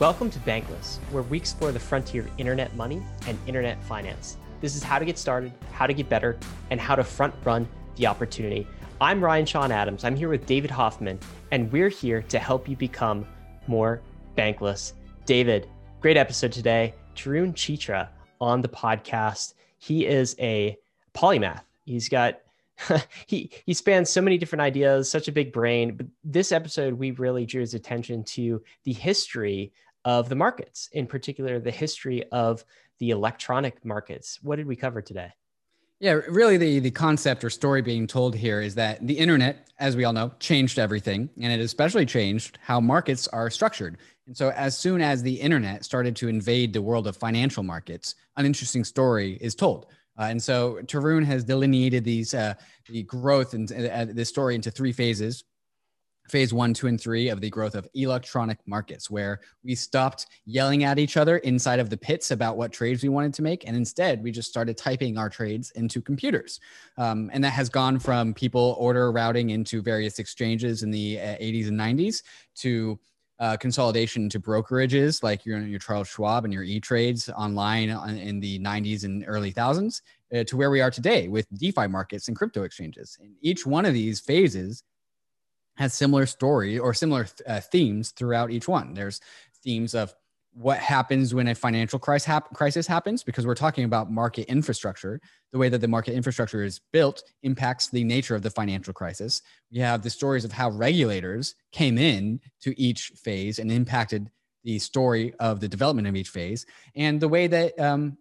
Welcome to Bankless, where we explore the frontier of internet money and internet finance. This is how to get started, how to get better, and how to front run the opportunity. I'm Ryan Sean Adams. I'm here with David Hoffman, and we're here to help you become more bankless. David, great episode today. Tarun Chitra on the podcast. He is a polymath. He's got he he spans so many different ideas, such a big brain. But this episode, we really drew his attention to the history of the markets, in particular, the history of the electronic markets. What did we cover today? Yeah, really, the, the concept or story being told here is that the internet, as we all know, changed everything, and it especially changed how markets are structured. And so, as soon as the internet started to invade the world of financial markets, an interesting story is told. Uh, and so, Tarun has delineated these uh, the growth and uh, this story into three phases phase one, two, and three of the growth of electronic markets, where we stopped yelling at each other inside of the pits about what trades we wanted to make. And instead, we just started typing our trades into computers. Um, and that has gone from people order routing into various exchanges in the 80s uh, and 90s to uh, consolidation to brokerages like your, your Charles Schwab and your E Trades online in the 90s and early thousands uh, to where we are today with DeFi markets and crypto exchanges. And each one of these phases has similar story or similar uh, themes throughout each one. There's themes of what happens when a financial crisis, hap- crisis happens because we're talking about market infrastructure. The way that the market infrastructure is built impacts the nature of the financial crisis. We have the stories of how regulators came in to each phase and impacted the story of the development of each phase, and the way that um,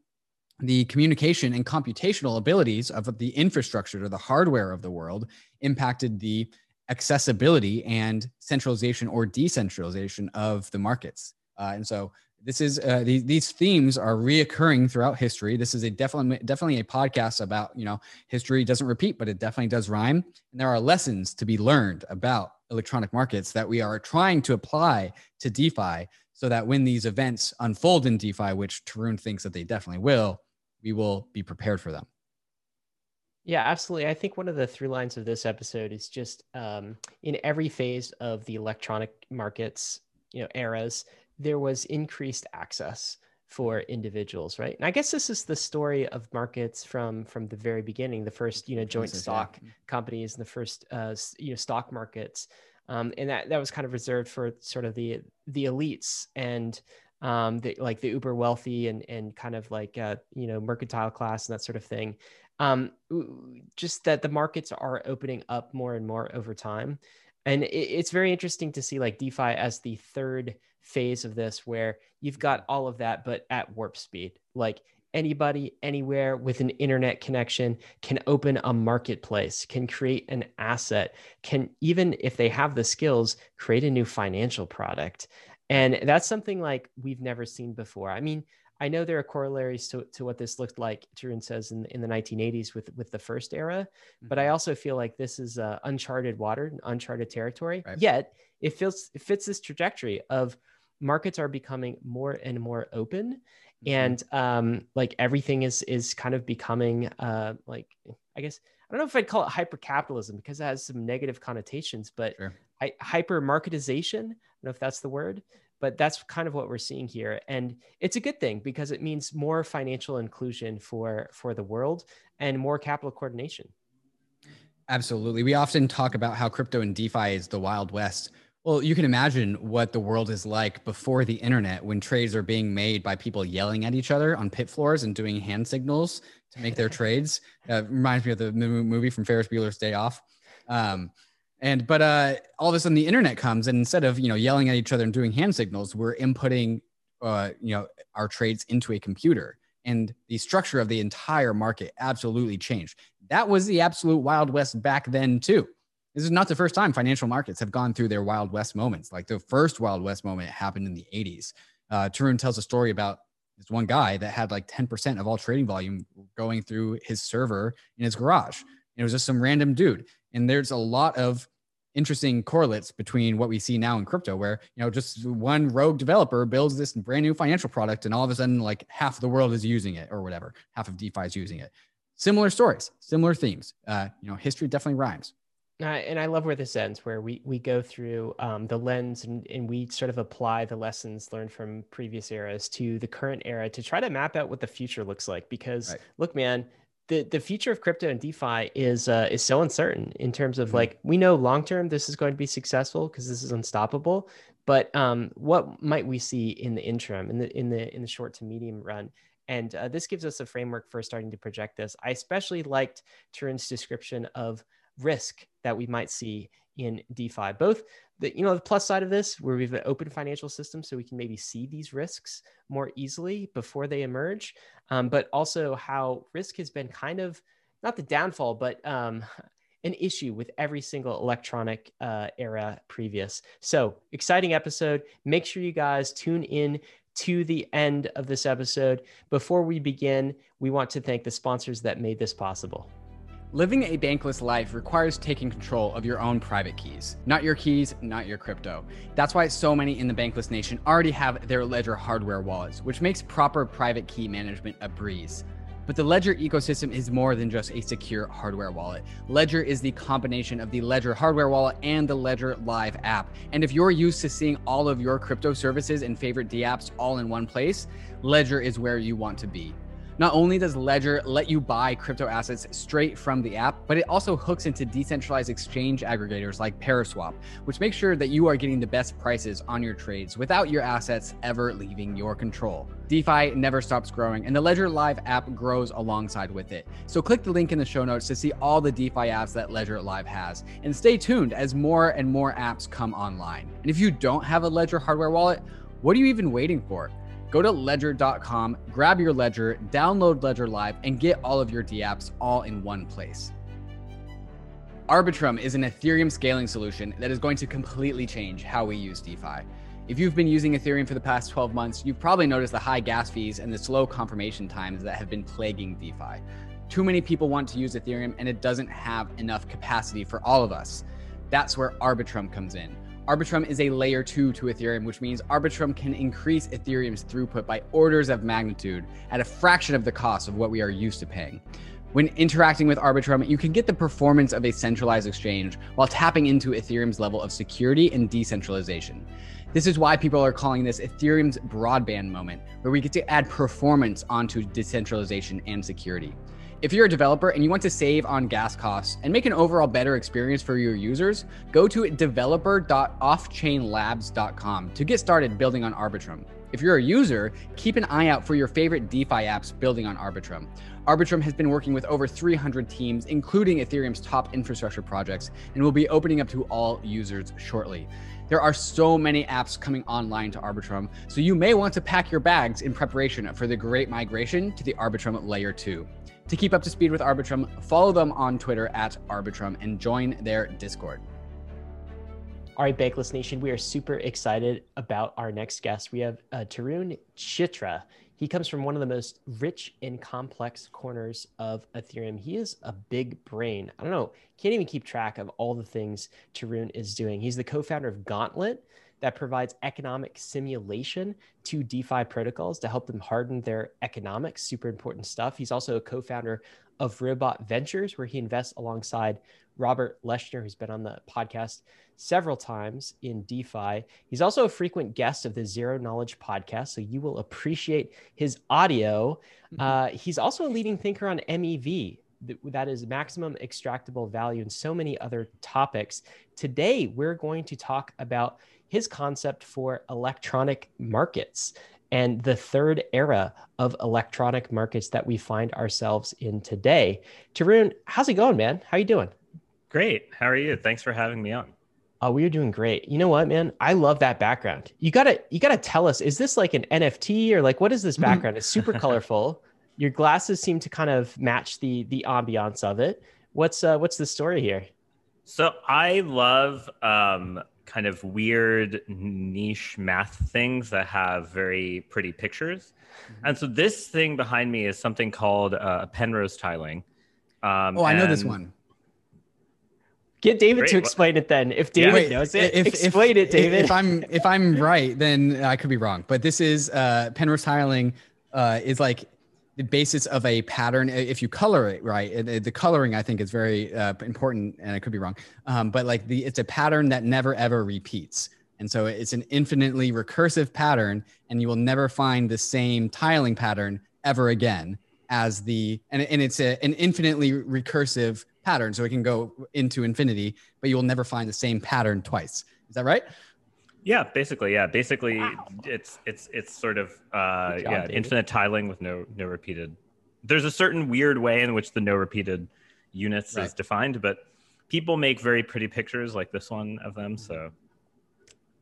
the communication and computational abilities of the infrastructure or the hardware of the world impacted the accessibility and centralization or decentralization of the markets. Uh, and so this is uh, these, these themes are reoccurring throughout history. This is a definitely definitely a podcast about you know history doesn't repeat, but it definitely does rhyme. And there are lessons to be learned about electronic markets that we are trying to apply to DeFi, so that when these events unfold in DeFi, which Tarun thinks that they definitely will, we will be prepared for them. Yeah, absolutely. I think one of the through lines of this episode is just um, in every phase of the electronic markets, you know, eras, there was increased access for individuals, right? And I guess this is the story of markets from from the very beginning. The first, you know, joint stock yeah. companies, and the first, uh, you know, stock markets, um, and that that was kind of reserved for sort of the the elites and um, the, like the uber wealthy and and kind of like uh, you know mercantile class and that sort of thing um, just that the markets are opening up more and more over time. And it, it's very interesting to see like DeFi as the third phase of this, where you've got all of that, but at warp speed. Like anybody, anywhere with an internet connection can open a marketplace, can create an asset, can even if they have the skills, create a new financial product. And that's something like we've never seen before. I mean, I know there are corollaries to, to what this looked like, Tarun says, in, in the 1980s with, with the first era. Mm-hmm. But I mm-hmm. also feel like this is uh, uncharted water, uncharted territory. Right. Yet it feels it fits this trajectory of markets are becoming more and more open. Mm-hmm. And um, like everything is is kind of becoming uh, like I guess I don't know if I'd call it hyper capitalism because it has some negative connotations, but sure. I, hyper marketization. I don't know if that's the word, but that's kind of what we're seeing here and it's a good thing because it means more financial inclusion for for the world and more capital coordination. Absolutely. We often talk about how crypto and defi is the wild west. Well you can imagine what the world is like before the internet when trades are being made by people yelling at each other on pit floors and doing hand signals to make their trades. Uh, reminds me of the movie from ferris bueller's day off. Um, and but uh, all of a sudden the internet comes, and instead of you know yelling at each other and doing hand signals, we're inputting uh, you know our trades into a computer, and the structure of the entire market absolutely changed. That was the absolute wild west back then too. This is not the first time financial markets have gone through their wild west moments. Like the first wild west moment happened in the 80s. Uh, Tarun tells a story about this one guy that had like 10% of all trading volume going through his server in his garage. And it was just some random dude. And there's a lot of interesting correlates between what we see now in crypto, where you know just one rogue developer builds this brand new financial product, and all of a sudden, like half of the world is using it, or whatever, half of DeFi is using it. Similar stories, similar themes. Uh, you know, history definitely rhymes. Uh, and I love where this ends, where we we go through um, the lens and, and we sort of apply the lessons learned from previous eras to the current era to try to map out what the future looks like. Because right. look, man, the the future of crypto and DeFi is uh, is so uncertain in terms of mm-hmm. like we know long term this is going to be successful because this is unstoppable, but um, what might we see in the interim in the in the in the short to medium run? And uh, this gives us a framework for starting to project this. I especially liked Tarun's description of risk that we might see in DeFi. Both the you know the plus side of this, where we have an open financial system, so we can maybe see these risks more easily before they emerge, um, but also how risk has been kind of not the downfall, but um, an issue with every single electronic uh, era previous. So exciting episode. Make sure you guys tune in to the end of this episode. Before we begin, we want to thank the sponsors that made this possible. Living a bankless life requires taking control of your own private keys, not your keys, not your crypto. That's why so many in the bankless nation already have their Ledger hardware wallets, which makes proper private key management a breeze. But the Ledger ecosystem is more than just a secure hardware wallet. Ledger is the combination of the Ledger hardware wallet and the Ledger Live app. And if you're used to seeing all of your crypto services and favorite dApps all in one place, Ledger is where you want to be. Not only does Ledger let you buy crypto assets straight from the app, but it also hooks into decentralized exchange aggregators like Paraswap, which makes sure that you are getting the best prices on your trades without your assets ever leaving your control. DeFi never stops growing, and the Ledger Live app grows alongside with it. So click the link in the show notes to see all the DeFi apps that Ledger Live has, and stay tuned as more and more apps come online. And if you don't have a Ledger hardware wallet, what are you even waiting for? Go to ledger.com, grab your ledger, download Ledger Live, and get all of your dApps all in one place. Arbitrum is an Ethereum scaling solution that is going to completely change how we use DeFi. If you've been using Ethereum for the past 12 months, you've probably noticed the high gas fees and the slow confirmation times that have been plaguing DeFi. Too many people want to use Ethereum and it doesn't have enough capacity for all of us. That's where Arbitrum comes in. Arbitrum is a layer two to Ethereum, which means Arbitrum can increase Ethereum's throughput by orders of magnitude at a fraction of the cost of what we are used to paying. When interacting with Arbitrum, you can get the performance of a centralized exchange while tapping into Ethereum's level of security and decentralization. This is why people are calling this Ethereum's broadband moment, where we get to add performance onto decentralization and security. If you're a developer and you want to save on gas costs and make an overall better experience for your users, go to developer.offchainlabs.com to get started building on Arbitrum. If you're a user, keep an eye out for your favorite DeFi apps building on Arbitrum. Arbitrum has been working with over 300 teams, including Ethereum's top infrastructure projects, and will be opening up to all users shortly. There are so many apps coming online to Arbitrum, so you may want to pack your bags in preparation for the great migration to the Arbitrum Layer 2. To keep up to speed with Arbitrum, follow them on Twitter at Arbitrum and join their Discord. All right, Bankless Nation, we are super excited about our next guest. We have uh, Tarun Chitra. He comes from one of the most rich and complex corners of Ethereum. He is a big brain. I don't know, can't even keep track of all the things Tarun is doing. He's the co founder of Gauntlet, that provides economic simulation to DeFi protocols to help them harden their economics. Super important stuff. He's also a co founder of Robot Ventures, where he invests alongside Robert Leshner, who's been on the podcast several times in DeFi. He's also a frequent guest of the Zero Knowledge podcast, so you will appreciate his audio. Mm-hmm. Uh, he's also a leading thinker on MEV, that is maximum extractable value, and so many other topics. Today, we're going to talk about his concept for electronic markets and the third era of electronic markets that we find ourselves in today. Tarun, how's it going, man? How you doing? Great. How are you? Thanks for having me on. Oh, we are doing great. You know what, man? I love that background. You gotta, you gotta tell us, is this like an NFT or like what is this background? it's super colorful. Your glasses seem to kind of match the the ambiance of it. What's uh, what's the story here? So I love um, kind of weird niche math things that have very pretty pictures. Mm-hmm. And so this thing behind me is something called uh, Penrose tiling. Um, oh, I know this one. Get David Great. to explain it then. If David yeah. knows it, if, explain if, it, David. If I'm if I'm right, then I could be wrong. But this is uh, Penrose tiling uh, is like the basis of a pattern if you color it right the coloring i think is very uh, important and i could be wrong um, but like the it's a pattern that never ever repeats and so it's an infinitely recursive pattern and you will never find the same tiling pattern ever again as the and, and it's a, an infinitely recursive pattern so it can go into infinity but you will never find the same pattern twice. Is that right yeah, basically, yeah, basically, wow. it's it's it's sort of uh, job, yeah, baby. infinite tiling with no no repeated. There's a certain weird way in which the no repeated units right. is defined, but people make very pretty pictures like this one of them. So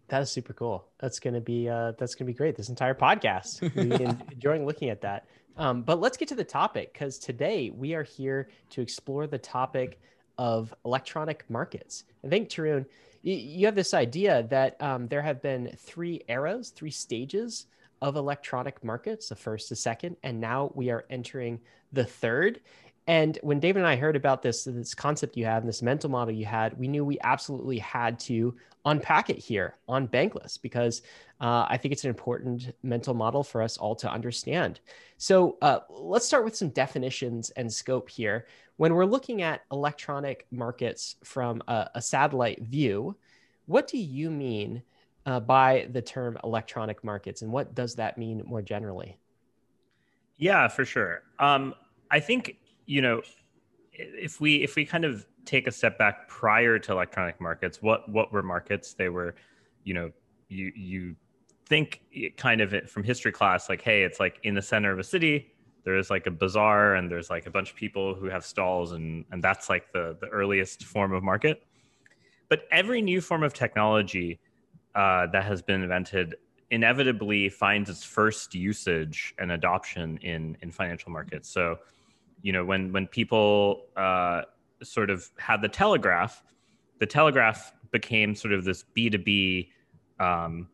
that is super cool. That's gonna be uh, that's gonna be great. This entire podcast, enjoying looking at that. Um, but let's get to the topic because today we are here to explore the topic of electronic markets. I think Tarun, you have this idea that um, there have been three eras, three stages of electronic markets the first, the second, and now we are entering the third. And when David and I heard about this, this concept you had and this mental model you had, we knew we absolutely had to unpack it here on Bankless because uh, I think it's an important mental model for us all to understand. So uh, let's start with some definitions and scope here when we're looking at electronic markets from a, a satellite view, what do you mean uh, by the term electronic markets, and what does that mean more generally? Yeah, for sure. Um, I think you know if we if we kind of take a step back prior to electronic markets, what what were markets? They were, you know, you you think kind of from history class like, hey, it's like in the center of a city there is like a bazaar and there's like a bunch of people who have stalls and and that's like the the earliest form of market but every new form of technology uh, that has been invented inevitably finds its first usage and adoption in in financial markets so you know when when people uh, sort of had the telegraph the telegraph became sort of this b2b um,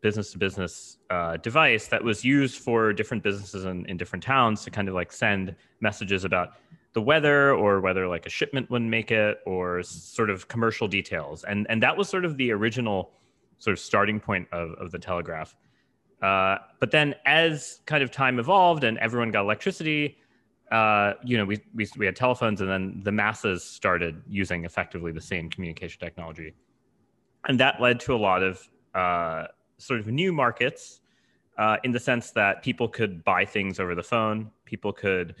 business to business device that was used for different businesses in, in different towns to kind of like send messages about the weather or whether like a shipment wouldn't make it or sort of commercial details. And and that was sort of the original sort of starting point of, of the telegraph. Uh, but then as kind of time evolved and everyone got electricity uh, you know we, we, we had telephones and then the masses started using effectively the same communication technology and that led to a lot of uh, sort of new markets uh, in the sense that people could buy things over the phone, people could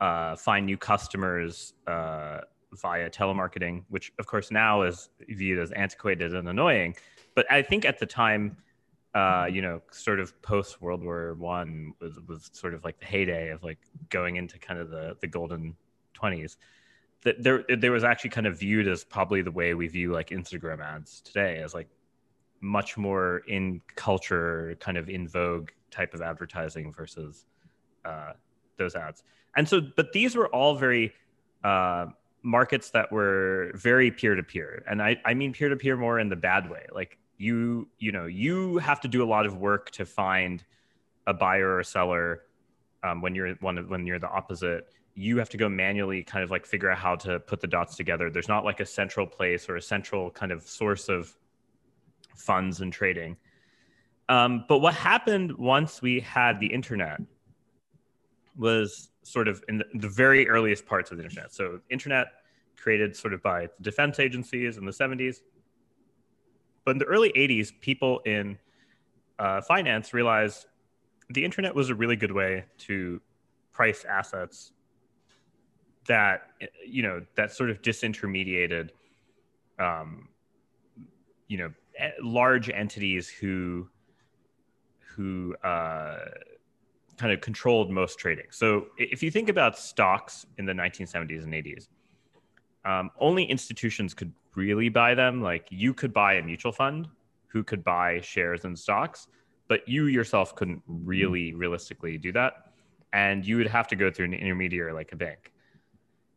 uh, find new customers uh, via telemarketing, which of course now is viewed as antiquated and annoying. But I think at the time, uh, you know, sort of post World War One was was sort of like the heyday of like going into kind of the the golden twenties. That there there was actually kind of viewed as probably the way we view like Instagram ads today as like much more in culture, kind of in vogue type of advertising versus uh, those ads. And so, but these were all very uh, markets that were very peer to peer, and I, I mean peer to peer more in the bad way. Like you, you know, you have to do a lot of work to find a buyer or seller um, when you're one when you're the opposite. You have to go manually, kind of like figure out how to put the dots together. There's not like a central place or a central kind of source of funds and trading. Um, but what happened once we had the internet was sort of in the, the, very earliest parts of the internet. So, internet created sort of by defense agencies in the 70s. But in the early 80s, people in uh, finance realized the internet was a really good way to price assets that you know that sort of disintermediated um, you know large entities who who uh, kind of controlled most trading. So if you think about stocks in the 1970s and 80s, um, only institutions could really buy them. Like you could buy a mutual fund who could buy shares and stocks, but you yourself couldn't really realistically do that. And you would have to go through an intermediary like a bank.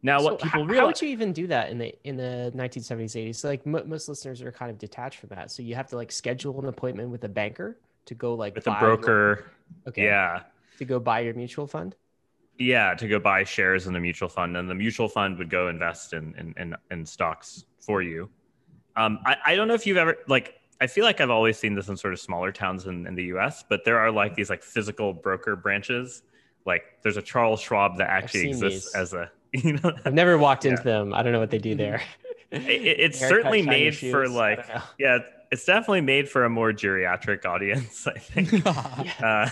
Now, so what people realize? How would you even do that in the in the 1970s, 80s? So like m- most listeners are kind of detached from that. So you have to like schedule an appointment with a banker to go like with a broker. Your, okay. Yeah. To go buy your mutual fund. Yeah, to go buy shares in the mutual fund, and the mutual fund would go invest in in in, in stocks for you. Um, I, I don't know if you've ever like. I feel like I've always seen this in sort of smaller towns in, in the U.S., but there are like these like physical broker branches Like there's a Charles Schwab that actually exists these. as a you know I've never walked into Yeah. them. I don't know what they do there. it, it- it's Haircut, certainly made shoes, for like yeah it's definitely made for a more geriatric audience i think uh,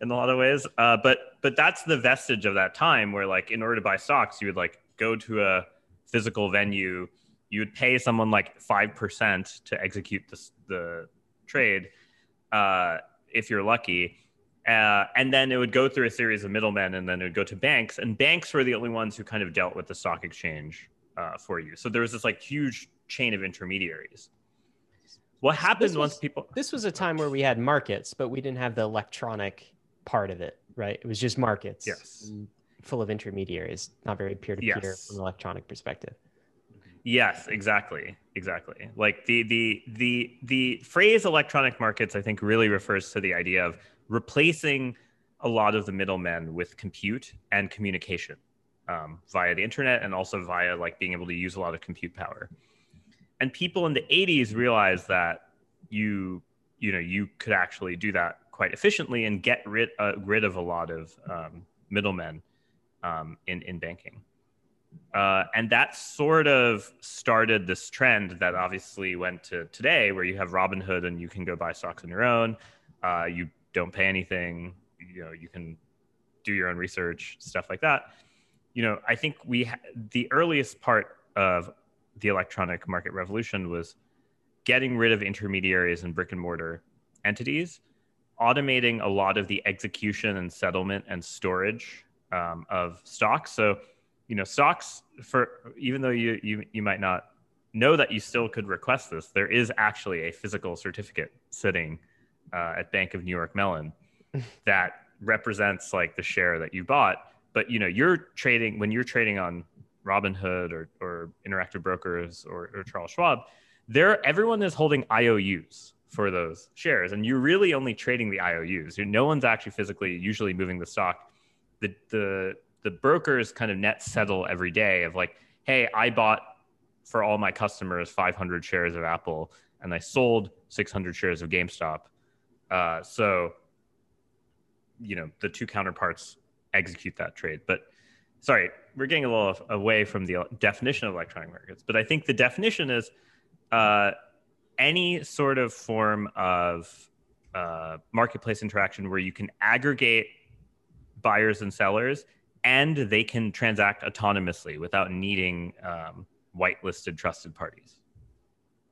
in a lot of ways uh, but but that's the vestige of that time where like in order to buy stocks you would like go to a physical venue you would pay someone like 5% to execute the, the trade uh, if you're lucky. Uh, and then it would go through a series of middlemen and then it would go to banks and banks were the only ones who kind of dealt with the stock exchange uh, for you. So there was this like huge chain of intermediaries. What happened This once people This was a time where we had markets, but we didn't have the electronic part of it, right? It was just markets. Yes. Full of intermediaries, not very peer to peer from an electronic perspective. Yes, exactly, exactly. Like the the the the phrase electronic markets, I think, really refers to the idea of replacing a lot of the middlemen with compute and communication um, via the internet, and also via like being able to use a lot of compute power. And people in the '80s realized that you you know you could actually do that quite efficiently and get rid uh, rid of a lot of um, middlemen um, in in banking. Uh, and that sort of started this trend that obviously went to today, where you have Robinhood and you can go buy stocks on your own. Uh, you don't pay anything. You know, you can do your own research, stuff like that. You know, I think we ha- the earliest part of the electronic market revolution was getting rid of intermediaries and brick and mortar entities, automating a lot of the execution and settlement and storage um, of stocks. So you know stocks for even though you you you might not know that you still could request this there is actually a physical certificate sitting uh, at bank of new york mellon that represents like the share that you bought but you know you're trading when you're trading on robinhood or, or interactive brokers or, or charles schwab there everyone is holding ious for those shares and you're really only trading the ious no one's actually physically usually moving the stock the the the brokers kind of net settle every day of like, hey, I bought for all my customers 500 shares of Apple and I sold 600 shares of GameStop. Uh, so, you know, the two counterparts execute that trade. But sorry, we're getting a little away from the definition of electronic markets. But I think the definition is uh, any sort of form of uh, marketplace interaction where you can aggregate buyers and sellers and they can transact autonomously without needing um, whitelisted trusted parties.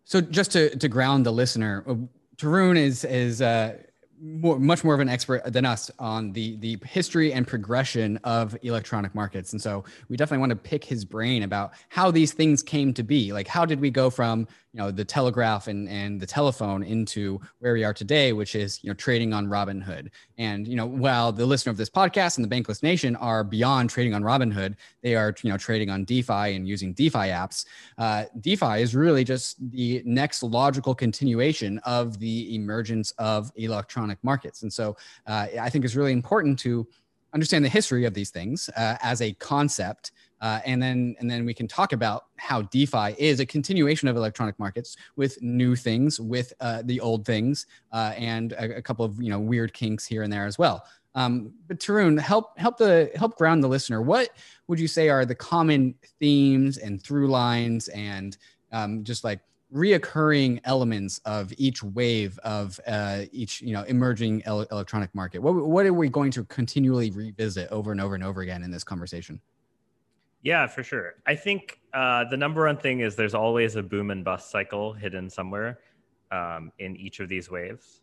So just to to ground the listener, uh, Tarun is is uh, more, much more of an expert than us on the the history and progression of electronic markets, and so we definitely want to pick his brain about how these things came to be. Like, how did we go from you know the telegraph and and the telephone into where we are today, which is you know trading on Robinhood. And you know, while the listener of this podcast and the Bankless Nation are beyond trading on Robinhood, they are you know trading on DeFi and using DeFi apps. Uh, DeFi is really just the next logical continuation of the emergence of electronic markets. And so uh, I think it's really important to understand the history of these things uh, as a concept. Uh, and then and then we can talk about how DeFi is a continuation of electronic markets with new things, with uh, the old things, uh, and a, a couple of you know weird kinks here and there as well. Um, but Tarun, help help the help ground the listener. What would you say are the common themes and through lines and um, just like reoccurring elements of each wave of uh, each you know emerging el- electronic market? What what are we going to continually revisit over and over and over again in this conversation? Yeah, for sure. I think uh, the number one thing is there's always a boom and bust cycle hidden somewhere um, in each of these waves.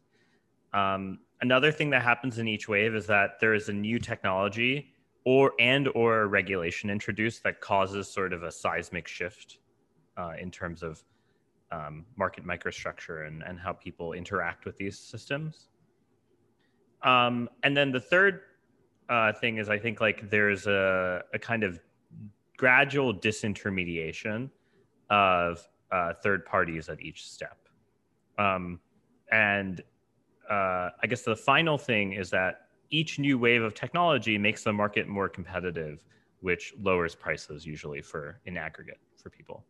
Um, another thing that happens in each wave is that there is a new technology or and or regulation introduced that causes sort of a seismic shift uh, in terms of um, market microstructure and, and how people interact with these systems. Um, and then the third uh, thing is I think like there's a, a kind of gradual disintermediation of uh, third parties at each step. Um, and uh, I guess the final thing is that each new wave of technology makes the market more competitive, which lowers prices usually for in aggregate for people.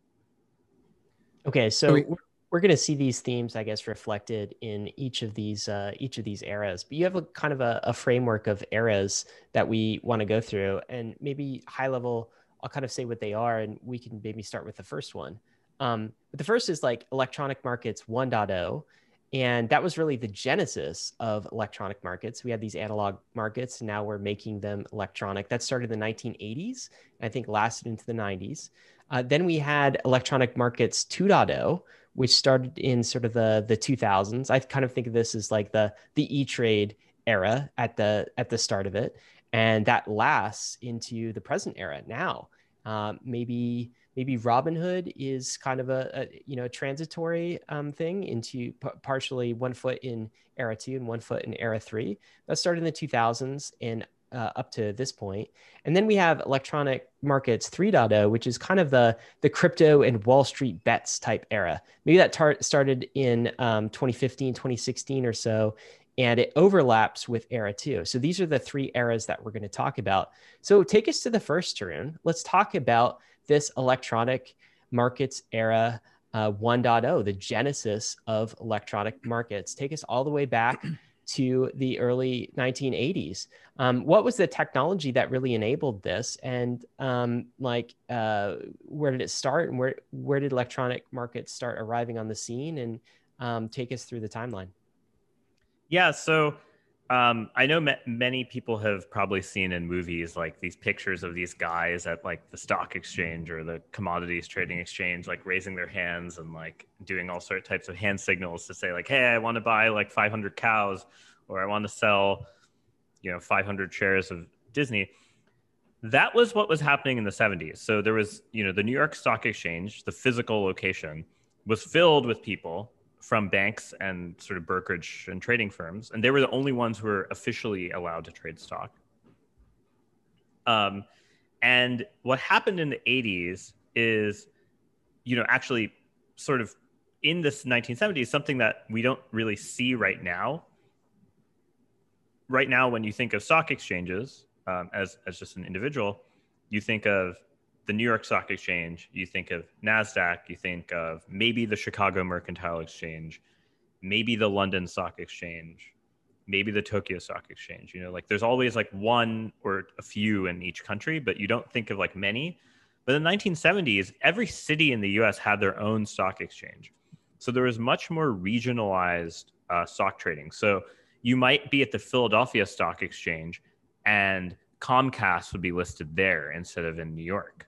Okay, so So we- we're- we're going to see these themes, I guess, reflected in each of these uh, each of these eras. But you have a kind of a, a framework of eras that we want to go through, and maybe high level. I'll kind of say what they are, and we can maybe start with the first one. Um, but the first is like electronic markets 1.0. And that was really the genesis of electronic markets. We had these analog markets. Now we're making them electronic. That started in the 1980s, and I think lasted into the 90s. Uh, then we had electronic markets 2.0, which started in sort of the the 2000s. I kind of think of this as like the the E Trade era at the at the start of it, and that lasts into the present era now. Um, maybe maybe Robinhood is kind of a, a you know transitory um, thing into p- partially one foot in era two and one foot in era three. That started in the 2000s, and uh, up to this point. And then we have electronic markets 3.0, which is kind of the the crypto and Wall Street bets type era. Maybe that tar- started in um, 2015, 2016 or so, and it overlaps with era two. So these are the three eras that we're going to talk about. So take us to the first, Tarun. Let's talk about this electronic markets era. Uh, 1.0, the genesis of electronic markets. Take us all the way back to the early 1980s. Um, what was the technology that really enabled this, and um, like uh, where did it start, and where where did electronic markets start arriving on the scene, and um, take us through the timeline? Yeah, so um, I know many people have probably seen in movies like these pictures of these guys at like the stock exchange or the commodities trading exchange, like raising their hands and like doing all sort of types of hand signals to say like, "Hey, I want to buy like 500 cows," or "I want to sell, you know, 500 shares of Disney." That was what was happening in the 70s. So there was, you know, the New York Stock Exchange, the physical location, was filled with people from banks and sort of brokerage and trading firms, and they were the only ones who were officially allowed to trade stock. Um, and what happened in the 80s is, you know, actually sort of in this 1970s, something that we don't really see right now. Right now, when you think of stock exchanges um, as, as just an individual, you think of the New York Stock Exchange, you think of NASDAQ, you think of maybe the Chicago Mercantile Exchange, maybe the London Stock Exchange, maybe the Tokyo Stock Exchange. You know, like there's always like one or a few in each country, but you don't think of like many. But in the 1970s, every city in the US had their own stock exchange. So there was much more regionalized uh, stock trading. So you might be at the Philadelphia Stock Exchange and Comcast would be listed there instead of in New York.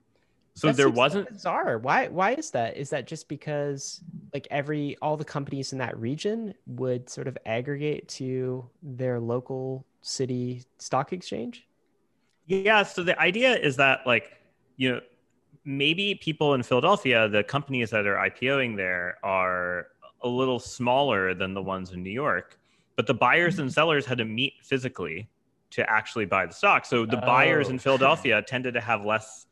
So that there wasn't bizarre. Why why is that? Is that just because like every all the companies in that region would sort of aggregate to their local city stock exchange? Yeah, so the idea is that like, you know, maybe people in Philadelphia, the companies that are IPOing there are a little smaller than the ones in New York, but the buyers mm-hmm. and sellers had to meet physically to actually buy the stock. So the oh. buyers in Philadelphia tended to have less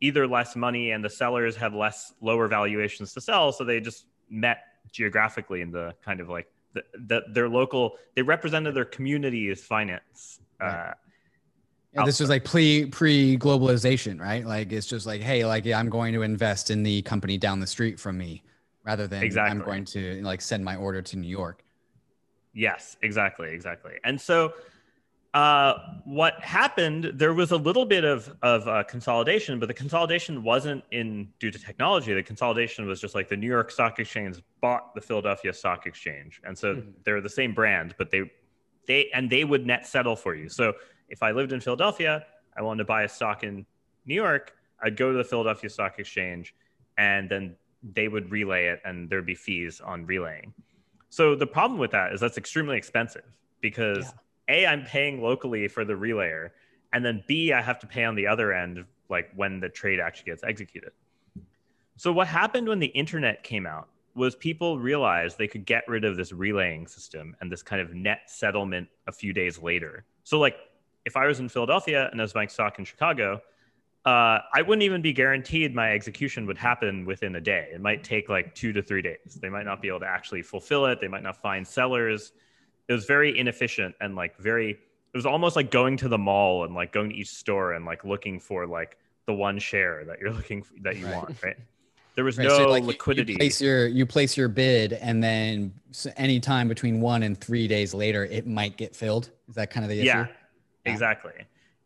either less money and the sellers had less lower valuations to sell so they just met geographically in the kind of like the, the their local they represented their community's finance right. uh, yeah, this was like pre pre globalization, right? Like it's just like, hey, like yeah, I'm going to invest in the company down the street from me, rather than exactly. I'm going to like send my order to New York. Yes, exactly, exactly. And so uh, what happened, there was a little bit of, of uh, consolidation, but the consolidation wasn't in due to technology. The consolidation was just like the New York Stock Exchange bought the Philadelphia Stock Exchange, and so mm-hmm. they're the same brand, but they they and they would net settle for you. So if I lived in Philadelphia, I wanted to buy a stock in New York, I'd go to the Philadelphia Stock Exchange, and then they would relay it, and there'd be fees on relaying. So the problem with that is that's extremely expensive because yeah a i'm paying locally for the relayer and then b i have to pay on the other end like when the trade actually gets executed so what happened when the internet came out was people realized they could get rid of this relaying system and this kind of net settlement a few days later so like if i was in philadelphia and i was buying stock in chicago uh, I wouldn't even be guaranteed my execution would happen within a day. It might take like two to three days. They might not be able to actually fulfill it. They might not find sellers it was very inefficient and like very it was almost like going to the mall and like going to each store and like looking for like the one share that you're looking for, that you right. want right There was Right, no so, like, liquidity. You place your you place your bid, and then any time between one and three days later, it might get filled. Is that kind of the issue? yeah, exactly.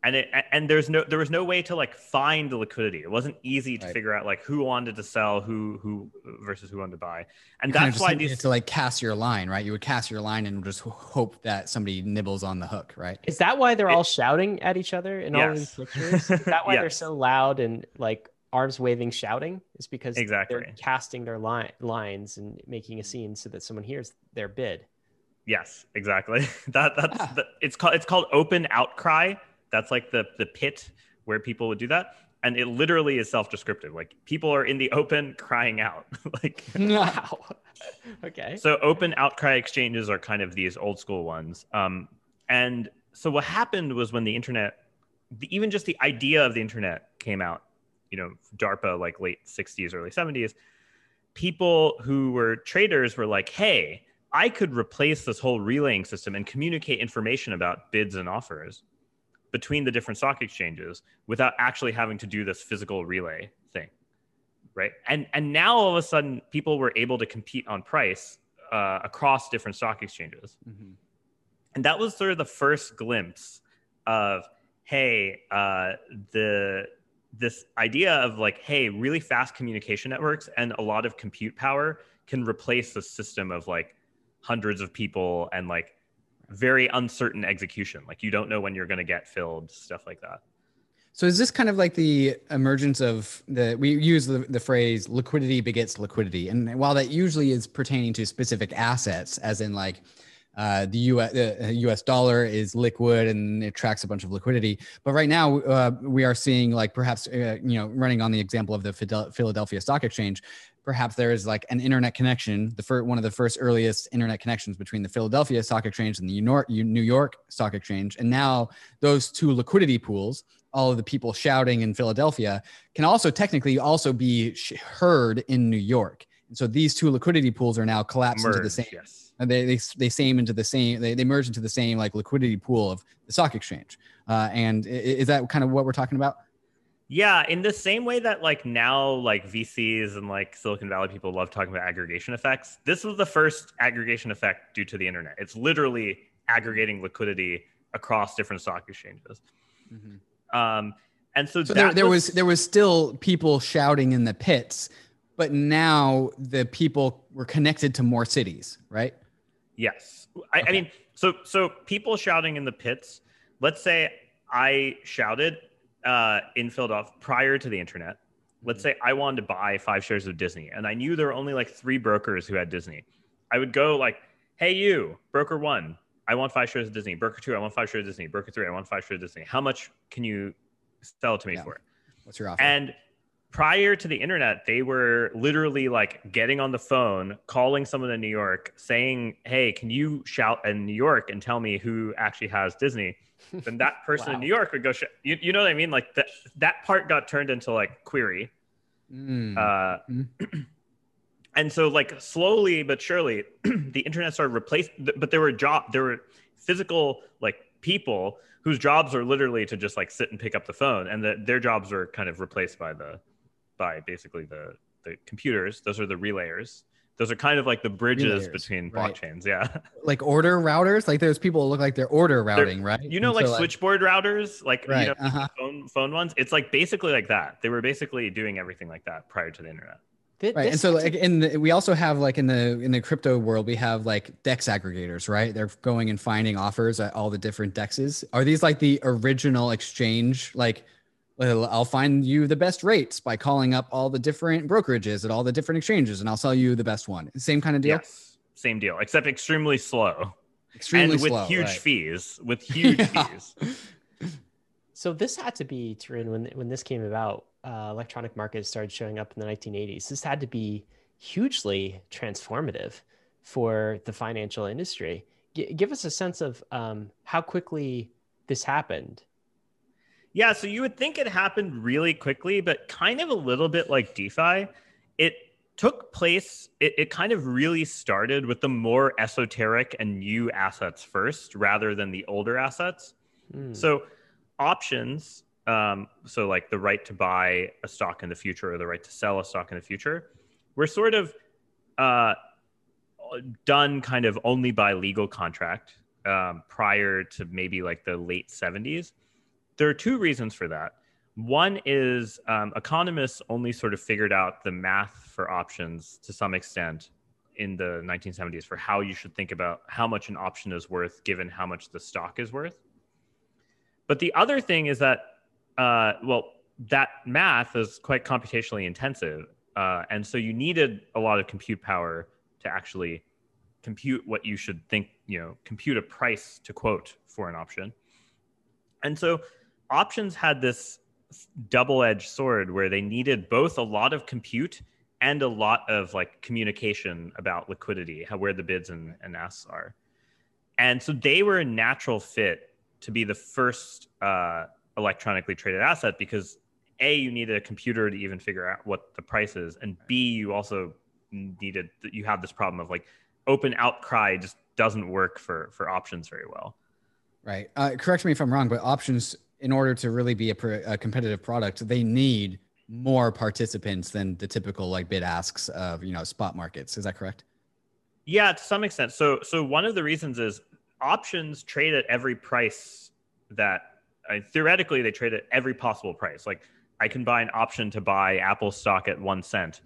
And it and there's no there was no way to like find the liquidity. It wasn't easy to Right. figure out like who wanted to sell, who who versus who wanted to buy. And You that's why needed these to like cast your line, right? You would cast your line and just hope that somebody nibbles on the hook, right? Is that why they're It- all shouting at each other in all these pictures? Is that why they're so loud and like arms waving, shouting? Is because Exactly. they're casting their line lines and making a scene so that someone hears their bid. Yes, exactly. that that's Ah. the, it's called it's called open outcry. That's like the the pit where people would do that, and it literally is self descriptive. Like people are in the open crying out. like Wow. okay. so, open outcry exchanges are kind of these old school ones. Um, and so what happened was when the internet, the, even just the idea of the internet came out, you know, DARPA like late '60s, early '70s. People who were traders were like, "Hey, I could replace this whole relaying system and communicate information about bids and offers between the different stock exchanges without actually having to do this physical relay thing right and and now all of a sudden people were able to compete on price uh, across different stock exchanges Mhm. and that was sort of the first glimpse of hey uh, the this idea of like hey really fast communication networks and a lot of compute power can replace the system of like hundreds of people and like very uncertain execution like you don't know when you're going to get filled stuff like that So is this kind of like the emergence of the we use the, the phrase liquidity begets liquidity, and while that usually is pertaining to specific assets, as in like uh, the U.S. The U.S. dollar is liquid and it attracts a bunch of liquidity, but right now uh, we are seeing like perhaps uh, you know running on the example of the Philadelphia Stock Exchange, perhaps there is like an internet connection, the first one of the first earliest internet connections between the Philadelphia Stock Exchange and the New York Stock Exchange, and now those two liquidity pools all of the people shouting in Philadelphia can also technically also be sh- heard in New York. And so these two liquidity pools are now collapsed into the same. yes and They, they they same into the same. They, they merge into the same like liquidity pool of the stock exchange. Uh, and is that kind of what we're talking about? Yeah, in the same way that like now like VCs and like Silicon Valley people love talking about aggregation effects. This was the first aggregation effect due to the internet. It's literally aggregating liquidity across different stock exchanges. Um, and so, So that there, there was there was still people shouting in the pits, but now the people were connected to more cities, right? Yes. I, I mean, so so people shouting in the pits. Let's say I shouted uh, in Philadelphia prior to the internet. Let's say I wanted to buy five shares of Disney, and I knew there were only like three brokers who had Disney. I would go like, "Hey, you, broker one, I want five shares of Disney. Broker two, I want five shares of Disney. Broker three, I want five shares of Disney. How much can you sell to me Yeah. for it?" What's your offer? And prior to the internet, they were literally like getting on the phone, calling someone in New York, saying, Hey, can you shout in New York and tell me who actually has Disney? Then that person in New York would go, sh- you, you know what I mean? Like that, that part got turned into like query. Mm. Uh, Mhm. and so like slowly but surely the internet started replace but there were job there were physical like people whose jobs are literally to just like sit and pick up the phone and that their jobs are kind of replaced by the by basically the the computers. Those are the relayers. Those are kind of like the bridges Relayers, between right. blockchains yeah. Like order routers? Like there's people who look like they're order routing right? you know like so, switchboard routers? Like Right, you know uh-huh. phone phone ones? It's like basically like that. They were basically doing everything like that prior to the internet. Th- right and so like in the, we also have like in the in the crypto world we have like dex aggregators right? They're going and finding offers at all the different dexes. Are these like the original exchange like well, I'll find you the best rates by calling up all the different brokerages at all the different exchanges, and I'll sell you the best one. Same kind of deal. yes same deal except extremely slow Extremely and with slow, huge right. fees with huge Yeah. fees So this had to be Tarun when when this came about. Uh, electronic markets started showing up in the 1980s. This had to be hugely transformative for the financial industry. G- give us a sense of um, how quickly this happened. Yeah, so you would think it happened really quickly, but kind of a little bit like DeFi. It took place, it, it kind of really started with the more esoteric and new assets first rather than the older assets. Hmm. So options um, so like the right to buy a stock in the future or the right to sell a stock in the future, were sort of uh, done kind of only by legal contract um, prior to maybe like the late 70s. There are two reasons for that. One is um, economists only sort of figured out the math for options to some extent in the 1970s for how you should think about how much an option is worth given how much the stock is worth. But the other thing is that, uh, well, that math is quite computationally intensive. Uh, and so you needed a lot of compute power to actually compute what you should think, you know, compute a price to quote for an option. And so options had this double edged sword where they needed both a lot of compute and a lot of like communication about liquidity, how where the bids and, and asks are. And so they were a natural fit to be the first uh, electronically traded asset because a you needed a computer to even figure out what the price is, and b you also needed you have this problem of like open outcry just doesn't work for for options very well. Right. Uh, correct me if I'm wrong, but options, in order to really be a, a, competitive product, they need more participants than the typical like bid asks of you know spot markets. Is that correct? Yeah, to some extent. So so one of the reasons is options trade at every price that I, theoretically they trade at every possible price. Like I can buy an option to buy Apple stock at one cent.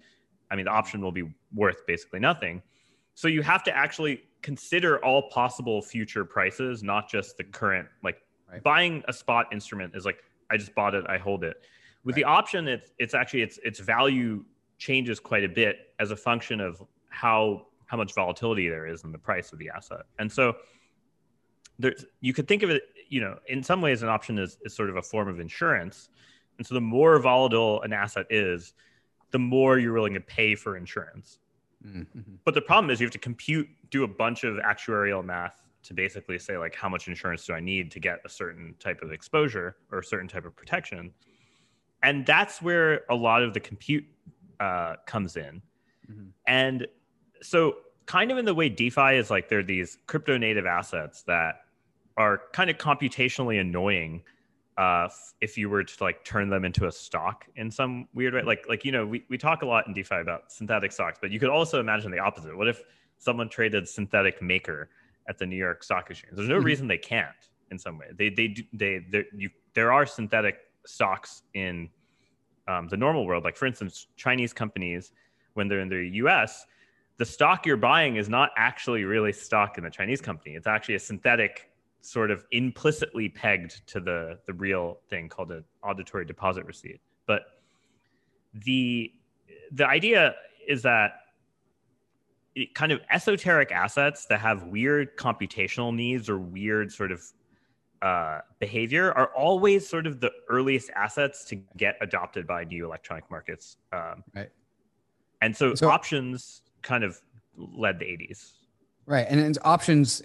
I mean, the option will be worth basically nothing. So you have to actually consider all possible future prices, not just the current. Like right. buying a spot instrument is like I just bought it, I hold it. With right. the option, it's it's actually its its value changes quite a bit as a function of how how much volatility there is in the price of the asset. And so there's you could think of it, you know, in some ways an option is, is sort of a form of insurance. And so the more volatile an asset is, the more you're willing to pay for insurance. Mm-hmm. But the problem is you have to compute, do a bunch of actuarial math to basically say like how much insurance do I need to get a certain type of exposure or a certain type of protection, and that's where a lot of the compute uh, comes in. Mm-hmm. And so, kind of in the way DeFi is like there are these crypto native assets that are kind of computationally annoying uh, if you were to like turn them into a stock in some weird way. Like like you know we, we talk a lot in DeFi about synthetic stocks, but you could also imagine the opposite. What if someone traded synthetic maker at the New York Stock Exchange? There's no mm-hmm. reason they can't in some way. They they they they you there are synthetic stocks in um, the normal world. Like for instance, Chinese companies when they're in the U.S. The stock you're buying is not actually really stock in the Chinese company. It's actually a synthetic sort of implicitly pegged to the the real thing called an auditory deposit receipt. But the the idea is that kind of esoteric assets that have weird computational needs or weird sort of uh, behavior are always sort of the earliest assets to get adopted by new electronic markets. Um, right. And so, so options kind of led the 80s. Right, and it's options,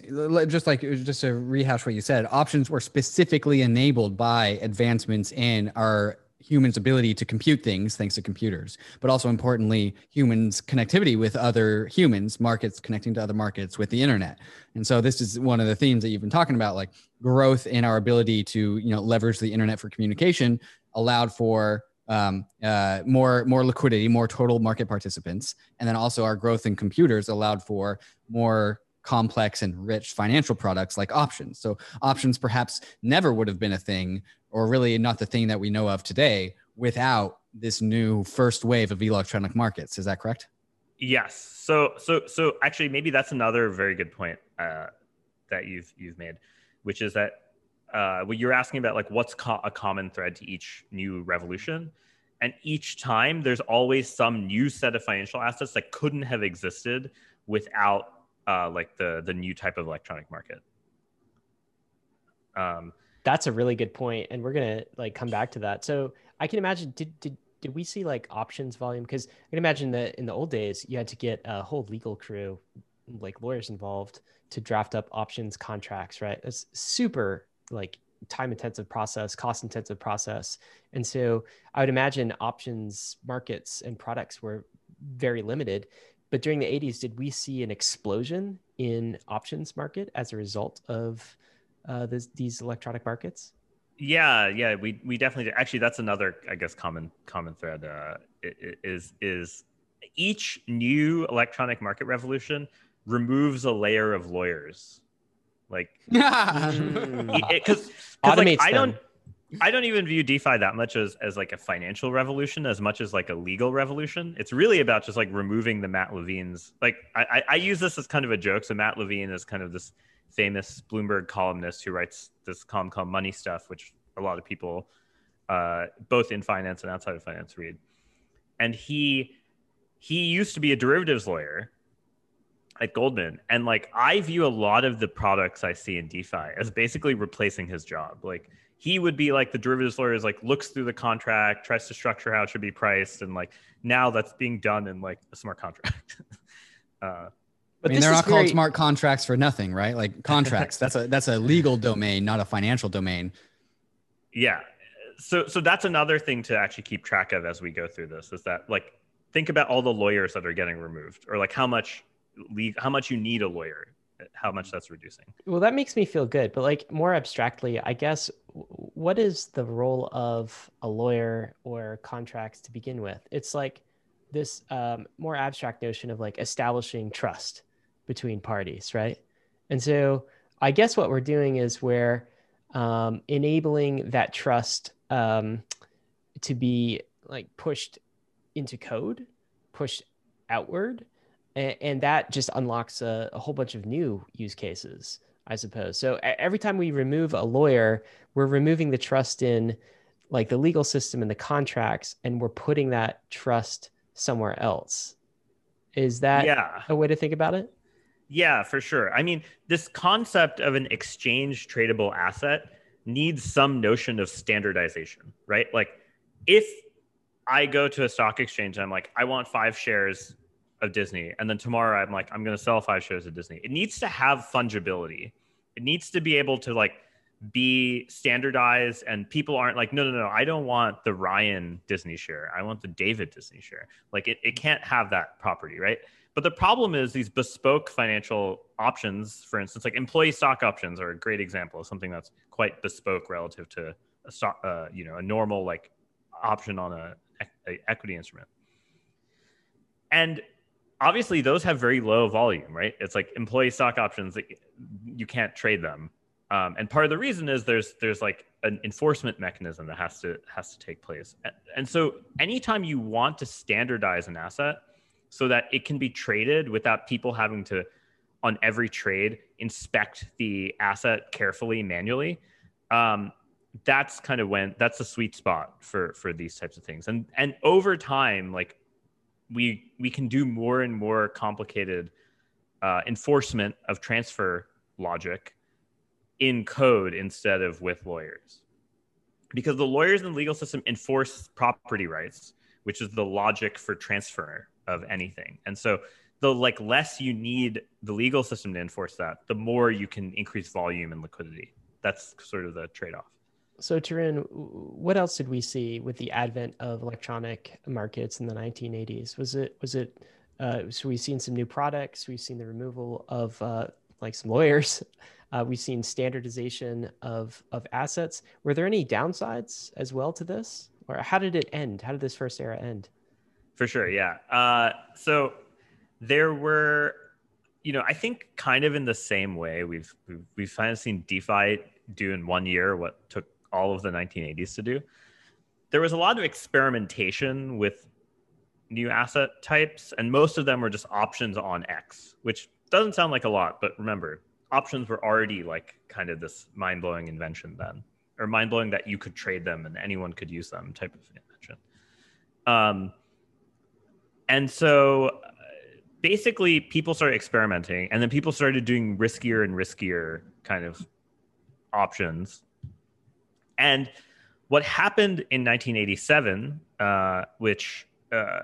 just like just to rehash what you said, options were specifically enabled by advancements in our humans' ability to compute things thanks to computers, but also importantly, humans' connectivity with other humans, markets connecting to other markets with the internet. And so this is one of the themes that you've been talking about, like growth in our ability to you know leverage the internet for communication allowed for um, uh, more more liquidity, more total market participants, and then also our growth in computers allowed for more complex and rich financial products like options. So options perhaps never would have been a thing, or really not the thing that we know of today, without this new first wave of electronic markets. Is that correct? Yes. So so so actually, maybe that's another very good point uh, that you've you've made, which is that uh, what you're asking about like what's co- a common thread to each new revolution and each time there's always some new set of financial assets that couldn't have existed without uh, like the the new type of electronic market um, that's a really good point and we're gonna like come back to that so i can imagine did did did we see like options volume because i can imagine that in the old days you had to get a whole legal crew like lawyers involved to draft up options contracts right it's super like time intensive process, cost intensive process. And so I would imagine options markets and products were very limited. But during the 80s, did we see an explosion in options market as a result of uh, this, these electronic markets? Yeah, yeah, we we definitely did. actually that's another I guess common common thread uh, is is each new electronic market revolution removes a layer of lawyers, like yeah, because like, I don't I don't even view DeFi that much as as like a financial revolution as much as like a legal revolution. It's really about just like removing the Matt Levine's like I, I use this as kind of a joke. So Matt Levine is kind of this famous Bloomberg columnist who writes this column called Money Stuff, which a lot of people, uh, both in finance and outside of finance, read. And he he used to be a derivatives lawyer at Goldman, and like I view a lot of the products I see in DeFi as basically replacing his job. Like he would be like the derivatives lawyer is like looks through the contract, tries to structure how it should be priced, and like now that's being done in like a smart contract. uh, but I mean, they're not very... called smart contracts for nothing, right? Like contracts. that's a that's a legal domain, not a financial domain. Yeah. So so that's another thing to actually keep track of as we go through this is that like think about all the lawyers that are getting removed or like how much leave how much you need a lawyer how much that's reducing well that makes me feel good but like more abstractly i guess what is the role of a lawyer or contracts to begin with it's like this um, more abstract notion of like establishing trust between parties, right? And so I guess what we're doing is we're um, enabling that trust um, to be like pushed into code, pushed outward, and, and that just unlocks a, a, whole bunch of new use cases, I suppose. So every time we remove a lawyer, we're removing the trust in like the legal system and the contracts, and we're putting that trust somewhere else. Is that yeah. a way to think about it? Yeah, for sure. I mean, this concept of an exchange tradable asset needs some notion of standardization, right? Like if I go to a stock exchange and I'm like, I want five shares of Disney, and then tomorrow I'm like, I'm going to sell five shares of Disney. It needs to have fungibility. It needs to be able to like be standardized, and people aren't like, no, no, no, I don't want the Ryan Disney share. I want the David Disney share. Like it, it can't have that property, right? But the problem is these bespoke financial options, for instance, like employee stock options are a great example of something that's quite bespoke relative to a stock, uh, you know, a normal like option on a, a equity instrument. And obviously those have very low volume, right? It's like employee stock options that you can't trade them. Um, and part of the reason is there's there's like an enforcement mechanism that has to has to take place. And so anytime you want to standardize an asset, so that it can be traded without people having to on every trade inspect the asset carefully manually um, that's kind of when that's the sweet spot for for these types of things and and over time like we we can do more and more complicated uh, enforcement of transfer logic in code instead of with lawyers because the lawyers in the legal system enforce property rights which is the logic for transfer of anything. And so the like less you need the legal system to enforce that, the more you can increase volume and liquidity. That's sort of the trade-off. So Tarun, what else did we see with the advent of electronic markets in the 1980s? Was it was it uh, so we've seen some new products, we've seen the removal of uh, like some lawyers, uh, we've seen standardization of of assets. Were there any downsides as well to this, or how did it end? How did this first era end? For sure, yeah. Uh, so there were, you know, I think kind of in the same way we've we've, we've kind of seen DeFi do in one year what took all of the 1980s to do. There was a lot of experimentation with new asset types, and most of them were just options on X, which doesn't sound like a lot, but remember, options were already like kind of this mind blowing invention then, or mind blowing that you could trade them and anyone could use them type of invention. Um, and so basically people started experimenting and then people started doing riskier and riskier kind of options and what happened in 1987 uh, which uh,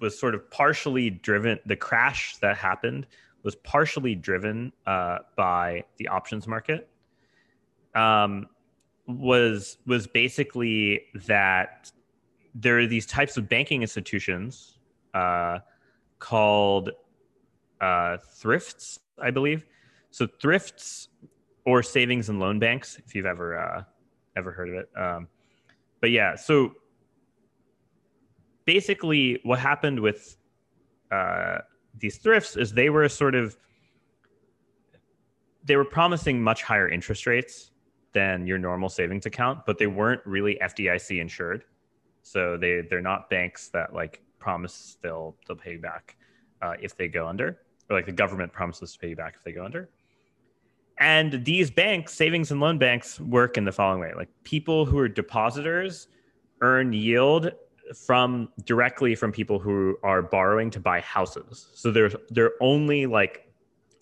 was sort of partially driven the crash that happened was partially driven uh, by the options market um, was was basically that there are these types of banking institutions uh, called uh, thrifts, I believe. So thrifts or savings and loan banks, if you've ever uh, ever heard of it. Um, but yeah, so basically, what happened with uh, these thrifts is they were sort of they were promising much higher interest rates than your normal savings account, but they weren't really FDIC insured. So they they're not banks that like promise they'll they'll pay you back uh, if they go under, or like the government promises to pay you back if they go under. And these banks, savings and loan banks, work in the following way: like people who are depositors earn yield from directly from people who are borrowing to buy houses. So they're they're only like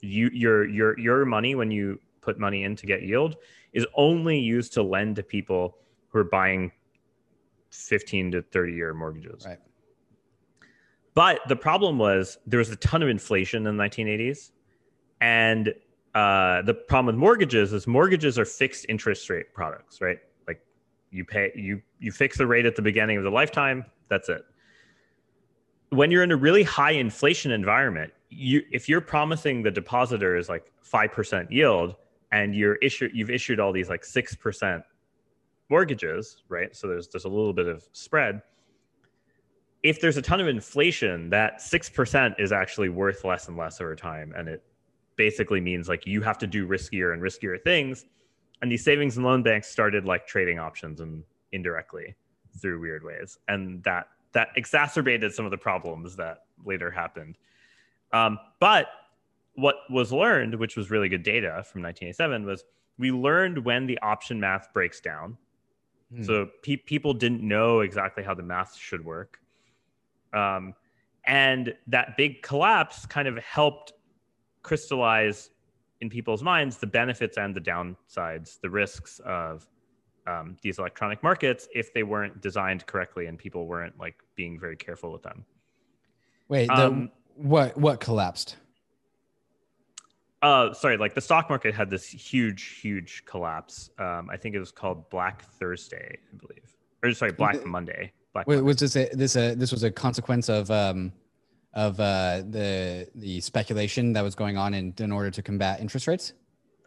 you your your your money when you put money in to get yield is only used to lend to people who are buying 15 to 30 year mortgages. Right. But the problem was there was a ton of inflation in the 1980s. And uh, the problem with mortgages is mortgages are fixed interest rate products, right? Like you pay, you, you fix the rate at the beginning of the lifetime. That's it. When you're in a really high inflation environment, you, if you're promising the depositors like 5% yield and you're issue, you've issued all these like 6% mortgages, right? So there's there's a little bit of spread. If there's a ton of inflation, that six percent is actually worth less and less over time, and it basically means like you have to do riskier and riskier things. And these savings and loan banks started like trading options and indirectly through weird ways, and that that exacerbated some of the problems that later happened. Um, but what was learned, which was really good data from 1987, was we learned when the option math breaks down Hmm. So pe- people didn't know exactly how the math should work. Um, and that big collapse kind of helped crystallize in people's minds the benefits and the downsides, the risks of um, these electronic markets if they weren't designed correctly and people weren't like being very careful with them. Wait, the, um, what what collapsed? uh, sorry, like the stock market had this huge, huge collapse. Um, I think it was called Black Thursday, I believe, or sorry, Black Monday. Black Wait, was this a, this a this was a consequence of um, of uh, the the speculation that was going on in in order to combat interest rates?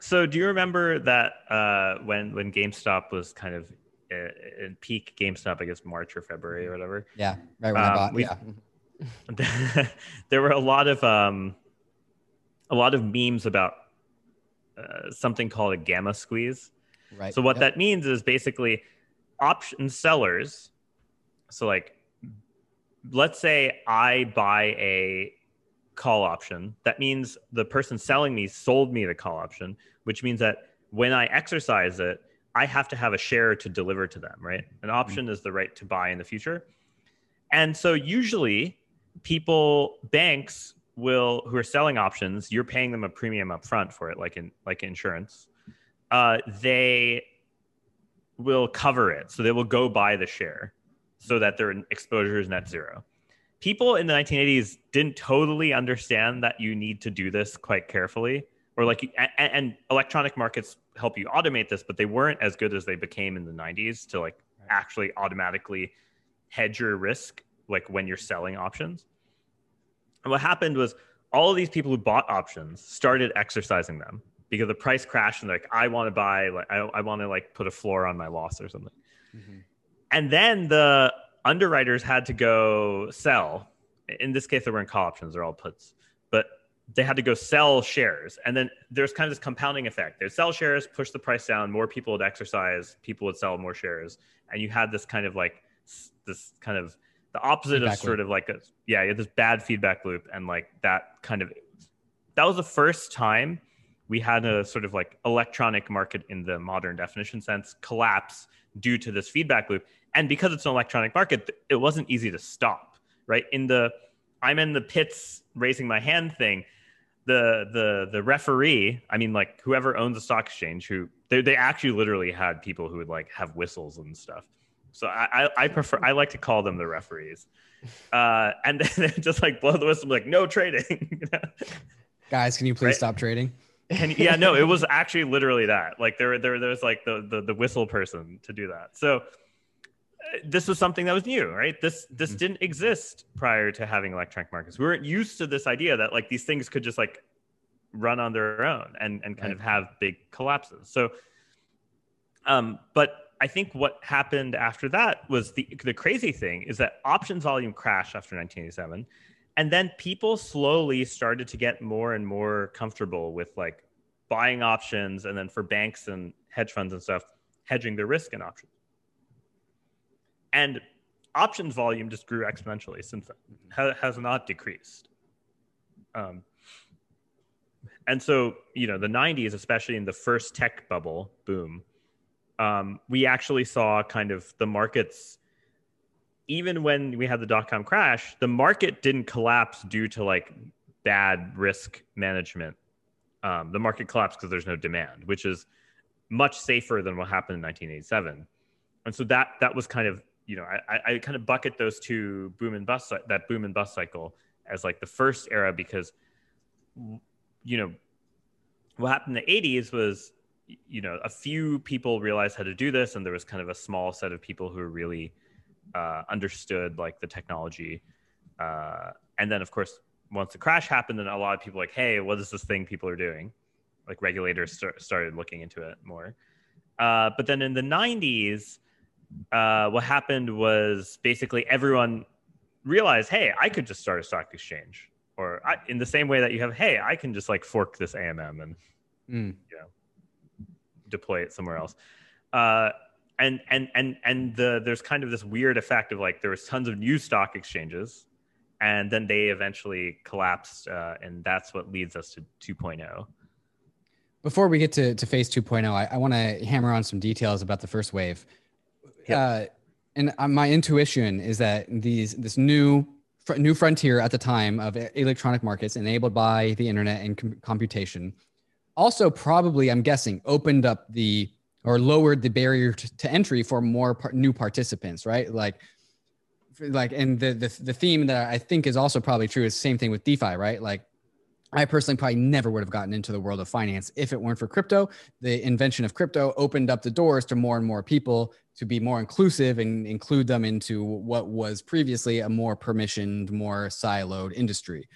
So, do you remember that uh, when when GameStop was kind of uh, in peak GameStop, I guess March or February or whatever? Yeah, right when um, I bought. We, yeah, there were a lot of um, a lot of memes about uh, something called a gamma squeeze. Right. So what yep. that means is basically option sellers. So like, let's say I buy a call option. That means the person selling me sold me the call option, which means that when I exercise it, I have to have a share to deliver to them, right? An option mm-hmm. is the right to buy in the future. And so usually people, banks will who are selling options, you're paying them a premium up front for it, like in like insurance. Uh, they will cover it, so they will go buy the share, so that their exposure is net zero. People in the 1980s didn't totally understand that you need to do this quite carefully, or like, and, and electronic markets help you automate this, but they weren't as good as they became in the 90s to like actually automatically hedge your risk, like when you're selling options. And what happened was all of these people who bought options started exercising them because the price crashed and like I want to buy like I, I want to like put a floor on my loss or something. Mm-hmm. And then the underwriters had to go sell. In this case, they weren't call options; they're all puts. But they had to go sell shares, and then there's kind of this compounding effect. They'd sell shares, push the price down. More people would exercise. People would sell more shares, and you had this kind of like this kind of the opposite feedback of sort loop. of like a yeah, you had this bad feedback loop and like that kind of that was the first time we had a sort of like electronic market in the modern definition sense collapse due to this feedback loop. And because it's an electronic market, it wasn't easy to stop, right? In the I'm in the pits raising my hand thing, the the the referee, I mean like whoever owns the stock exchange who they, they actually literally had people who would like have whistles and stuff so I, I, I prefer I like to call them the referees, uh, and then they just like blow the whistle, like no trading. Guys, can you please right? stop trading? And yeah, no, it was actually literally that. Like there, there, there's like the, the the whistle person to do that. So this was something that was new, right? This this mm-hmm. didn't exist prior to having electronic markets. We weren't used to this idea that like these things could just like run on their own and and kind right. of have big collapses. So, um, but I think what happened after that was the the crazy thing is that options volume crashed after 1987, and then people slowly started to get more and more comfortable with like buying options, and then for banks and hedge funds and stuff, hedging their risk in options. And options volume just grew exponentially since then, has not decreased. Um, and so, you know, the 90s, especially in the first tech bubble boom, um, we actually saw kind of the markets even when we had the dot com crash the market didn't collapse due to like bad risk management. Um, the market collapsed because there's no demand which is much safer than what happened in 1987 and so that that was kind of you know i, I kind of bucket those two boom and bust that boom and bust cycle as like the first era because you know what happened in the 80s was you know, a few people realized how to do this, and there was kind of a small set of people who really uh, understood like the technology. Uh, and then, of course, once the crash happened, then a lot of people like, hey, what is this thing people are doing? Like regulators start, started looking into it more. Uh, but then in the 90s, uh, what happened was basically everyone realized, hey, I could just start a stock exchange. Or I, in the same way that you have, hey, I can just like fork this AMM and mm. you know deploy it somewhere else. Uh, and and and and the there's kind of this weird effect of like there was tons of new stock exchanges, and then they eventually collapsed, uh, and that's what leads us to 2.0. Before we get to, to phase 2.0, I, I want to hammer on some details about the first wave. Yep. Uh, and uh, my intuition is that these this new new frontier at the time of electronic markets enabled by the internet and com- computation also probably i'm guessing opened up the or lowered the barrier to, to entry for more par- new participants right like like and the, the the theme that i think is also probably true is the same thing with defi right like I personally probably never would have gotten into the world of finance if it weren't for crypto. The invention of crypto opened up the doors to more and more people to be more inclusive and include them into what was previously a more permissioned, more siloed industry.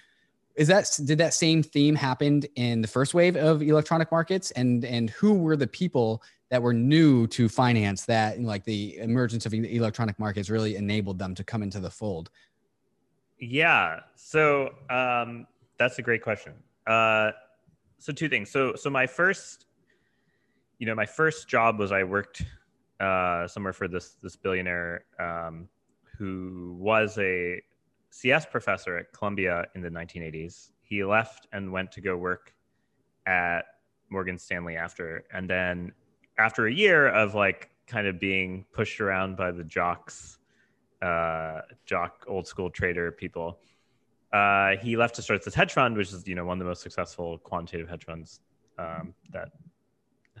Is that did that same theme happen in the first wave of electronic markets? And and who were the people that were new to finance that like the emergence of electronic markets really enabled them to come into the fold? Yeah. So um, that's a great question uh, so two things so so my first you know my first job was i worked uh, somewhere for this this billionaire um, who was a CS professor at Columbia in the 1980s. He left and went to go work at Morgan Stanley after. And then after a year of like kind of being pushed around by the jocks, uh, jock old school trader people, uh, he left to start this hedge fund, which is you know one of the most successful quantitative hedge funds um, that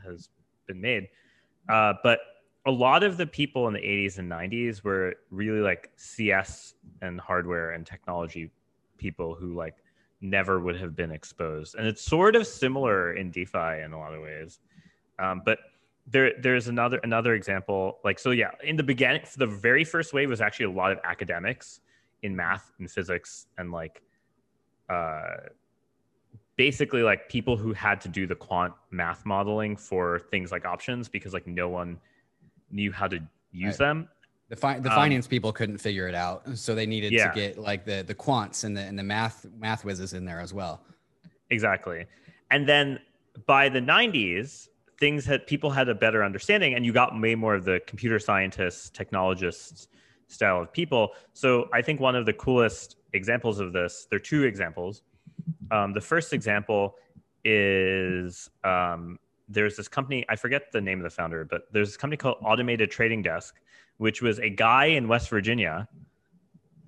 has been made. Uh, but a lot of the people in the 80s and 90s were really like CS and hardware and technology people who like never would have been exposed. And it's sort of similar in DeFi in a lot of ways. Um, but there, there's another another example. Like so, yeah. In the beginning, the very first wave was actually a lot of academics in math and physics and like, uh, basically like people who had to do the quant math modeling for things like options because like no one knew how to use right. them. The, fi- the um, finance people couldn't figure it out, so they needed yeah. to get like the the quants and the and the math math whizzes in there as well. Exactly, and then by the '90s, things had people had a better understanding, and you got way more of the computer scientists, technologists style of people. So I think one of the coolest examples of this, there are two examples. Um, the first example is um, there's this company i forget the name of the founder but there's this company called automated trading desk which was a guy in west virginia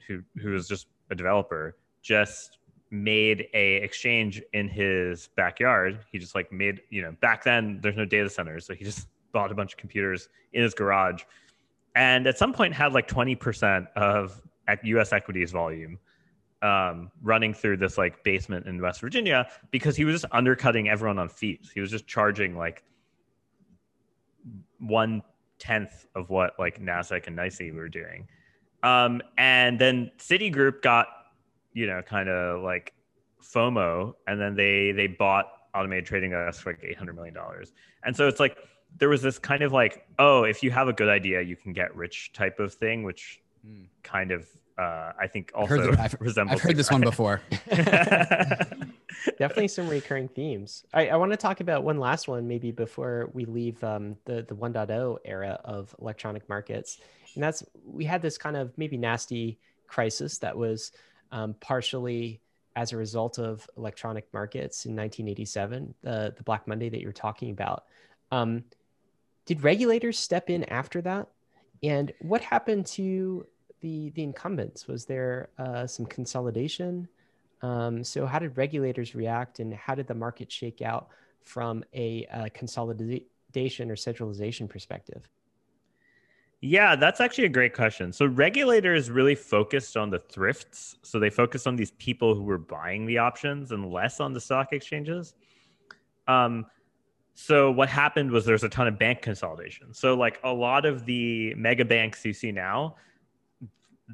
who who was just a developer just made a exchange in his backyard he just like made you know back then there's no data centers so he just bought a bunch of computers in his garage and at some point had like 20% of us equities volume um, running through this like basement in West Virginia because he was just undercutting everyone on fees. He was just charging like one tenth of what like Nasdaq and NYSE were doing. Um, and then Citigroup got, you know, kind of like FOMO, and then they they bought automated trading desk for like eight hundred million dollars. And so it's like there was this kind of like, oh, if you have a good idea, you can get rich type of thing, which mm. kind of uh, I think also I've I've, resembles. I've heard this one before. Definitely some recurring themes. I, I want to talk about one last one, maybe before we leave um, the the 1.0 era of electronic markets, and that's we had this kind of maybe nasty crisis that was um, partially as a result of electronic markets in 1987, the the Black Monday that you're talking about. Um, did regulators step in after that? And what happened to the the incumbents? Was there uh, some consolidation? Um, so how did regulators react, and how did the market shake out from a, a consolidation or centralization perspective? Yeah, that's actually a great question. So regulators really focused on the thrifts. So they focused on these people who were buying the options and less on the stock exchanges. Um, so what happened was there's a ton of bank consolidation. So like a lot of the mega banks you see now,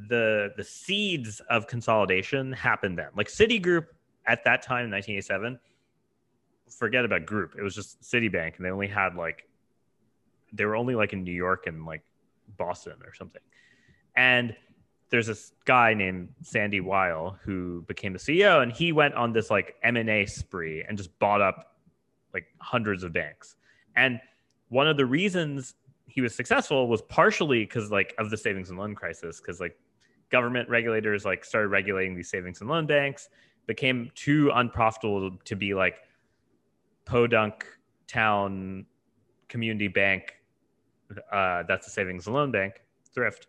the the seeds of consolidation happened then. Like Citigroup at that time, in 1987, forget about group. It was just Citibank, and they only had like they were only like in New York and like Boston or something. And there's this guy named Sandy Weill who became the CEO, and he went on this like M and A spree and just bought up like hundreds of banks. And one of the reasons he was successful was partially because like of the savings and loan crisis because like government regulators like started regulating these savings and loan banks became too unprofitable to be like podunk town community bank uh, that's a savings and loan bank thrift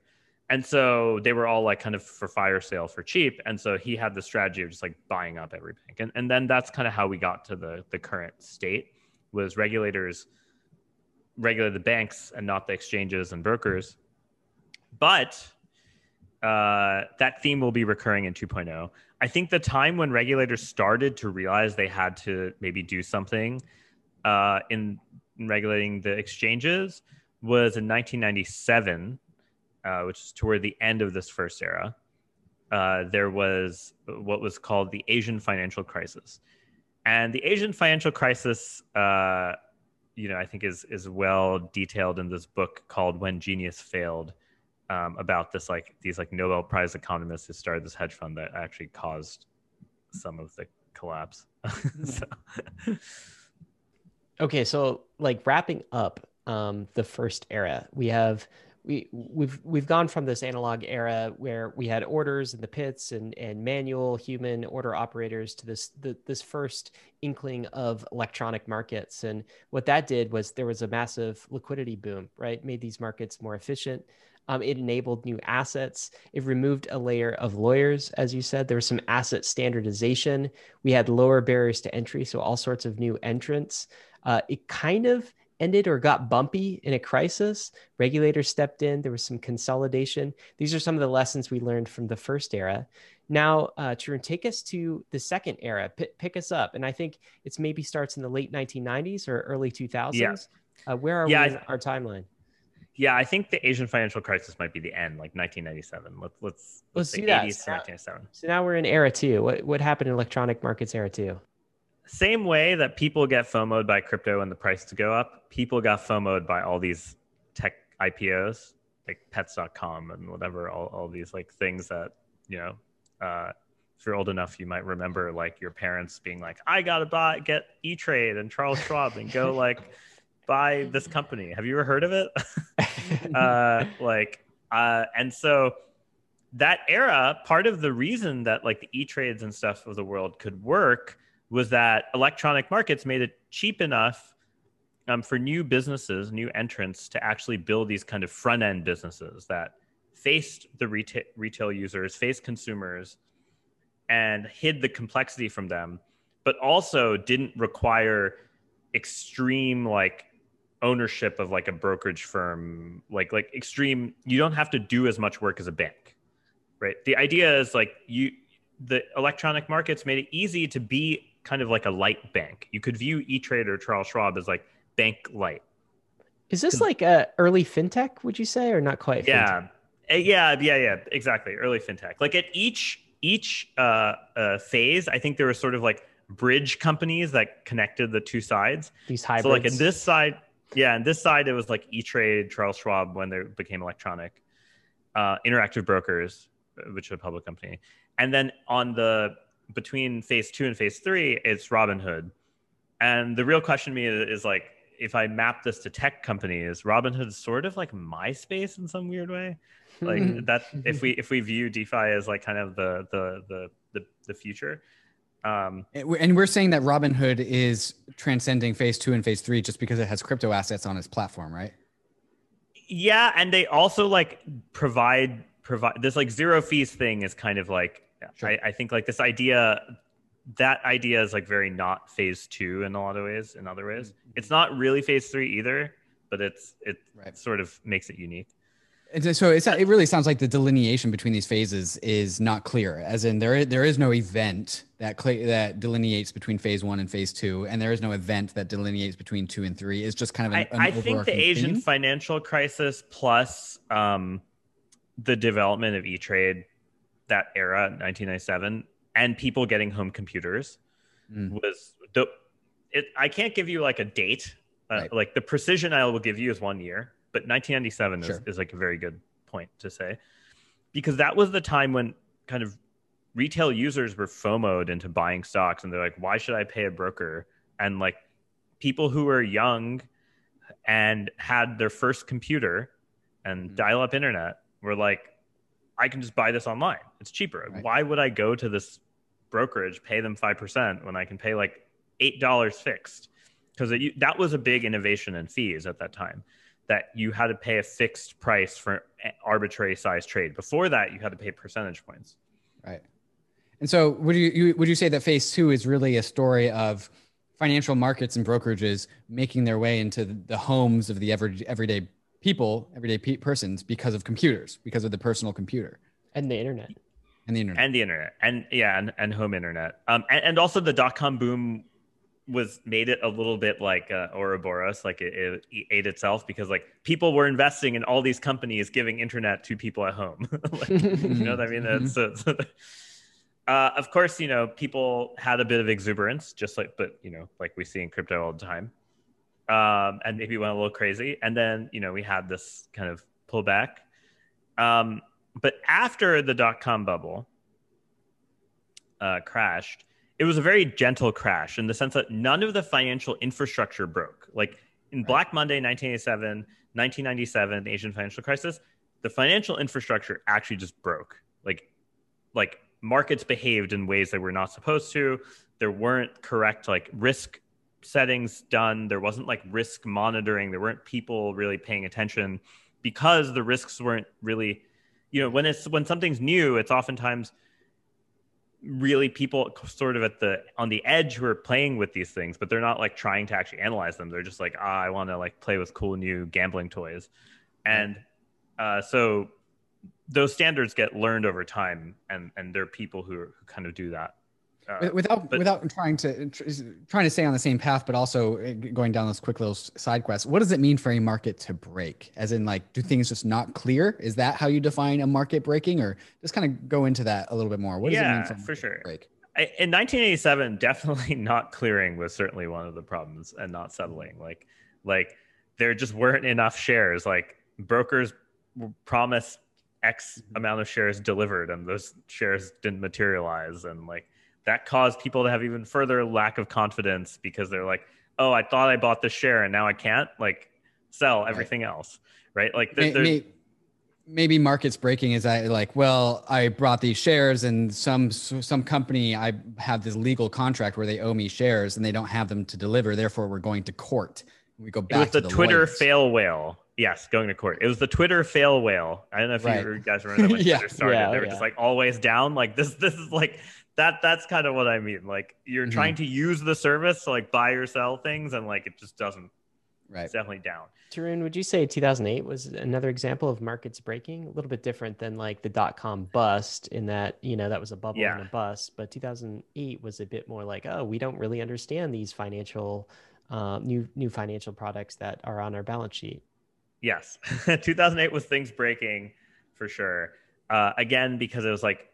and so they were all like kind of for fire sale for cheap and so he had the strategy of just like buying up every bank and, and then that's kind of how we got to the the current state was regulators regulate the banks and not the exchanges and brokers. But uh, that theme will be recurring in 2.0. I think the time when regulators started to realize they had to maybe do something uh, in, in, regulating the exchanges was in 1997, uh, which is toward the end of this first era. Uh, there was what was called the Asian financial crisis. And the Asian financial crisis uh, you know, I think is is well detailed in this book called "When Genius Failed," um, about this like these like Nobel Prize economists who started this hedge fund that actually caused some of the collapse. so. Okay, so like wrapping up um, the first era, we have we we've we've gone from this analog era where we had orders in the pits and and manual human order operators to this the, this first inkling of electronic markets. And what that did was there was a massive liquidity boom right? Made these markets more efficient. Um, it enabled new assets. It removed a layer of lawyers as you said. There was some asset standardization. We had lower barriers to entry so all sorts of new entrants. Uh, it kind of ended or got bumpy in a crisis, regulators stepped in. There was some consolidation. These are some of the lessons we learned from the first era. Now, uh, Tarun, take us to the second era. P- pick us up, and I think it's maybe starts in the late 1990s or early 2000s. Yeah. Uh, where are yeah, we in our timeline? Yeah, I think the Asian financial crisis might be the end, like 1997. Let's let's let's, let's do that. So now, so now we're in era two. What what happened in electronic markets era two? Same way that people get FOMOed by crypto and the price to go up, people got FOMOed by all these tech IPOs like pets.com and whatever, all, all these like things that, you know, uh, if you're old enough, you might remember like your parents being like, I gotta buy, get E Trade and Charles Schwab and go like buy this company. Have you ever heard of it? uh, like, uh, and so that era, part of the reason that like the E Trades and stuff of the world could work was that electronic markets made it cheap enough um, for new businesses, new entrants to actually build these kind of front end businesses that faced the retail, retail users, faced consumers, and hid the complexity from them, but also didn't require extreme like ownership of like a brokerage firm like like extreme you don't have to do as much work as a bank right? The idea is like you the electronic markets made it easy to be kind of like a light bank. You could view E Trade or Charles Schwab as like bank light. Is this like a early fintech? Would you say, or not quite? Yeah, fintech? Eh, yeah, yeah, yeah. Exactly, early fintech. Like at each each uh, uh, phase, I think there were sort of like bridge companies that connected the two sides. These hybrids. So like in this side, Yeah, and this side it was like E Trade, Charles Schwab when they became electronic, uh, Interactive Brokers, which is a public company, and then on the between phase two and phase three, it's Robinhood. And the real question to me is, is like, if I map this to tech companies, Robinhood's sort of like MySpace in some weird way. Like that, if we if we view DeFi as like kind of the the the the, the future. Um, and we're saying that Robinhood is transcending phase two and phase three just because it has crypto assets on its platform, right? Yeah, and they also like provide provide this like zero fees thing is kind of like sure. I, I think like this idea that idea is like very not phase two in a lot of ways in other ways mm-hmm. it's not really phase three either but it's it right. sort of makes it unique and so it's it really sounds like the delineation between these phases is not clear as in there there is no event that cl- that delineates between phase one and phase two and there is no event that delineates between two and three it's just kind of an, i, I think the asian theme. financial crisis plus um, the development of e-trade that era 1997 and people getting home computers mm. was the it i can't give you like a date uh, right. like the precision i will give you is one year but 1997 sure. is, is like a very good point to say because that was the time when kind of retail users were FOMOed into buying stocks and they're like, why should I pay a broker? And like people who were young and had their first computer and mm-hmm. dial up internet were like, I can just buy this online. It's cheaper. Right. Why would I go to this brokerage, pay them 5% when I can pay like $8 fixed? Because that was a big innovation in fees at that time that you had to pay a fixed price for arbitrary size trade. Before that, you had to pay percentage points. Right. And so, would you, you would you say that phase two is really a story of financial markets and brokerages making their way into the homes of the every, everyday people, everyday pe- persons, because of computers, because of the personal computer. And the internet, and the internet, and the internet, and yeah, and, and home internet, um, and, and also the dot com boom was made it a little bit like uh, Ouroboros, like it, it, ate itself because like people were investing in all these companies giving internet to people at home. like, you know what I mean? That's, uh, uh, of course, you know people had a bit of exuberance, just like, but you know, like we see in crypto all the time, um, and maybe went a little crazy. And then you know we had this kind of pullback. Um, but after the dot com bubble uh, crashed it was a very gentle crash in the sense that none of the financial infrastructure broke. Like in. Black Monday, 1987, 1997, the Asian financial crisis, the financial infrastructure actually just broke. Like, like markets behaved in ways they were not supposed to. There weren't correct like risk settings done. There wasn't like risk monitoring. There weren't people really paying attention because the risks weren't really, you know, when it's when something's new, it's oftentimes really people sort of at the on the edge who are playing with these things but they're not like trying to actually analyze them they're just like ah i want to like play with cool new gambling toys and uh, so those standards get learned over time and and there are people who, who kind of do that uh, without but, without trying to trying to stay on the same path, but also uh, going down this quick little side quest. What does it mean for a market to break? As in, like, do things just not clear? Is that how you define a market breaking, or just kind of go into that a little bit more? What does yeah, it mean for, for sure? Break? I, in 1987, definitely not clearing was certainly one of the problems, and not settling. Like, like there just weren't enough shares. Like brokers promised X amount of shares delivered, and those shares didn't materialize, and like that caused people to have even further lack of confidence because they're like, oh, I thought I bought this share and now I can't like sell everything right. else, right? Like maybe, maybe markets breaking is I like, well, I brought these shares and some some company I have this legal contract where they owe me shares and they don't have them to deliver, therefore we're going to court. We go back. It was the, the Twitter lawyers. fail whale. Yes, going to court. It was the Twitter fail whale. I don't know if right. you guys remember when yeah. Twitter started. Yeah, they were yeah. just like always down. Like this, this is like that that's kind of what I mean. Like you're mm-hmm. trying to use the service to like buy or sell things, and like it just doesn't. Right. It's definitely down. Tarun, would you say 2008 was another example of markets breaking? A little bit different than like the dot com bust in that, you know, that was a bubble yeah. and a bust. But 2008 was a bit more like, oh, we don't really understand these financial, uh, new new financial products that are on our balance sheet. Yes. 2008 was things breaking for sure. Uh, again, because it was like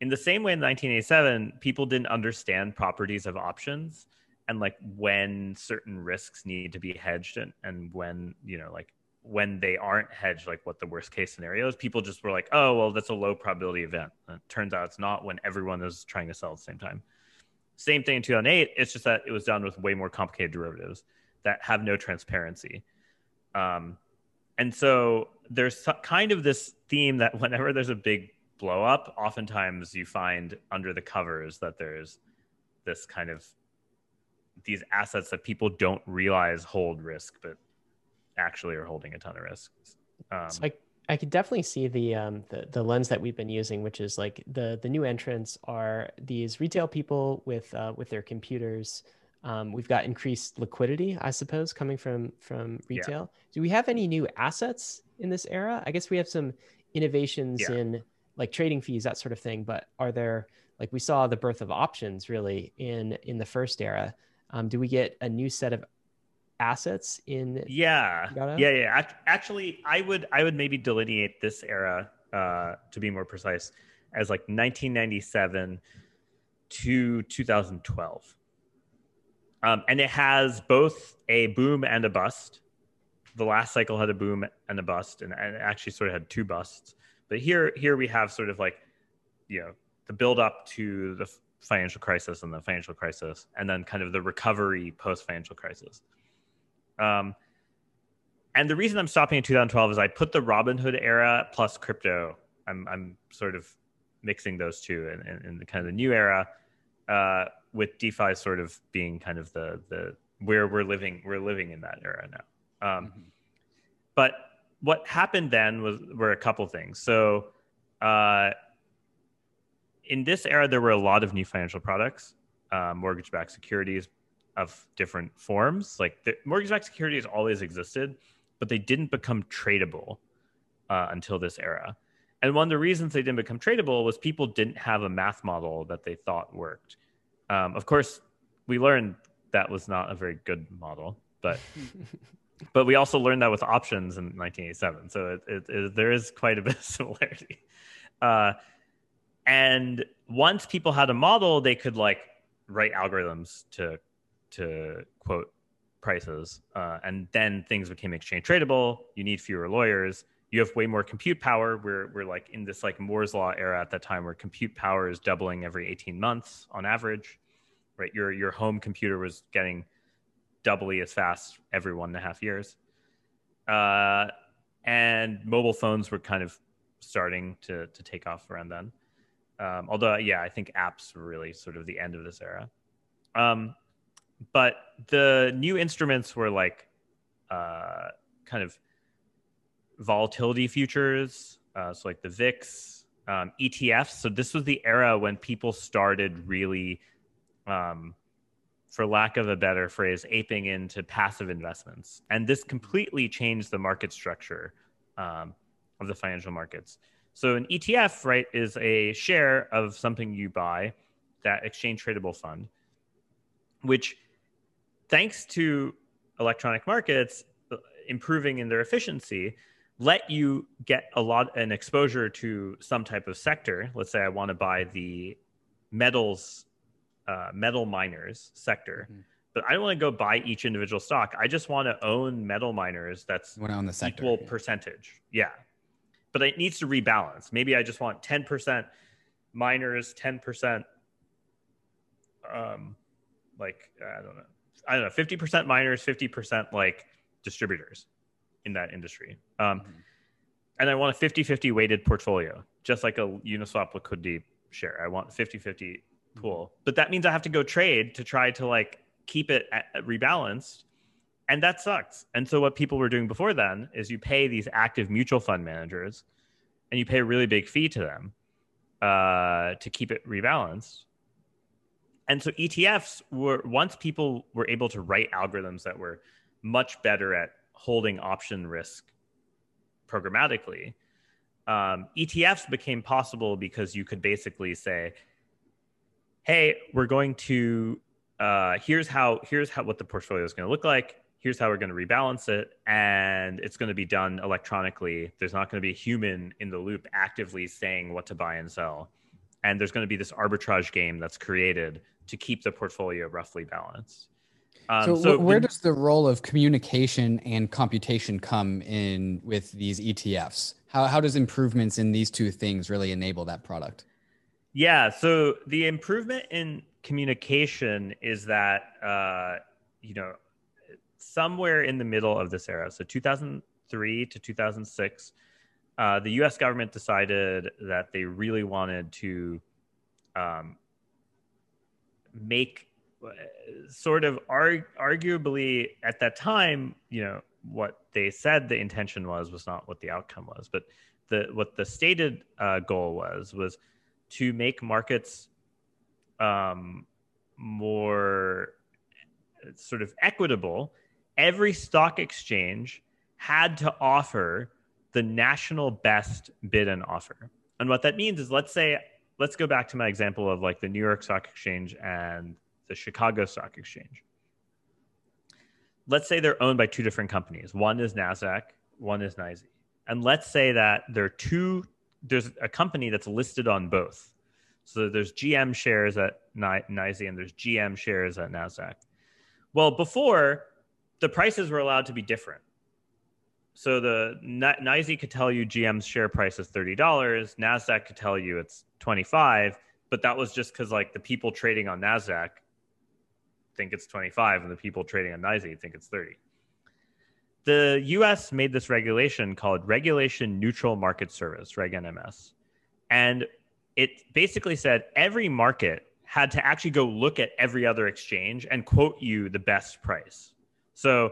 in the same way in 1987, people didn't understand properties of options. and like when certain risks need to be hedged and, and when you know like when they aren't hedged like what the worst case scenario is people just were like oh well that's a low probability event and it turns out it's not when everyone is trying to sell at the same time same thing in 2008 it's just that it was done with way more complicated derivatives that have no transparency um, and so there's kind of this theme that whenever there's a big blow up oftentimes you find under the covers that there's this kind of these assets that people don't realize hold risk, but actually are holding a ton of risks. Um, so I, I could definitely see the, um, the the lens that we've been using, which is like the the new entrants are these retail people with uh, with their computers. Um, we've got increased liquidity, I suppose, coming from from retail. Yeah. Do we have any new assets in this era? I guess we have some innovations yeah. in like trading fees, that sort of thing. But are there like we saw the birth of options really in in the first era? Um, do we get a new set of assets in? Yeah, yeah, yeah. Actually, I would I would maybe delineate this era uh, to be more precise as like 1997 to 2012. Um, and it has both a boom and a bust. The last cycle had a boom and a bust, and, and it actually sort of had two busts. But here, here we have sort of like, you know, the build up to the financial crisis and the financial crisis, and then kind of the recovery post financial crisis. Um, and the reason I'm stopping in 2012 is I put the Robinhood era plus crypto. I'm I'm sort of mixing those two in, in, in the kind of the new era, uh, with DeFi sort of being kind of the the where we're living we're living in that era now. Um, mm-hmm. But what happened then was were a couple things. So uh, in this era, there were a lot of new financial products, uh, mortgage-backed securities of different forms. Like the mortgage-backed securities always existed, but they didn't become tradable uh, until this era. And one of the reasons they didn't become tradable was people didn't have a math model that they thought worked. Um, of course, we learned that was not a very good model, but but we also learned that with options in 1987. So it, it, it, there is quite a bit of similarity. Uh, and once people had a model they could like write algorithms to to quote prices uh, and then things became exchange tradable you need fewer lawyers you have way more compute power we're, we're like in this like moore's law era at that time where compute power is doubling every 18 months on average right your your home computer was getting doubly as fast every one and a half years uh, and mobile phones were kind of starting to to take off around then um, although, yeah, I think apps were really sort of the end of this era. Um, but the new instruments were like uh, kind of volatility futures, uh, so like the VIX, um, ETFs. So this was the era when people started really, um, for lack of a better phrase, aping into passive investments, and this completely changed the market structure um, of the financial markets. So an ETF, right, is a share of something you buy, that exchange tradable fund, which thanks to electronic markets uh, improving in their efficiency, let you get a lot an exposure to some type of sector. Let's say I want to buy the metals, uh, metal miners sector. Mm-hmm but I don't want to go buy each individual stock. I just want to own metal miners that's own the sector, equal yeah. percentage. Yeah but it needs to rebalance. Maybe I just want 10% miners, 10% um like I don't know. I don't know, 50% miners, 50% like distributors in that industry. Um mm-hmm. and I want a 50-50 weighted portfolio, just like a Uniswap liquidity share. I want 50-50 mm-hmm. Pool. Mm-hmm. But that means I have to go trade to try to like keep it at, at rebalanced and that sucks. And so what people were doing before then is you pay these active mutual fund managers, and you pay a really big fee to them uh, to keep it rebalanced. And so ETFs were once people were able to write algorithms that were much better at holding option risk programmatically. Um, ETFs became possible because you could basically say, "Hey, we're going to uh, here's how here's how what the portfolio is going to look like. Here's how we're going to rebalance it. And it's going to be done electronically. There's not going to be a human in the loop actively saying what to buy and sell. And there's going to be this arbitrage game that's created to keep the portfolio roughly balanced. Um, so, so, where the, does the role of communication and computation come in with these ETFs? How, how does improvements in these two things really enable that product? Yeah, so the improvement in communication is that uh, you know somewhere in the middle of this era, so 2003 to 2006, uh, the U.S. government decided that they really wanted to um, make sort of arg- arguably at that time, you know, what they said the intention was was not what the outcome was, but the what the stated uh, goal was was to make markets um, more sort of equitable. Every stock exchange had to offer the national best bid and offer. And what that means is, let's say, let's go back to my example of like the New York Stock Exchange and the Chicago Stock Exchange. Let's say they're owned by two different companies. One is NASDAQ, one is NYSE. And let's say that there are two, there's a company that's listed on both. So there's GM shares at NYSE and there's GM shares at NASDAQ. Well, before, the prices were allowed to be different. So the NYSE could tell you GM's share price is $30, NASDAQ could tell you it's 25, but that was just because like the people trading on NASDAQ think it's 25 and the people trading on NYSE think it's 30. The US made this regulation called Regulation Neutral Market Service, Reg NMS. And it basically said every market had to actually go look at every other exchange and quote you the best price. So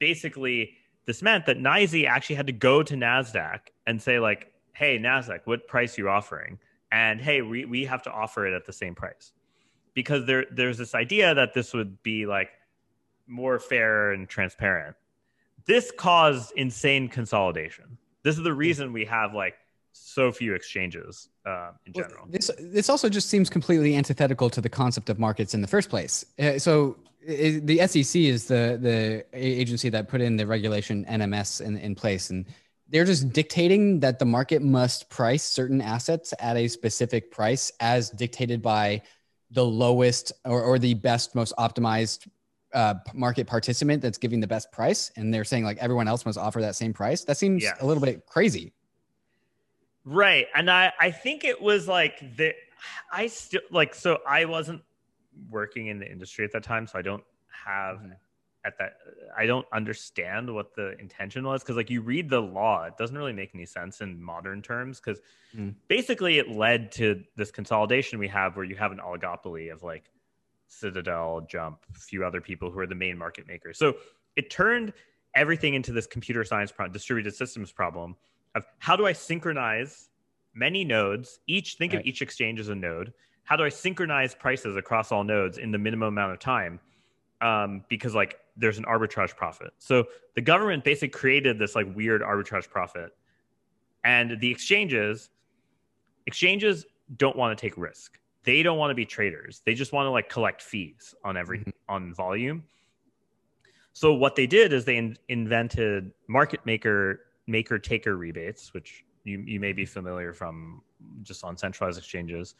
basically, this meant that NYSE actually had to go to NASDAQ and say, like, hey, NASDAQ, what price you offering? And hey, we, we have to offer it at the same price because there there's this idea that this would be like more fair and transparent. This caused insane consolidation. This is the reason we have like so few exchanges uh, in general. This this also just seems completely antithetical to the concept of markets in the first place. Uh, so it, the SEC is the the agency that put in the regulation NMS in, in place, and they're just dictating that the market must price certain assets at a specific price as dictated by the lowest or, or the best, most optimized uh, market participant that's giving the best price, and they're saying like everyone else must offer that same price. That seems yes. a little bit crazy. Right, and I I think it was like the I still like so I wasn't working in the industry at that time, so I don't have mm-hmm at that i don't understand what the intention was because like you read the law it doesn't really make any sense in modern terms because mm. basically it led to this consolidation we have where you have an oligopoly of like citadel jump a few other people who are the main market makers so it turned everything into this computer science problem distributed systems problem of how do i synchronize many nodes each think right. of each exchange as a node how do i synchronize prices across all nodes in the minimum amount of time um, because like there's an arbitrage profit. So the government basically created this like weird arbitrage profit, and the exchanges exchanges don't want to take risk. They don't want to be traders. They just want to like collect fees on every mm-hmm. on volume. So what they did is they in- invented market maker maker taker rebates, which you, you may be familiar from just on centralized exchanges,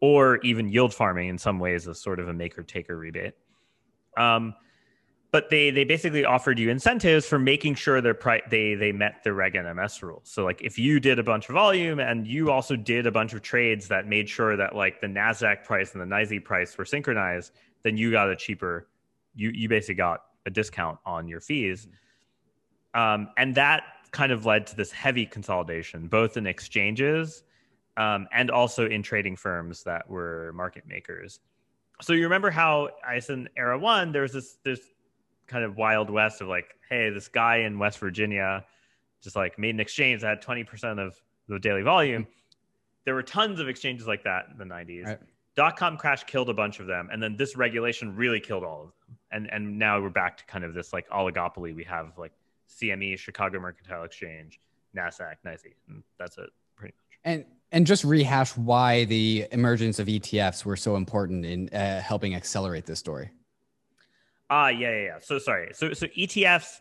or even yield farming in some ways is sort of a maker taker rebate. Um, but they they basically offered you incentives for making sure their pri- they they met the reg nms rules. So like if you did a bunch of volume and you also did a bunch of trades that made sure that like the nasdaq price and the NYSE price were synchronized then you got a cheaper you you basically got a discount on your fees. Um, and that kind of led to this heavy consolidation both in exchanges um, and also in trading firms that were market makers. So you remember how I said in era one, there was this this kind of wild west of like, hey, this guy in West Virginia just like made an exchange that had 20% of the daily volume. There were tons of exchanges like that in the 90s. Right. Dot com crash killed a bunch of them. And then this regulation really killed all of them. And and now we're back to kind of this like oligopoly. We have like CME, Chicago Mercantile Exchange, NASDAQ, NYSE. And that's it pretty much. And and just rehash why the emergence of ETFs were so important in uh, helping accelerate this story. Ah, uh, yeah, yeah, yeah. So sorry. So so ETFs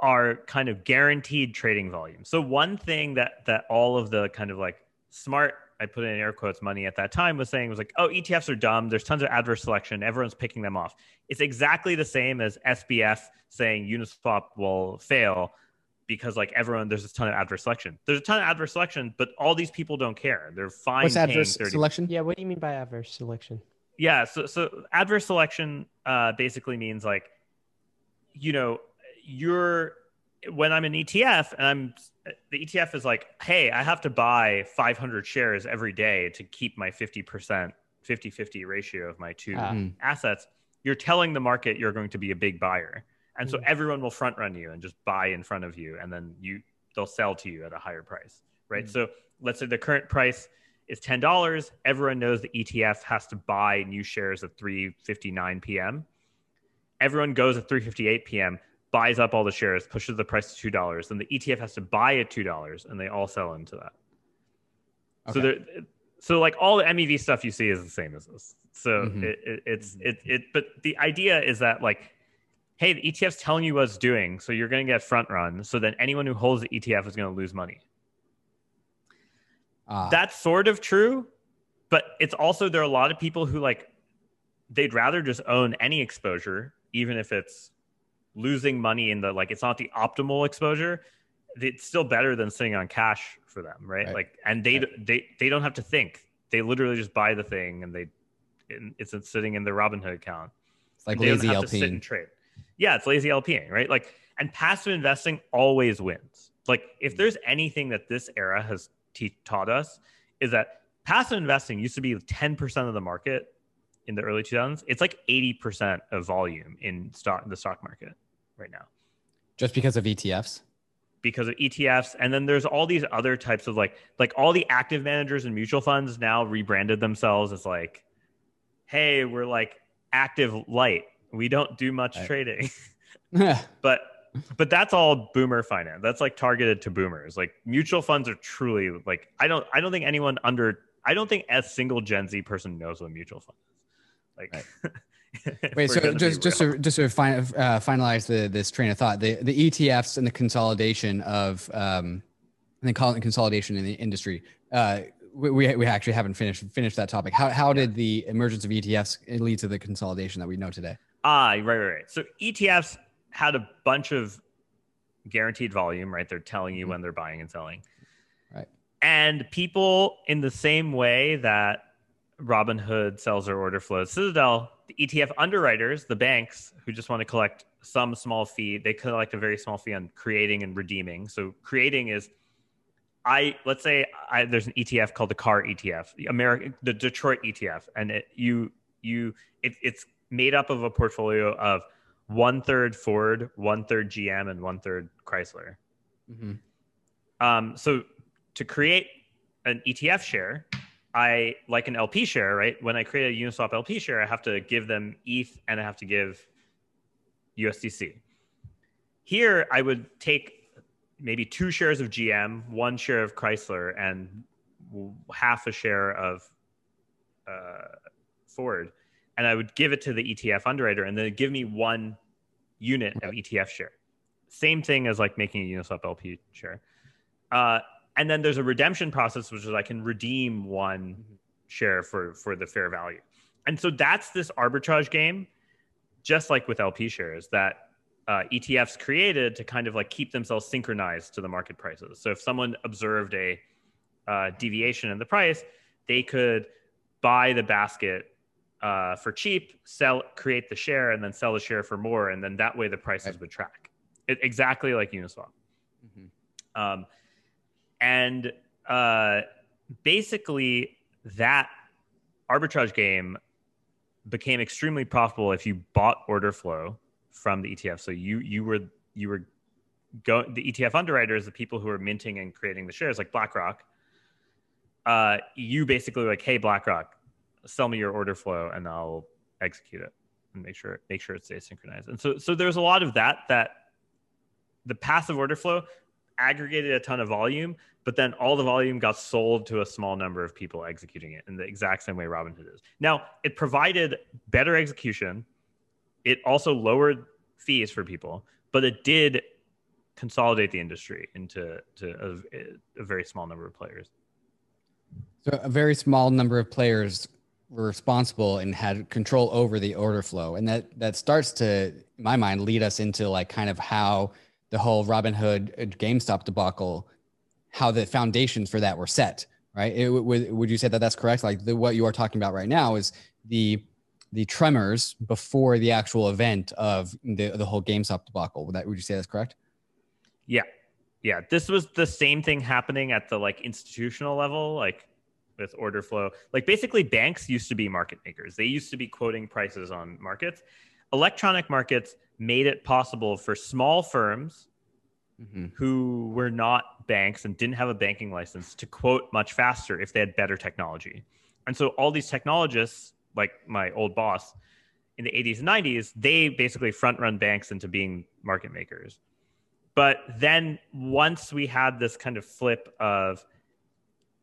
are kind of guaranteed trading volume. So one thing that that all of the kind of like smart I put in air quotes money at that time was saying was like, oh, ETFs are dumb. There's tons of adverse selection. Everyone's picking them off. It's exactly the same as SBF saying Uniswap will fail because like everyone there's a ton of adverse selection. There's a ton of adverse selection, but all these people don't care. They're fine. What's adverse 30. selection? Yeah, what do you mean by adverse selection? Yeah, so so adverse selection uh, basically means like, you know, you're when I'm an ETF and I'm the ETF is like, hey, I have to buy 500 shares every day to keep my 50% 50-50 ratio of my two Ah. Mhm. assets. You're telling the market you're going to be a big buyer. And so Mm. everyone will front run you and just buy in front of you and then you they'll sell to you at a higher price, right? Mm. So let's say the current price is $10. Everyone knows the ETF has to buy new shares at 3:59 p.m. Everyone goes at 3:58 p.m., buys up all the shares, pushes the price to $2, then the ETF has to buy at $2 and they all sell into that. So there so like all the MEV stuff you see is the same as this. So Mhm. it, it, it's it it but the idea is that like hey, the ETF's telling you what it's doing, so you're going to get front run. So then anyone who holds the ETF is going to lose money. Ah, That's sort of true, but it's also there are a lot of people who like they'd rather just own any exposure, even if it's losing money in the like it's not the optimal exposure. It's still better than sitting on cash for them, right? Right. Like, and they Right. they they don't have to think. They literally just buy the thing, and they it's sitting in their Robinhood account it's like they don't lazy to sit and LP. trade. Yeah, it's lazy LPing, right? Like, and passive investing always wins. Like, if there's anything that this era has te- taught us, is that passive investing used to be 10% of the market in the early 2000s. It's like 80% of volume in stock the stock market right now Just because of ETFs. because of ETFs. And then there's all these other types of like, like all the active managers and mutual funds now rebranded themselves as like, hey, we're like active light. We don't do much Right. trading. but but that's all boomer finance. That's like targeted to boomers. Like mutual funds are truly like I don't I don't think anyone under I don't think a single Gen Z person knows what mutual fund is. Like if Wait, so just just to just to fin- uh, finalize the this train of thought, the the ETFs and the consolidation of um, and the col- consolidation in the industry. Uh, we, we we actually haven't finished finished that topic. How how did the emergence of ETFs lead to the consolidation that we know today? Ah, right, right, right. So ETFs had a bunch of guaranteed volume, right? They're telling you Mhm. when they're buying and selling. Right. And people, in the same way that Robinhood sells their order flows, Citadel, the ETF underwriters, the banks who just want to collect some small fee, they collect a very small fee on creating and redeeming. So creating is I let's say I, there's an ETF called the car ETF, the American, the Detroit ETF, and it, you you it, it's made up of a portfolio of one third Ford, one third GM, and one third Chrysler. Mm-hmm. Um, so to create an ETF share, I like an LP share, right? When I create a Uniswap LP share, I have to give them ETH and I have to give USDC. Here, I would take maybe two shares of GM, one share of Chrysler, and half a share of uh, Ford, and I would give it to the ETF underwriter, and then give me one unit of ETF share. Same thing as like making a Uniswap LP share. Uh, and then there's a redemption process, which is I can redeem one share for for the fair value. And so that's this arbitrage game, just like with LP shares that uh, ETFs created to kind of like keep themselves synchronized to the market prices. So if someone observed a uh, deviation in the price, they could buy the basket uh, for cheap, sell, create the share, and then sell the share for more, and then that way the prices Right. would track. It, exactly like Uniswap. Mm-hmm. Um, and uh, basically, that arbitrage game became extremely profitable if you bought order flow from the ETF. So you you were you were go the ETF underwriters, the people who are minting and creating the shares, like BlackRock. Uh, you basically like, hey BlackRock, sell me your order flow, and I'll execute it and make sure make sure it stays synchronized. And so so there's a lot of that that the passive order flow aggregated a ton of volume, but then all the volume got sold to a small number of people executing it in the exact same way Robinhood is. Now, it provided better execution. It also lowered fees for people, but it did consolidate the industry into to a, a very small number of players. So a very small number of players responsible and had control over the order flow, and that that starts to, in my mind, lead us into like kind of how the whole Robinhood uh, GameStop debacle, how the foundations for that were set. Right? It, would would you say that that's correct? Like the, what you are talking about right now is the the tremors before the actual event of the the whole GameStop debacle. Would that would you say that's correct? Yeah, yeah. This was the same thing happening at the like institutional level, like with order flow. Like basically, banks used to be market makers. They used to be quoting prices on markets. Electronic markets made it possible for small firms mm-hmm. who were not banks and didn't have a banking license to quote much faster if they had better technology. And so all these technologists like my old boss in the 80s and 90s, they basically front run banks into being market makers. But then once we had this kind of flip of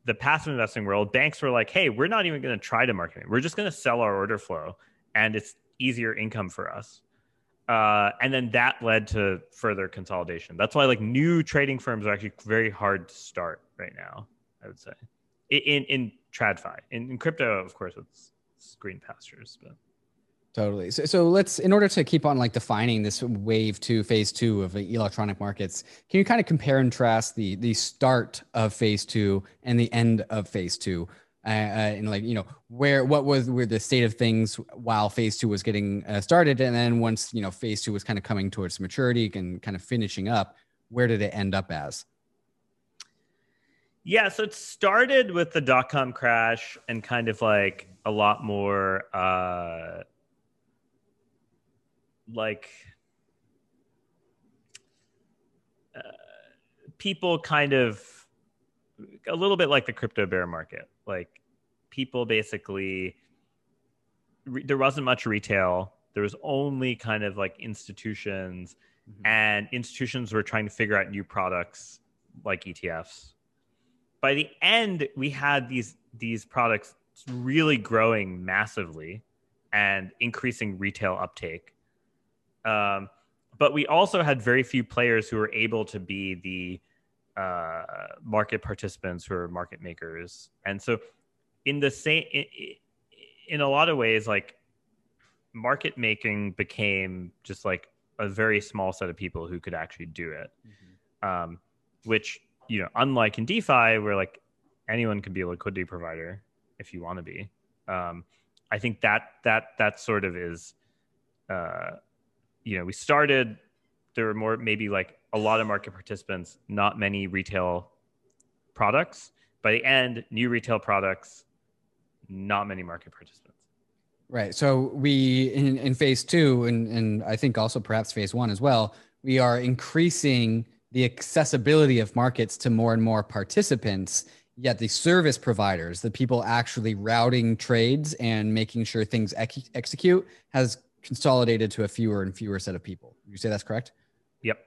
the passive investing world, banks were like, hey, we're not even going to try to market. We're just going to sell our order flow and it's easier income for us. Uh, and then that led to further consolidation. That's why like new trading firms are actually very hard to start right now, I would say. In in, TradFi. In, in crypto, of course, it's green pastures. But totally. So, so let's, in order to keep on like defining this wave two, phase two of electronic markets, can you kind of compare and contrast the the start of phase two and the end of phase two? Uh, uh, and like you know where what was where the state of things while phase two was getting uh, started and then once you know phase two was kind of coming towards maturity and kind of finishing up where did it end up as yeah, so it started with the dot com crash and kind of like a lot more uh like uh, people kind of a little bit like the crypto bear market. Like people basically re- there wasn't much retail. There was only kind of like institutions mm-hmm. and institutions were trying to figure out new products like ETFs by the end we had these these products really growing massively and increasing retail uptake um, but we also had very few players who were able to be the uh, market participants who are market makers and so in the same in, in a lot of ways like market making became just like a very small set of people who could actually do it mm-hmm. um, which you know, unlike in DeFi, where like anyone can be a liquidity provider if you want to be. Um, I think that that that sort of is, uh, you know, we started. There were more maybe like a lot of market participants, not many retail products. By the end, new retail products, not many market participants. Right. So we in, in phase two, and and I think also perhaps phase one as well, we are increasing the accessibility of markets to more and more participants yet the service providers the people actually routing trades and making sure things ex- execute has consolidated to a fewer and fewer set of people. You say that's correct? Yep.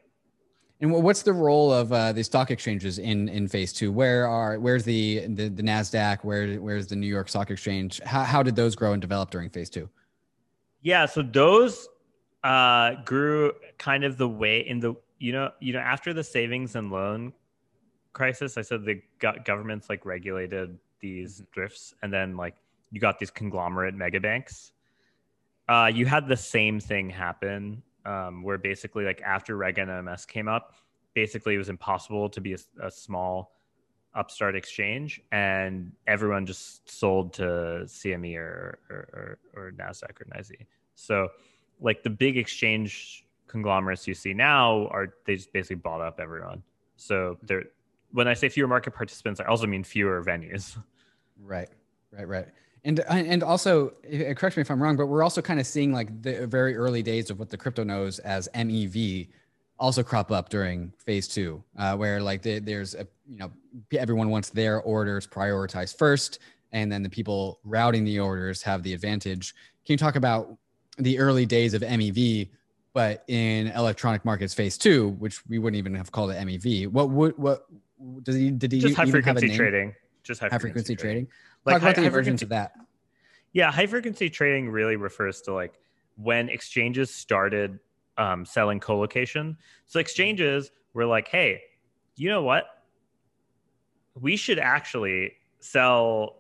And what's the role of uh, the stock exchanges in in phase two? Where are where's the the, the nasdaq? Where where's the new york stock exchange? How, how did those grow and develop during phase two? Yeah so those uh, grew kind of the way in the you know, you know, after the savings and loan crisis, I said the governments like regulated these mm-hmm. thrifts, and then like you got these conglomerate mega banks. Uh, you had the same thing happen, um, where basically like after Reg NMS came up, basically it was impossible to be a, a small upstart exchange, and everyone just sold to CME or or, or, or Nasdaq or NYSE. So, like the big exchange conglomerates you see now are they just basically bought up everyone. So when I say fewer market participants, I also mean fewer venues. Right, right, right. And uh, and also, eh, eh, correct me if I'm wrong, but we're also kind of seeing like the very early days of what the crypto knows as MEV also crop up during phase two, uh, where like the, there's a you know everyone wants their orders prioritized first, and then the people routing the orders have the advantage. Can you talk about the early days of MEV but in electronic markets phase two, which we wouldn't even have called it MEV, what would what what does he did he just high frequency trading? Just high, high frequency, frequency trading. trading. Like Talk high, about the emergence of that. Yeah, high frequency trading really refers to like when exchanges started um, selling colocation. So exchanges were like, hey, you know what? We should actually sell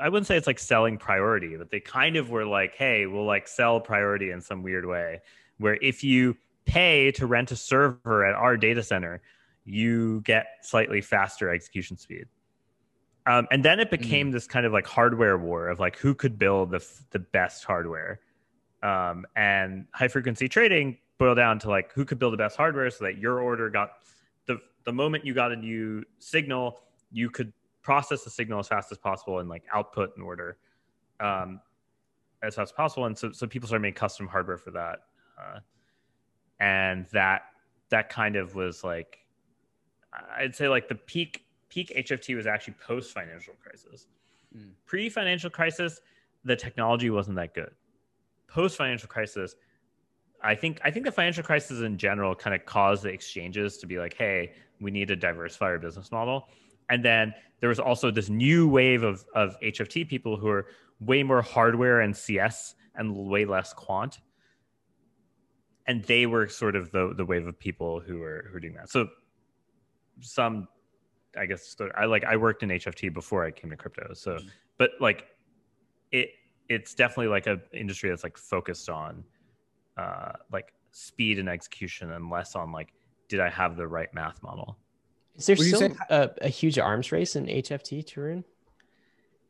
I wouldn't say it's like selling priority, but they kind of were like, hey, we'll like sell priority in some weird way. Where if you pay to rent a server at our data center, you get slightly faster execution speed. Um, and then it became mm. this kind of like hardware war of like who could build the the best hardware. Um, and high frequency trading boiled down to like who could build the best hardware so that your order got the the moment you got a new signal, you could process the signal as fast as possible and like output an order um, as fast as possible. And so so people started making custom hardware for that, uh, and that that kind of was like I'd say like the peak peak HFT was actually post financial crisis. Mm. Pre financial crisis, the technology wasn't that good. Post financial crisis, I think I think the financial crisis in general kind of caused the exchanges to be like, hey, we need to diversify our business model. And then there was also this new wave of of HFT people who are way more hardware and CS and way less quant. And they were sort of the the wave of people who were who were doing that. So some I guess I like I worked in HFT before I came to crypto. So, mm-hmm. but like it it's definitely like a industry that's like focused on uh like speed and execution and less on like did I have the right math model. Is there still a, a, huge arms race in HFT, Tarun?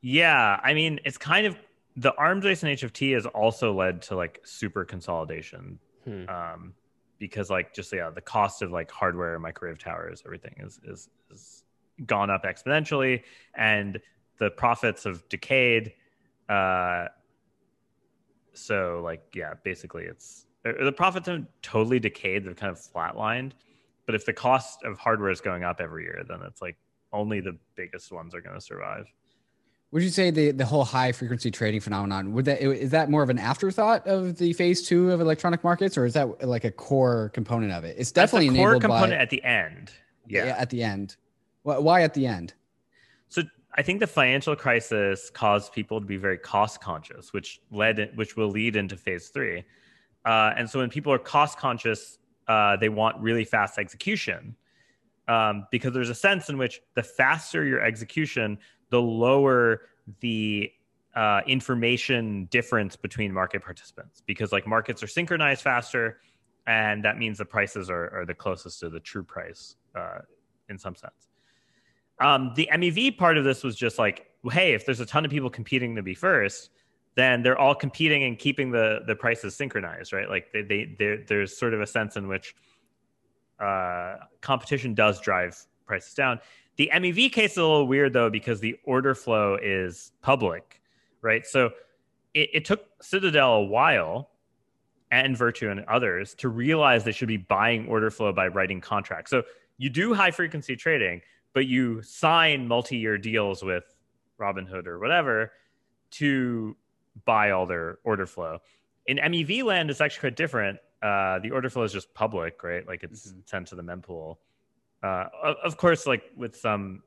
Yeah, I mean it's kind of the arms race in HFT has also led to like super consolidation. Hmm. Um, because like just yeah, the cost of like hardware, microwave towers, everything is is is gone up exponentially and the profits have decayed uh so like yeah basically it's the profits have totally decayed they've kind of flatlined but if the cost of hardware is going up every year then it's like only the biggest ones are going to survive would you say the, the whole high frequency trading phenomenon would that is that more of an afterthought of the phase two of electronic markets or is that like a core component of it it's definitely That's a core component by, at the end yeah. yeah at the end why at the end? So I think the financial crisis caused people to be very cost conscious, which led, which will lead into phase three. Uh, and so when people are cost conscious, uh, they want really fast execution um, because there's a sense in which the faster your execution, the lower the uh, information difference between market participants because like markets are synchronized faster and that means the prices are, are the closest to the true price uh, in some sense um, the MEV part of this was just like, hey, if there's a ton of people competing to be first, then they're all competing and keeping the the prices synchronized, right? Like they, they there's sort of a sense in which uh, competition does drive prices down. The MEV case is a little weird though because the order flow is public, right? So it, it took Citadel a while and Virtu and others to realize they should be buying order flow by writing contracts. So you do high frequency trading, but you sign multi-year deals with Robinhood or whatever to buy all their order flow. In MEV land, it's actually quite different. Uh, the order flow is just public, right? Like it's mm-hmm. sent to the mempool. Uh, of course, like with some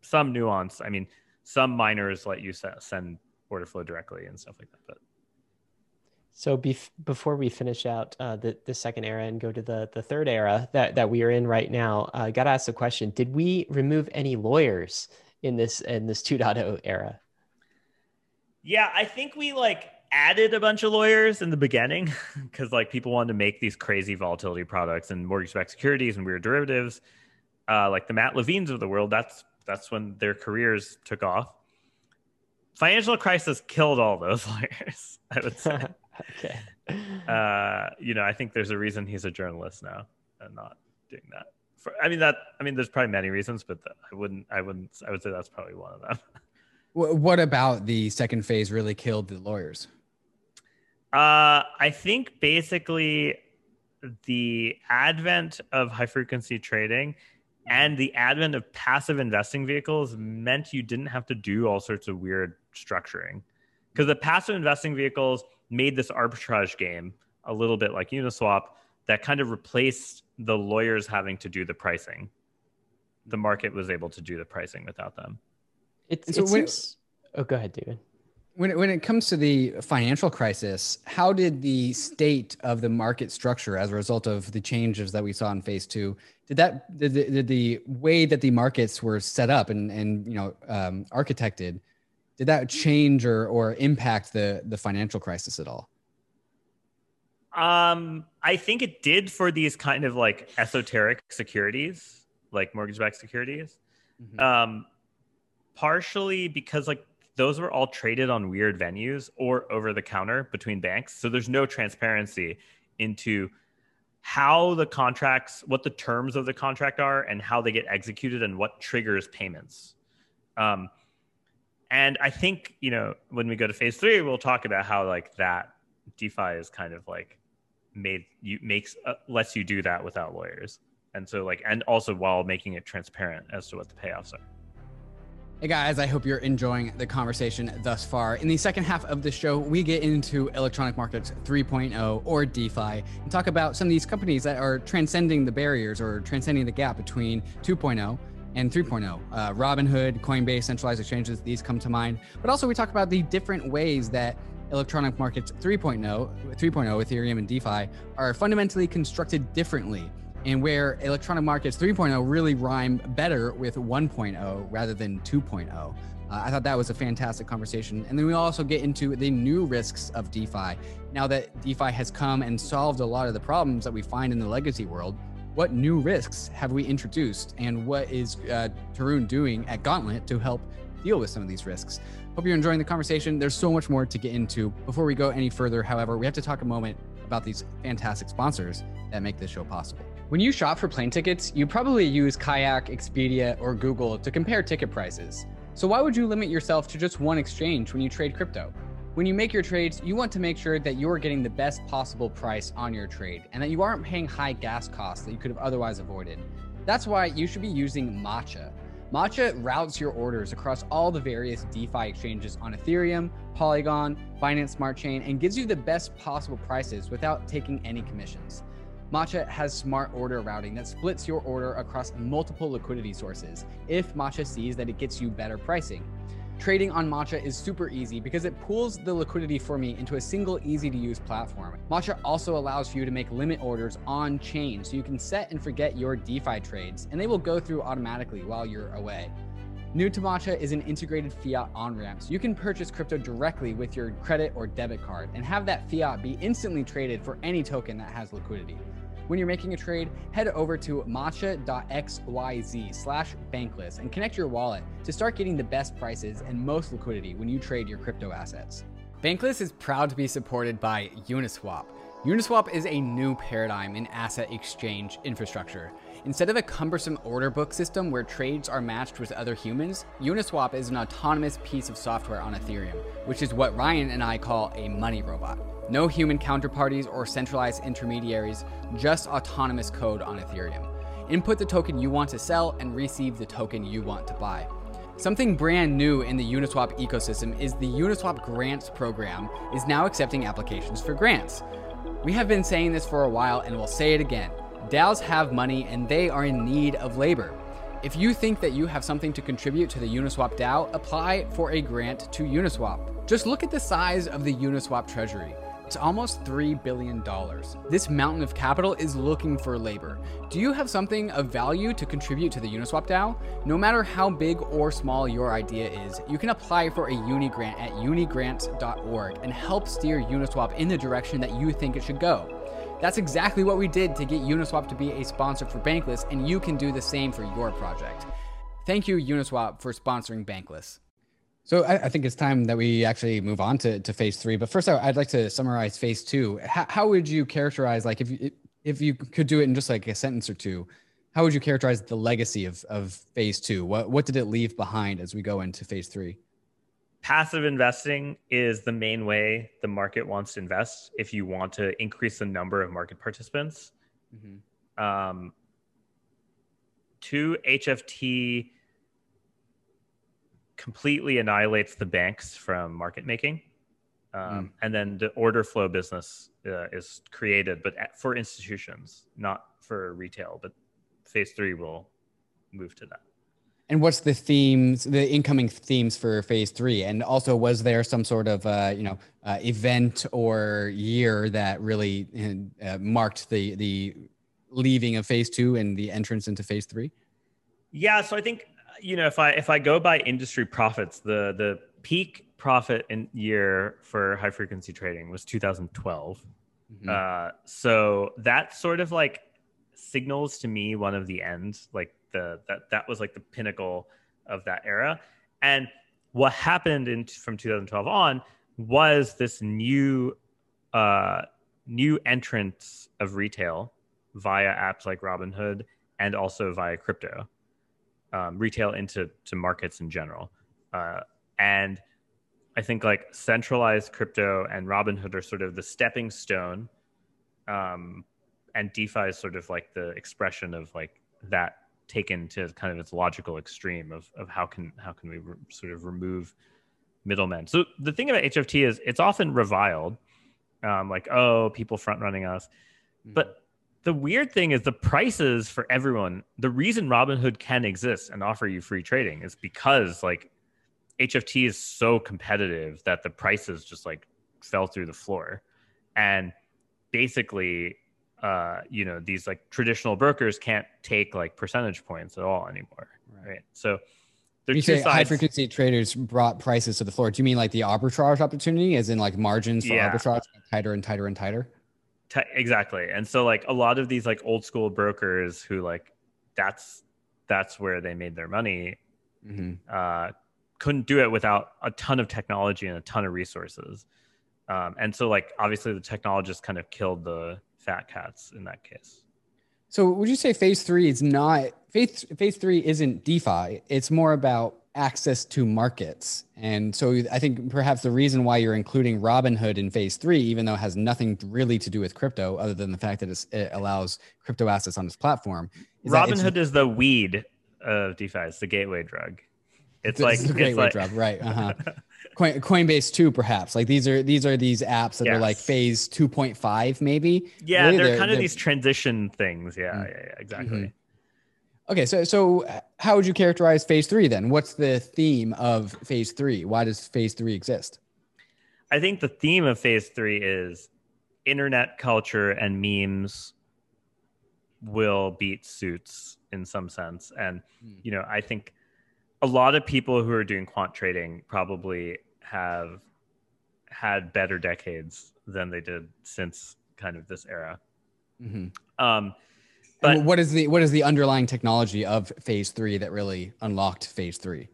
some nuance. I mean, some miners let you send order flow directly and stuff like that. But so bef- before we finish out uh, the the second era and go to the the third era that that we are in right now, I uh, got to ask the question: Did we remove any lawyers in this in this 2.0 era? Yeah, I think we like added a bunch of lawyers in the beginning because like people wanted to make these crazy volatility products and mortgage-backed securities and weird derivatives, uh, like the Matt Levines of the world. That's that's when their careers took off. Financial crisis killed all those lawyers. I would say. okay. Uh, you know, I think there's a reason he's a journalist now and not doing that. For, I mean that. I mean, there's probably many reasons, but the, I wouldn't. I wouldn't. I would say that's probably one of them. what about the second phase really killed the lawyers? Uh, I think basically the advent of high frequency trading Mm-hmm. and the advent of passive investing vehicles meant you didn't have to do all sorts of weird structuring because the passive investing vehicles made this arbitrage game a little bit like Uniswap that kind of replaced the lawyers having to do the pricing. The market was able to do the pricing without them. it's, so it seems. Oh, go ahead, David. When it, when it comes to the financial crisis, how did the state of the market structure as a result of the changes that we saw in phase two, did that did the, did the way that the markets were set up and and you know um, architected, did that change or or impact the the financial crisis at all? Um, I think it did for these kind of like esoteric securities, like mortgage-backed securities. Mm-hmm. Um, partially because like those were all traded on weird venues or over the counter between banks. So there's no transparency into how the contracts, what the terms of the contract are, and how they get executed, and what triggers payments. Um, and I think you know when we go to phase three, we'll talk about how like that DeFi is kind of like made you makes uh, lets you do that without lawyers, and so like and also while making it transparent as to what the payoffs are. Hey guys, I hope you're enjoying the conversation thus far. In the second half of the show, we get into electronic markets 3.0 or DeFi and talk about some of these companies that are transcending the barriers or transcending the gap between 2.0 and 3.0. Uh, Robinhood, Coinbase, centralized exchanges, these come to mind. But also, we talk about the different ways that electronic markets 3.0, 3.0, Ethereum, and DeFi are fundamentally constructed differently and where electronic markets 3.0 really rhyme better with 1.0 rather than 2.0. Uh, I thought that was a fantastic conversation. And then we also get into the new risks of DeFi. Now that DeFi has come and solved a lot of the problems that we find in the legacy world, what new risks have we introduced? And what is uh, Tarun doing at Gauntlet to help deal with some of these risks? Hope you're enjoying the conversation. There's so much more to get into. Before we go any further, however, we have to talk a moment about these fantastic sponsors that make this show possible. When you shop for plane tickets, you probably use Kayak, Expedia, or Google to compare ticket prices. So why would you limit yourself to just one exchange when you trade crypto? When you make your trades, you want to make sure that you're getting the best possible price on your trade and that you aren't paying high gas costs that you could have otherwise avoided. That's why you should be using Matcha. Matcha routes your orders across all the various DeFi exchanges on Ethereum, Polygon, Binance Smart Chain, and gives you the best possible prices without taking any commissions. Matcha has smart order routing that splits your order across multiple liquidity sources if Matcha sees that it gets you better pricing. Trading on Matcha is super easy because it pools the liquidity for me into a single easy to use platform. Matcha also allows you to make limit orders on chain so you can set and forget your DeFi trades and they will go through automatically while you're away. New to Matcha is an integrated fiat on ramp, so you can purchase crypto directly with your credit or debit card and have that fiat be instantly traded for any token that has liquidity. When you're making a trade, head over to matcha.xyz slash bankless and connect your wallet to start getting the best prices and most liquidity when you trade your crypto assets. Bankless is proud to be supported by Uniswap. Uniswap is a new paradigm in asset exchange infrastructure. Instead of a cumbersome order book system where trades are matched with other humans, Uniswap is an autonomous piece of software on Ethereum, which is what Ryan and I call a money robot. No human counterparties or centralized intermediaries, just autonomous code on Ethereum. Input the token you want to sell and receive the token you want to buy. Something brand new in the Uniswap ecosystem is the Uniswap Grants program is now accepting applications for grants. We have been saying this for a while and we'll say it again. DAOs have money and they are in need of labor. If you think that you have something to contribute to the Uniswap DAO, apply for a grant to Uniswap. Just look at the size of the Uniswap treasury. It's almost $3 billion. This mountain of capital is looking for labor. Do you have something of value to contribute to the Uniswap DAO? No matter how big or small your idea is, you can apply for a Uni grant at unigrants.org and help steer Uniswap in the direction that you think it should go. That's exactly what we did to get Uniswap to be a sponsor for Bankless, and you can do the same for your project. Thank you, Uniswap, for sponsoring Bankless. So I, I, think it's time that we actually move on to, to phase three. But first, I'd like to summarize phase two. How, how would you characterize, like, if you if you could do it in just like a sentence or two, how would you characterize the legacy of of phase two? What what did it leave behind as we go into phase three? Passive investing is the main way the market wants to invest. If you want to increase the number of market participants, mm-hmm. um, two HFT completely annihilates the banks from market making. Um, mm. And then the order flow business uh, is created, but for institutions, not for retail. But phase three will move to that. And what's the themes, the incoming themes for phase three? And also, was there some sort of, uh, you know, uh, event or year that really uh, marked the the leaving of phase two and the entrance into phase three? Yeah, so I think you know if I if I go by industry profits, the the peak profit in year for high frequency trading was 2012. Mm-hmm. Uh, so that sort of like signals to me one of the ends, like the that that was like the pinnacle of that era. And what happened in from 2012 on was this new uh, new entrance of retail via apps like Robinhood and also via crypto, um, retail into to markets in general. Uh, and I think like centralized crypto and Robinhood are sort of the stepping stone, um, and DeFi is sort of like the expression of like that taken to kind of its logical extreme of of how can how can we re- sort of remove middlemen. So the thing about HFT is it's often reviled, um, like oh people front running us, mm-hmm. but the weird thing is the prices for everyone. The reason Robinhood can exist and offer you free trading is because like HFT is so competitive that the prices just like fell through the floor, and basically uh, you know these like traditional brokers can't take like percentage points at all anymore right, right? so you say high frequency traders brought prices to the floor do you mean like the arbitrage opportunity as in like margins for yeah. arbitrage tighter and tighter and tighter T- exactly and so like a lot of these like old school brokers who like that's that's where they made their money mm-hmm. uh, couldn't do it without a ton of technology and a ton of resources um, and so like obviously the technologists kind of killed the fat cats in that case. So would you say phase three is not phase phase three isn't DeFi? It's more about access to markets. And so I think perhaps the reason why you're including Robinhood in phase three, even though it has nothing really to do with crypto, other than the fact that it allows crypto assets on its platform. Robinhood is the weed of DeFi. It's the gateway drug. It's, it's like the gateway like, drug, right? Uh-huh. Coin, Coinbase 2 perhaps like these are these are these apps that yes. are like phase 2.5 maybe yeah really? they're, they're, kind of they're... these transition things yeah mm-hmm. yeah, yeah, exactly mm-hmm. okay so so how would you characterize phase 3 then what's the theme of phase 3 why does phase 3 exist i think the theme of phase 3 is internet culture and memes will beat suits in some sense and mm. you know i think a lot of people who are doing quant trading probably have had better decades than they did since kind of this era. Mm-hmm. Um, but what is the what is the underlying technology of phase three that really unlocked phase three?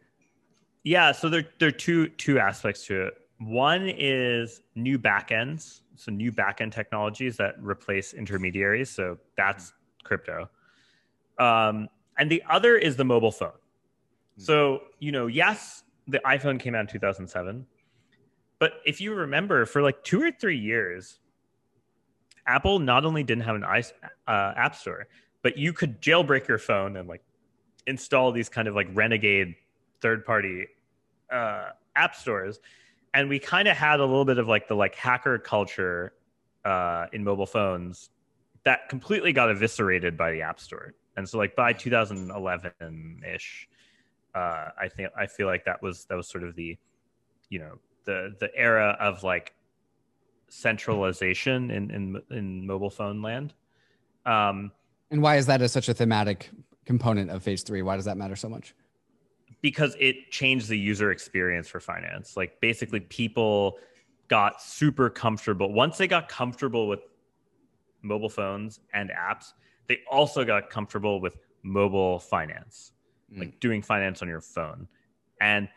Yeah, so there there are two two aspects to it. One is new backends, so new backend technologies that replace intermediaries. So that's crypto. Um, and the other is the mobile phone. So, you know, yes, the iPhone came out in 2007. But if you remember, for like two or three years, Apple not only didn't have an uh, app store, but you could jailbreak your phone and like install these kind of like renegade third party uh, app stores. And we kind of had a little bit of like the like hacker culture uh, in mobile phones that completely got eviscerated by the app store. And so like by 2011 ish, uh, I think I feel like that was that was sort of the, you know, the the era of like centralization in in, in mobile phone land. Um, and why is that a, such a thematic component of phase three? Why does that matter so much? Because it changed the user experience for finance. Like basically, people got super comfortable. Once they got comfortable with mobile phones and apps, they also got comfortable with mobile finance mm. like doing finance on your phone. And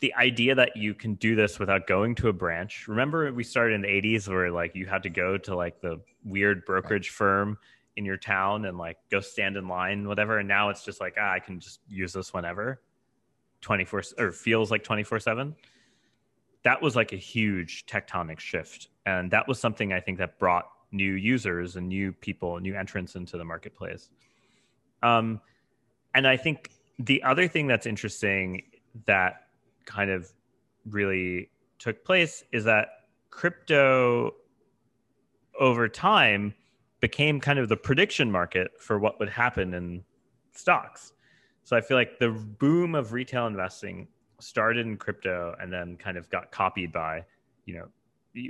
the idea that you can do this without going to a branch. Remember we started in the 80s where like you had to go to like the weird brokerage right. firm in your town and like go stand in line whatever and now it's just like ah, I can just use this whenever 24 or feels like 24/7. That was like a huge tectonic shift and that was something I think that brought new users and new people, new entrants into the marketplace. Um and I think the other thing that's interesting that kind of really took place is that crypto over time became kind of the prediction market for what would happen in stocks. So I feel like the boom of retail investing started in crypto and then kind of got copied by, you know,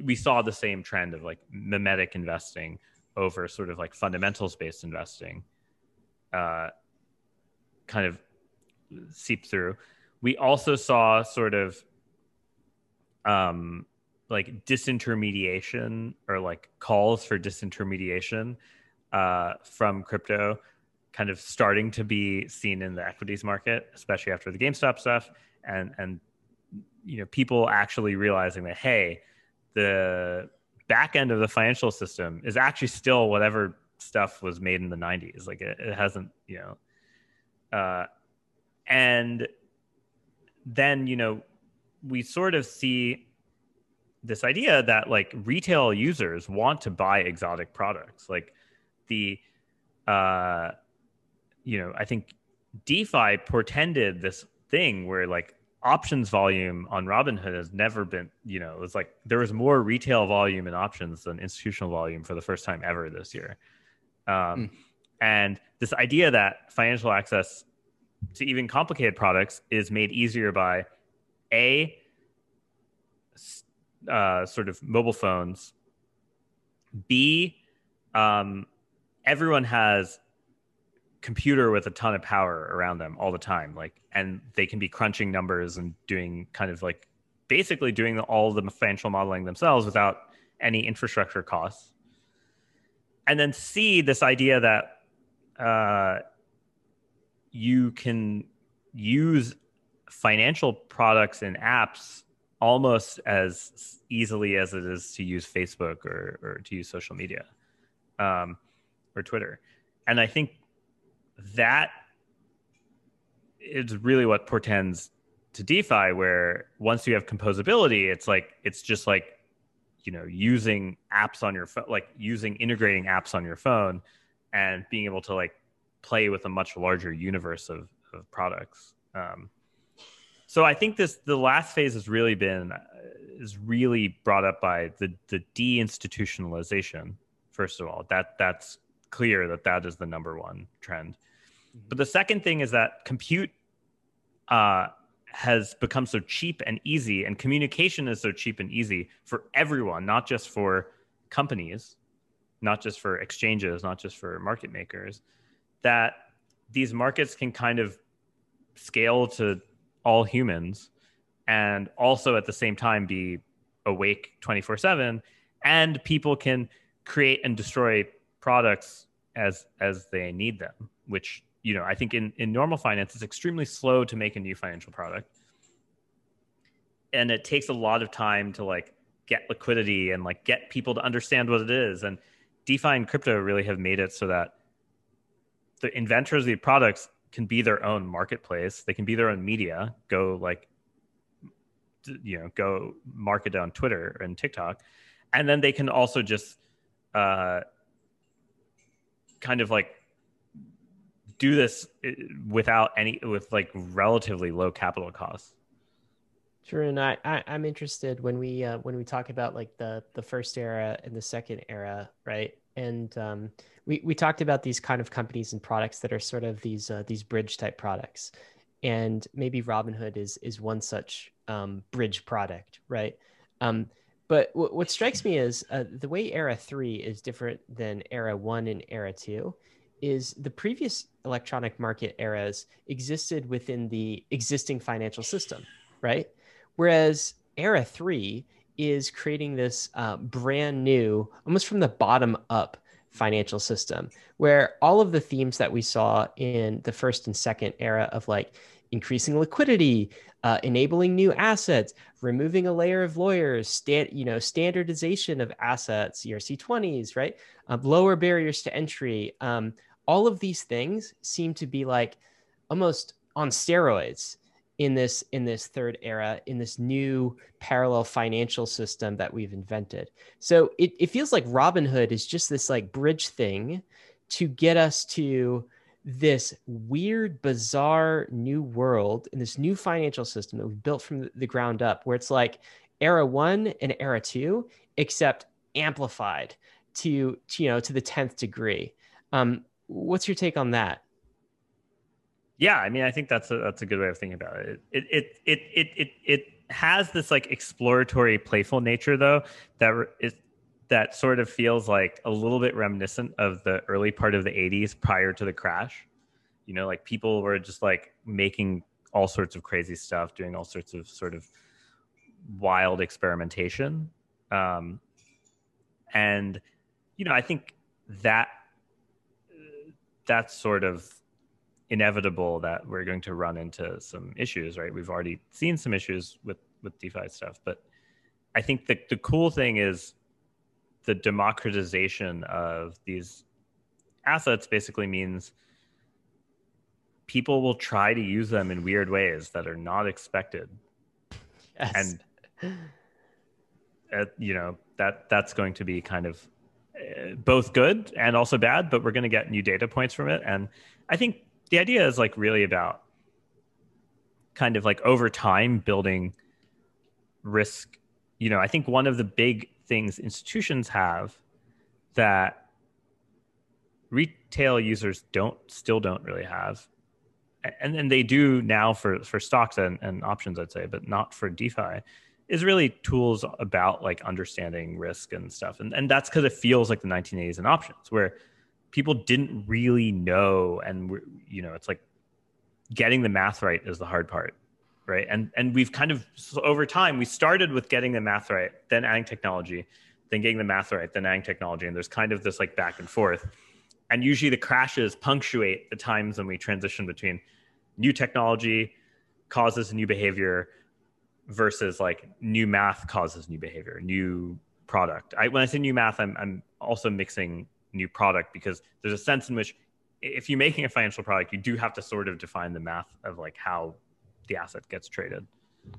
we saw the same trend of like mimetic investing over sort of like fundamentals based investing uh, kind of seep through. We also saw sort of um, like disintermediation or like calls for disintermediation uh, from crypto kind of starting to be seen in the equities market, especially after the GameStop stuff, and and you know people actually realizing that hey, the back end of the financial system is actually still whatever stuff was made in the 90s. Like it, it hasn't, you know, uh, and then you know we sort of see this idea that like retail users want to buy exotic products like the uh you know, I think DeFi portended this thing where like options volume on Robinhood has never been, you know, it was like there was more retail volume in options than institutional volume for the first time ever this year. Um, mm. And this idea that financial access to even complicated products is made easier by a uh, sort of mobile phones. B, um, everyone has computer with a ton of power around them all the time like and they can be crunching numbers and doing kind of like basically doing all the financial modeling themselves without any infrastructure costs and then see this idea that uh, you can use financial products and apps almost as easily as it is to use facebook or, or to use social media um, or twitter. And i think that is really what portends to DeFi, where once you have composability, it's like it's just like you know using apps on your phone, like using integrating apps on your phone, and being able to like play with a much larger universe of, of products. Um, so I think this the last phase has really been uh, is really brought up by the the deinstitutionalization. First of all, that that's clear that that is the number one trend. But the second thing is that compute uh, has become so cheap and easy, and communication is so cheap and easy for everyone, not just for companies, not just for exchanges, not just for market makers, that these markets can kind of scale to all humans and also at the same time be awake 24 7 and people can create and destroy products as as they need them which you know, I think in, in normal finance, it's extremely slow to make a new financial product. And it takes a lot of time to like get liquidity and like get people to understand what it is. And DeFi and crypto really have made it so that the inventors of the products can be their own marketplace. They can be their own media, go like, you know, go market on Twitter and TikTok. And then they can also just uh, kind of like do this uh, without any with like relatively low capital costs. Sure, and I, I am interested when we uh, when we talk about like the the first era and the second era, right? And um, we we talked about these kind of companies and products that are sort of these uh, these bridge type products, and maybe Robinhood is is one such um, bridge product, right? Um, but w- what strikes me is uh, the way Era three is different than Era one and Era two is the previous electronic market eras existed within the existing financial system, right? Whereas era three is creating this uh, brand new, almost from the bottom up financial system, where all of the themes that we saw in the first and second era of like increasing liquidity, uh, enabling new assets, removing a layer of lawyers, stand, you know, standardization of assets, ERC20s, right? Um, lower barriers to entry, um, all of these things seem to be like almost on steroids in this in this third era in this new parallel financial system that we've invented so it, it feels like robinhood is just this like bridge thing to get us to this weird bizarre new world in this new financial system that we've built from the ground up where it's like era one and era two except amplified to, to you know to the 10th degree um, what's your take on that? Yeah, I mean, I think that's a that's a good way of thinking about it. It it it it it, it has this like exploratory, playful nature though that is that sort of feels like a little bit reminiscent of the early part of the 80s prior to the crash. You know, like people were just like making all sorts of crazy stuff, doing all sorts of sort of wild experimentation. Um, and, you know, I think that that's sort of inevitable that we're going to run into some issues, right? We've already seen some issues with with DeFi stuff, but I think the the cool thing is the democratization of these assets basically means people will try to use them in weird ways that are not expected. Yes. And uh, you know that that's going to be kind of uh, both good and also bad, but we're going to get new data points from it. And I think the idea is like really about kind of like over time building risk. You know, I think one of the big things institutions have that retail users don't still don't really have and then they do now for for stocks and, and options i'd say but not for defi is really tools about like understanding risk and stuff and, and that's because it feels like the 1980s and options where people didn't really know and you know it's like getting the math right is the hard part right? And and we've kind of so over time we started with getting the math right then adding technology then getting the math right then adding technology. And there's kind of this like back and forth. And usually the crashes punctuate the times when we transition between new technology causes new behavior versus like new math causes new behavior, new product. I, when I say new math, I'm, I'm also mixing new product because there's a sense in which if you're making a financial product, you do have to sort of define the math of like how the asset gets traded.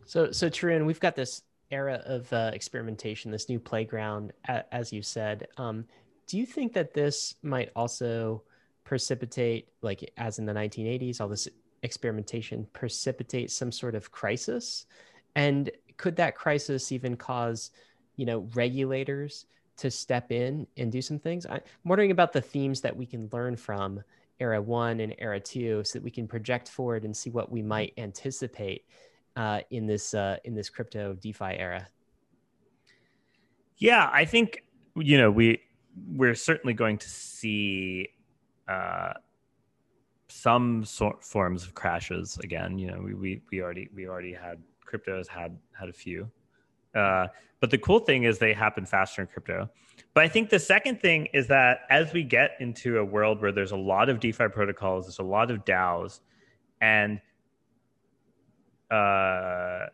So, so Tarun, we've got this era of uh, experimentation, this new playground, as you said. Um, do you think that this might also precipitate, like as in the 1980s, all this experimentation precipitate some sort of crisis and could that crisis even cause, you know, regulators to step in and do some things? I'm wondering about the themes that we can learn from era one and era two so that we can project forward and see what we might anticipate uh, in this uh, in this crypto DeFi era. Yeah, I think you know we we're certainly going to see uh, some sort forms of crashes again. You know, we, we we already we already had cryptos had had a few. Uh, but the cool thing is they happen faster in crypto. But I think the second thing is that as we get into a world where there's a lot of DeFi protocols, there's a lot of DAOs, and uh,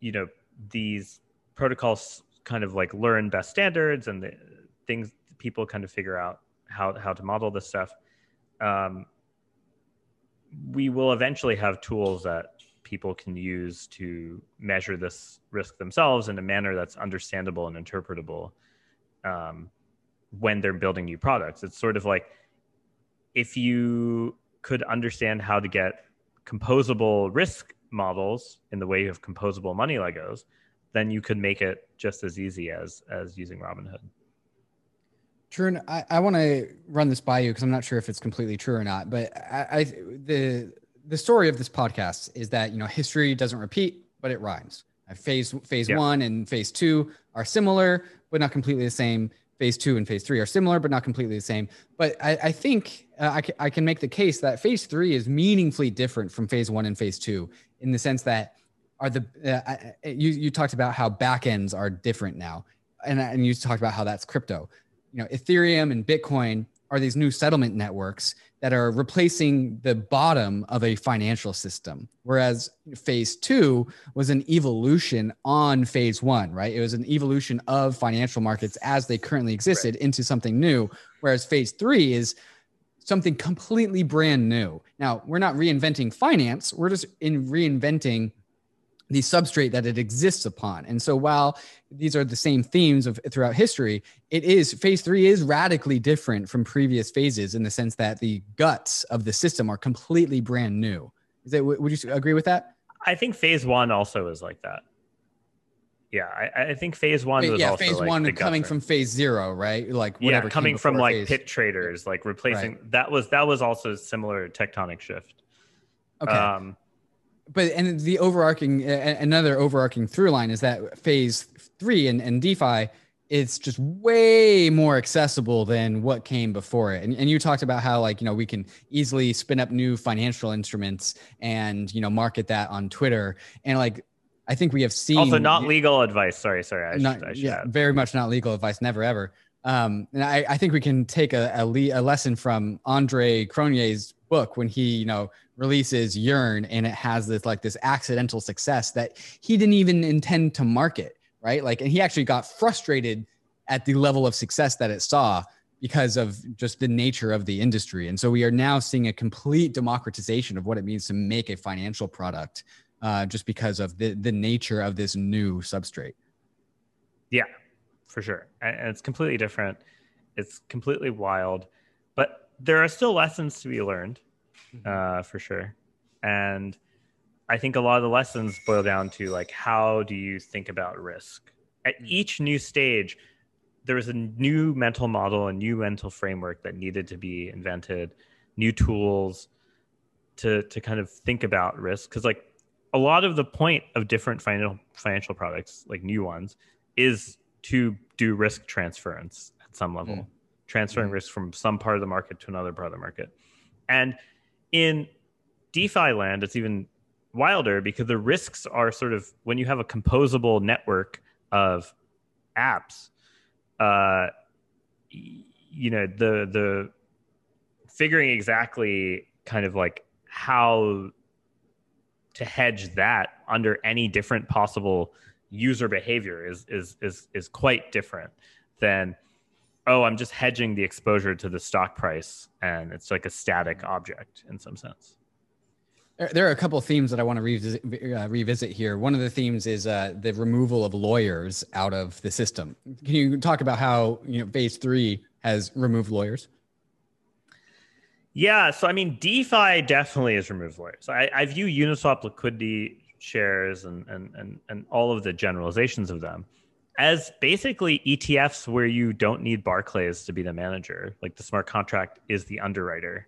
you know these protocols kind of like learn best standards and the things people kind of figure out how how to model this stuff. Um, we will eventually have tools that people can use to measure this risk themselves in a manner that's understandable and interpretable um, when they're building new products. It's sort of like if you could understand how to get composable risk models in the way of composable money Legos, then you could make it just as easy as as using Robinhood. True, I, I want to run this by you because I'm not sure if it's completely true or not. But I, I the the story of this podcast is that you know history doesn't repeat, but it rhymes. Uh, phase phase yeah. one and phase two are similar, but not completely the same. Phase two and phase three are similar, but not completely the same. But I, I think uh, I, c- I can make the case that phase three is meaningfully different from phase one and phase two in the sense that are the uh, you you talked about how backends are different now, and and you talked about how that's crypto. You know, Ethereum and Bitcoin are these new settlement networks that are replacing the bottom of a financial system. Whereas phase two was an evolution on phase one, right? It was an evolution of financial markets as they currently existed right. into something new. Whereas phase three is something completely brand new. Now, we're not reinventing finance, we're just in reinventing the substrate that it exists upon. And so while these are the same themes of throughout history, it is phase three is radically different from previous phases in the sense that the guts of the system are completely brand new. Is that would you agree with that? I think phase one also is like that. Yeah, I, I think phase one was yeah, phase like one coming from phase zero, right? Like yeah, coming from like phase. pit traders, like replacing right. that was that was also a similar tectonic shift. Okay. Um, but and the overarching another overarching through line is that phase three and, and DeFi it's just way more accessible than what came before it. And, and you talked about how like, you know, we can easily spin up new financial instruments and, you know, market that on Twitter. And like, I think we have seen also not legal advice. Sorry, sorry. I not, should, I should yeah, add. very much not legal advice. Never, ever. Um, and I, I think we can take a, a, le- a lesson from Andre Cronje's book when he, you know, releases Yearn and it has this like this accidental success that he didn't even intend to market right? Like, and he actually got frustrated at the level of success that it saw because of just the nature of the industry. And so we are now seeing a complete democratization of what it means to make a financial product uh, just because of the, the nature of this new substrate. Yeah, for sure. And it's completely different. It's completely wild, there are still lessons to be learned uh, for sure. And I think a lot of the lessons boil down to like how do you think about risk at hmm. each new stage. There was a new mental model, a new mental framework that needed to be invented, new tools to to kind of think about risk. Because like a lot of the point of different financial financial products, like new ones, is to do risk transference at some level, mm. Transferring mm. risk from some part of the market to another part of the market. And in DeFi land, it's even wilder because the risks are sort of when you have a composable network of apps uh you know the the figuring exactly kind of like how to hedge that under any different possible user behavior is is is is quite different than oh i'm just hedging the exposure to the stock price and it's like a static object in some sense there are a couple of themes that I want to revisit, uh, revisit here. One of the themes is uh, the removal of lawyers out of the system. Can you talk about how you know phase three has removed lawyers? Yeah, so I mean, DeFi definitely has removed lawyers. I, I view Uniswap liquidity shares and, and and and all of the generalizations of them as basically ETFs where you don't need Barclays to be the manager. Like the smart contract is the underwriter.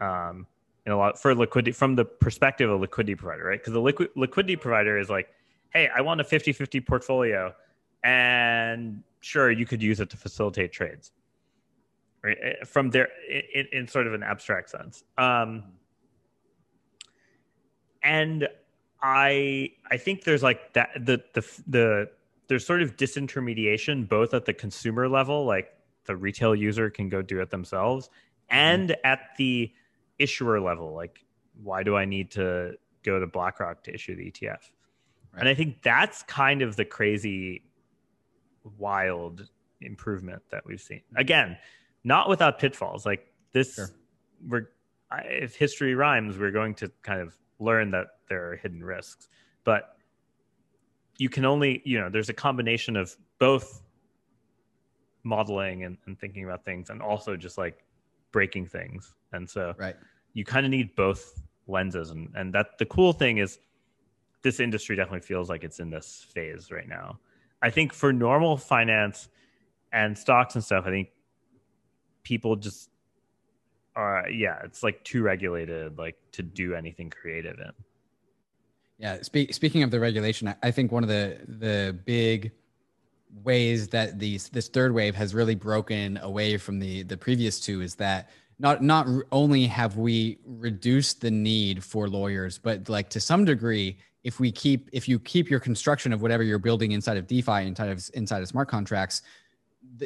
Um, in a lot for liquidity from the perspective of a liquidity provider, right? Because the liquid liquidity provider is like, hey, I want a 50-50 portfolio, and sure, you could use it to facilitate trades, right? Eh, from there, in, in sort of an abstract sense. Um, and I I think there's like that the the the there's sort of disintermediation both at the consumer level, like the retail user can go do it themselves, and mm-hmm. at the issuer level, like why do I need to go to BlackRock to issue the ETF? Right. And I think that's kind of the crazy, wild improvement that we've seen. Again, not without pitfalls. Like this, sure. we're if history rhymes, we're going to kind of learn that there are hidden risks. But you can only, you know, there's a combination of both modeling and, and thinking about things and also just like breaking things. And so right. you kind of need both lenses. And, and that the cool thing is this industry definitely feels like it's in this phase right now. I think for normal finance and stocks and stuff, I think people just are, yeah, it's like too regulated, like to do anything creative in. Yeah. Spe- speaking of the regulation, I think one of the, the big ways that these this third wave has really broken away from the the previous two is that not not only have we reduced the need for lawyers but like to some degree if we keep if you keep your construction of whatever you're building inside of defi inside of inside of smart contracts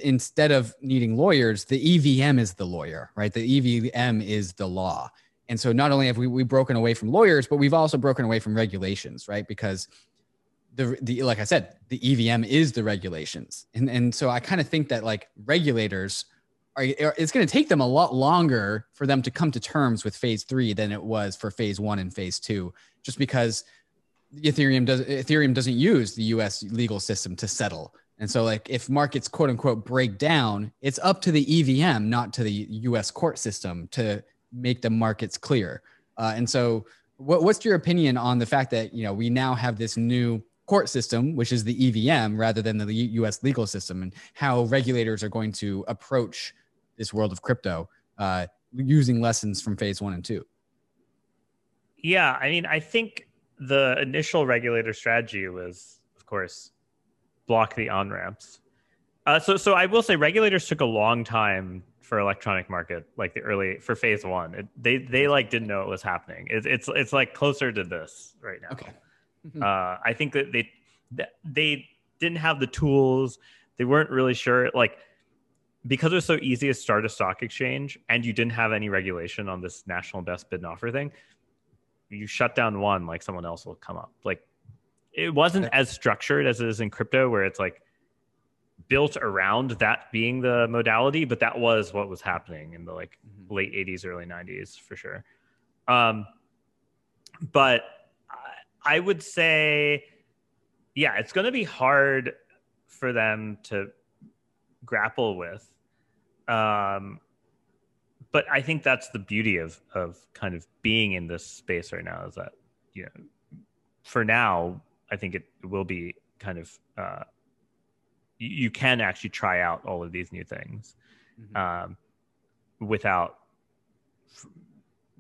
instead of needing lawyers the evm is the lawyer right the evm is the law and so not only have we, we broken away from lawyers but we've also broken away from regulations right because the the like I said, the EVM is the regulations, and and so I kind of think that like regulators are, it's going to take them a lot longer for them to come to terms with phase three than it was for phase one and phase two, just because Ethereum does Ethereum doesn't use the U.S. legal system to settle, and so like if markets quote unquote break down, it's up to the EVM, not to the U.S. court system to make the markets clear. Uh, and so, what, what's your opinion on the fact that you know we now have this new court system, which is the EVM, rather than the US legal system, and how regulators are going to approach this world of crypto uh, using lessons from phase one and two. Yeah, I mean, I think the initial regulator strategy was, of course, block the on ramps. Uh, so, so I will say, regulators took a long time for electronic market, like the early for phase one. It, they they like didn't know it was happening. It, it's it's like closer to this right now. Okay. uh, I think that they they didn't have the tools. They weren't really sure. Like because it was so easy to start a stock exchange, and you didn't have any regulation on this national best bid and offer thing. You shut down one, like someone else will come up. Like it wasn't as structured as it is in crypto, where it's like built around that being the modality, but that was what was happening in the like mm-hmm. late 80s, early 90s for sure. Um, but I, I would say, yeah, it's going to be hard for them to grapple with. Um, but I think that's the beauty of of kind of being in this space right now is that you know, for now, I think it will be kind of uh, you can actually try out all of these new things mm-hmm. um, without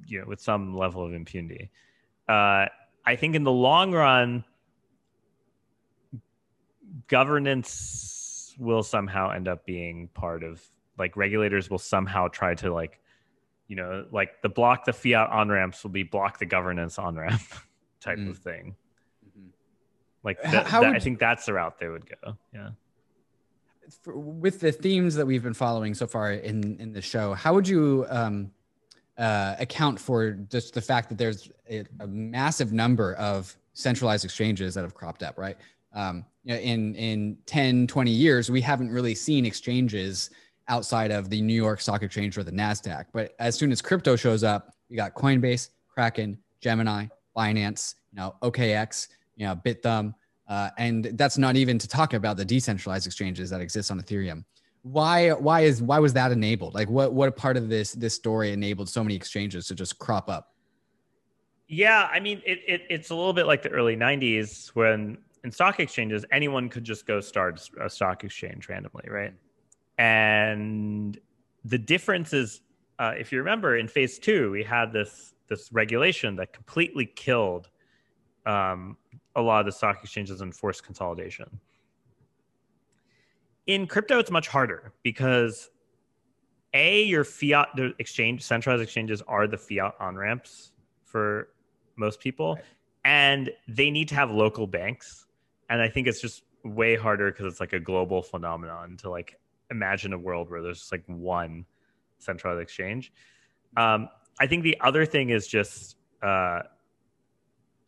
you know with some level of impunity uh, i think in the long run governance will somehow end up being part of like regulators will somehow try to like you know like the block the fiat on ramps will be block the governance on ramp type mm. of thing mm-hmm. like th- th- i think that's the route they would go yeah for, with the themes that we've been following so far in in the show, how would you um, uh, account for just the fact that there's a, a, massive number of centralized exchanges that have cropped up, right? Um, you know, in in 10, 20 years, we haven't really seen exchanges outside of the New York Stock Exchange or the Nasdaq. But as soon as crypto shows up, you got Coinbase, Kraken, Gemini, Binance, you know, OKX, you know, Bithumb, uh, and that's not even to talk about the decentralized exchanges that exist on Ethereum. Why why is why was that enabled? Like what what part of this this story enabled so many exchanges to just crop up? Yeah, I mean it, it it's a little bit like the early '90s when in stock exchanges anyone could just go start a stock exchange randomly, right? And the difference is, uh, if you remember, in phase two we had this this regulation that completely killed um, a lot of the stock exchanges and forced consolidation. In crypto, it's much harder because a your fiat the exchange centralized exchanges are the fiat on ramps for most people, right. and they need to have local banks. And I think it's just way harder because it's like a global phenomenon to like imagine a world where there's just like one centralized exchange. Um, I think the other thing is just uh,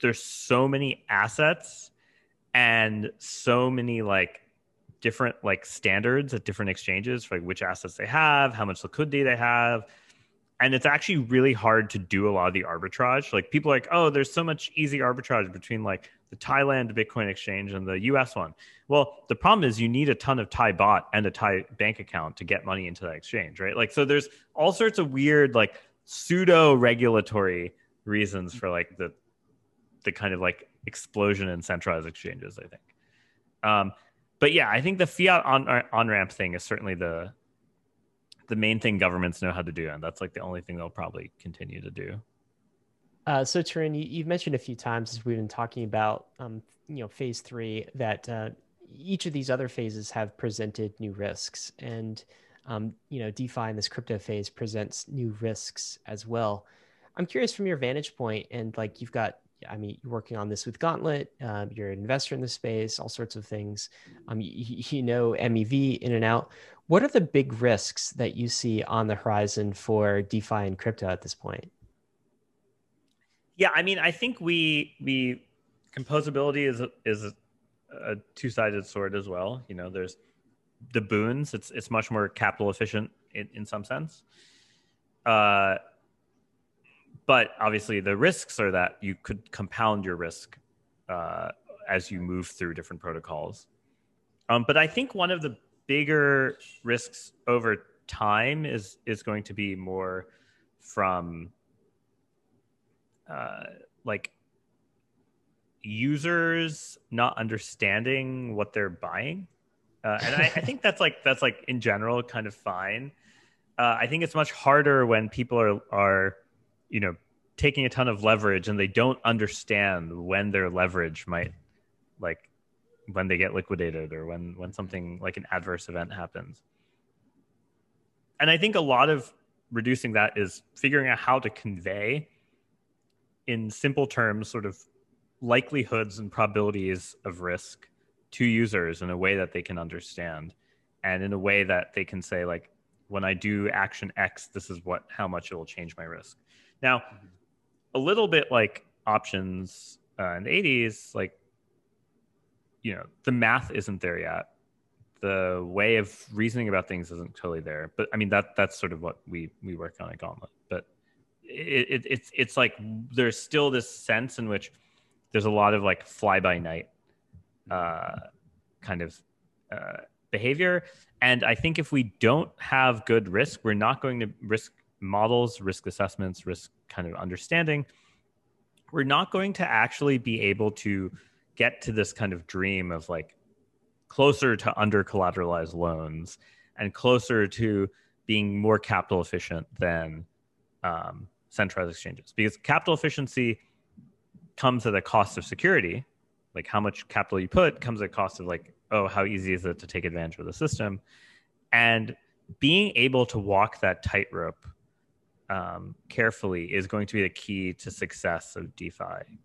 there's so many assets and so many like different like standards at different exchanges for like which assets they have, how much liquidity they have. And it's actually really hard to do a lot of the arbitrage. Like people are like, oh, there's so much easy arbitrage between like the Thailand Bitcoin exchange and the US one. Well, the problem is you need a ton of Thai baht and a Thai bank account to get money into that exchange, right? Like so there's all sorts of weird like pseudo regulatory reasons for like the the kind of like explosion in centralized exchanges. I think. Um, but yeah, I think the fiat on on ramp thing is certainly the the main thing governments know how to do, and that's like the only thing they'll probably continue to do. Uh, so, Tarun, you, have mentioned a few times as we've been talking about, um, you know, phase three that uh, each of these other phases have presented new risks, and um, you know, DeFi in this crypto phase presents new risks as well. I'm curious from your vantage point, and like you've got I mean, you're working on this with Gauntlet. Um, you're an investor in the space, all sorts of things. Um, you, you, know MEV in and out. What are the big risks that you see on the horizon for DeFi and crypto at this point? Yeah, I mean, I think we we composability is is a, a two sided sword as well. You know, there's the boons. It's it's much more capital efficient in, in some sense. Uh, but obviously the risks are that you could compound your risk uh, as you move through different protocols. Um, but I think one of the bigger risks over time is is going to be more from uh, like users not understanding what they're buying, uh, and I, I, think that's like that's like in general kind of fine. Uh, I think it's much harder when people are are you know taking a ton of leverage and they don't understand when their leverage might like when they get liquidated or when when something like an adverse event happens. And i think a lot of reducing that is figuring out how to convey in simple terms sort of likelihoods and probabilities of risk to users in a way that they can understand and in a way that they can say like when i do action x this is what how much it will change my risk now a little bit like options uh, in the 80s like you know the math isn't there yet. The way of reasoning about things isn't totally there. But i mean that that's sort of what we we work on at gauntlet. But it, it, it's it's like there's still this sense in which there's a lot of like fly by night uh, kind of uh, behavior. And i think if we don't have good risk we're not going to risk models risk assessments risk kind of understanding we're not going to actually be able to get to this kind of dream of like closer to under collateralized loans and closer to being more capital efficient than um, centralized exchanges. Because capital efficiency comes at a cost of security. Like how much capital you put comes at a cost of like oh how easy is it to take advantage of the system? And being able to walk that tightrope um, carefully is going to be the key to success of DeFi.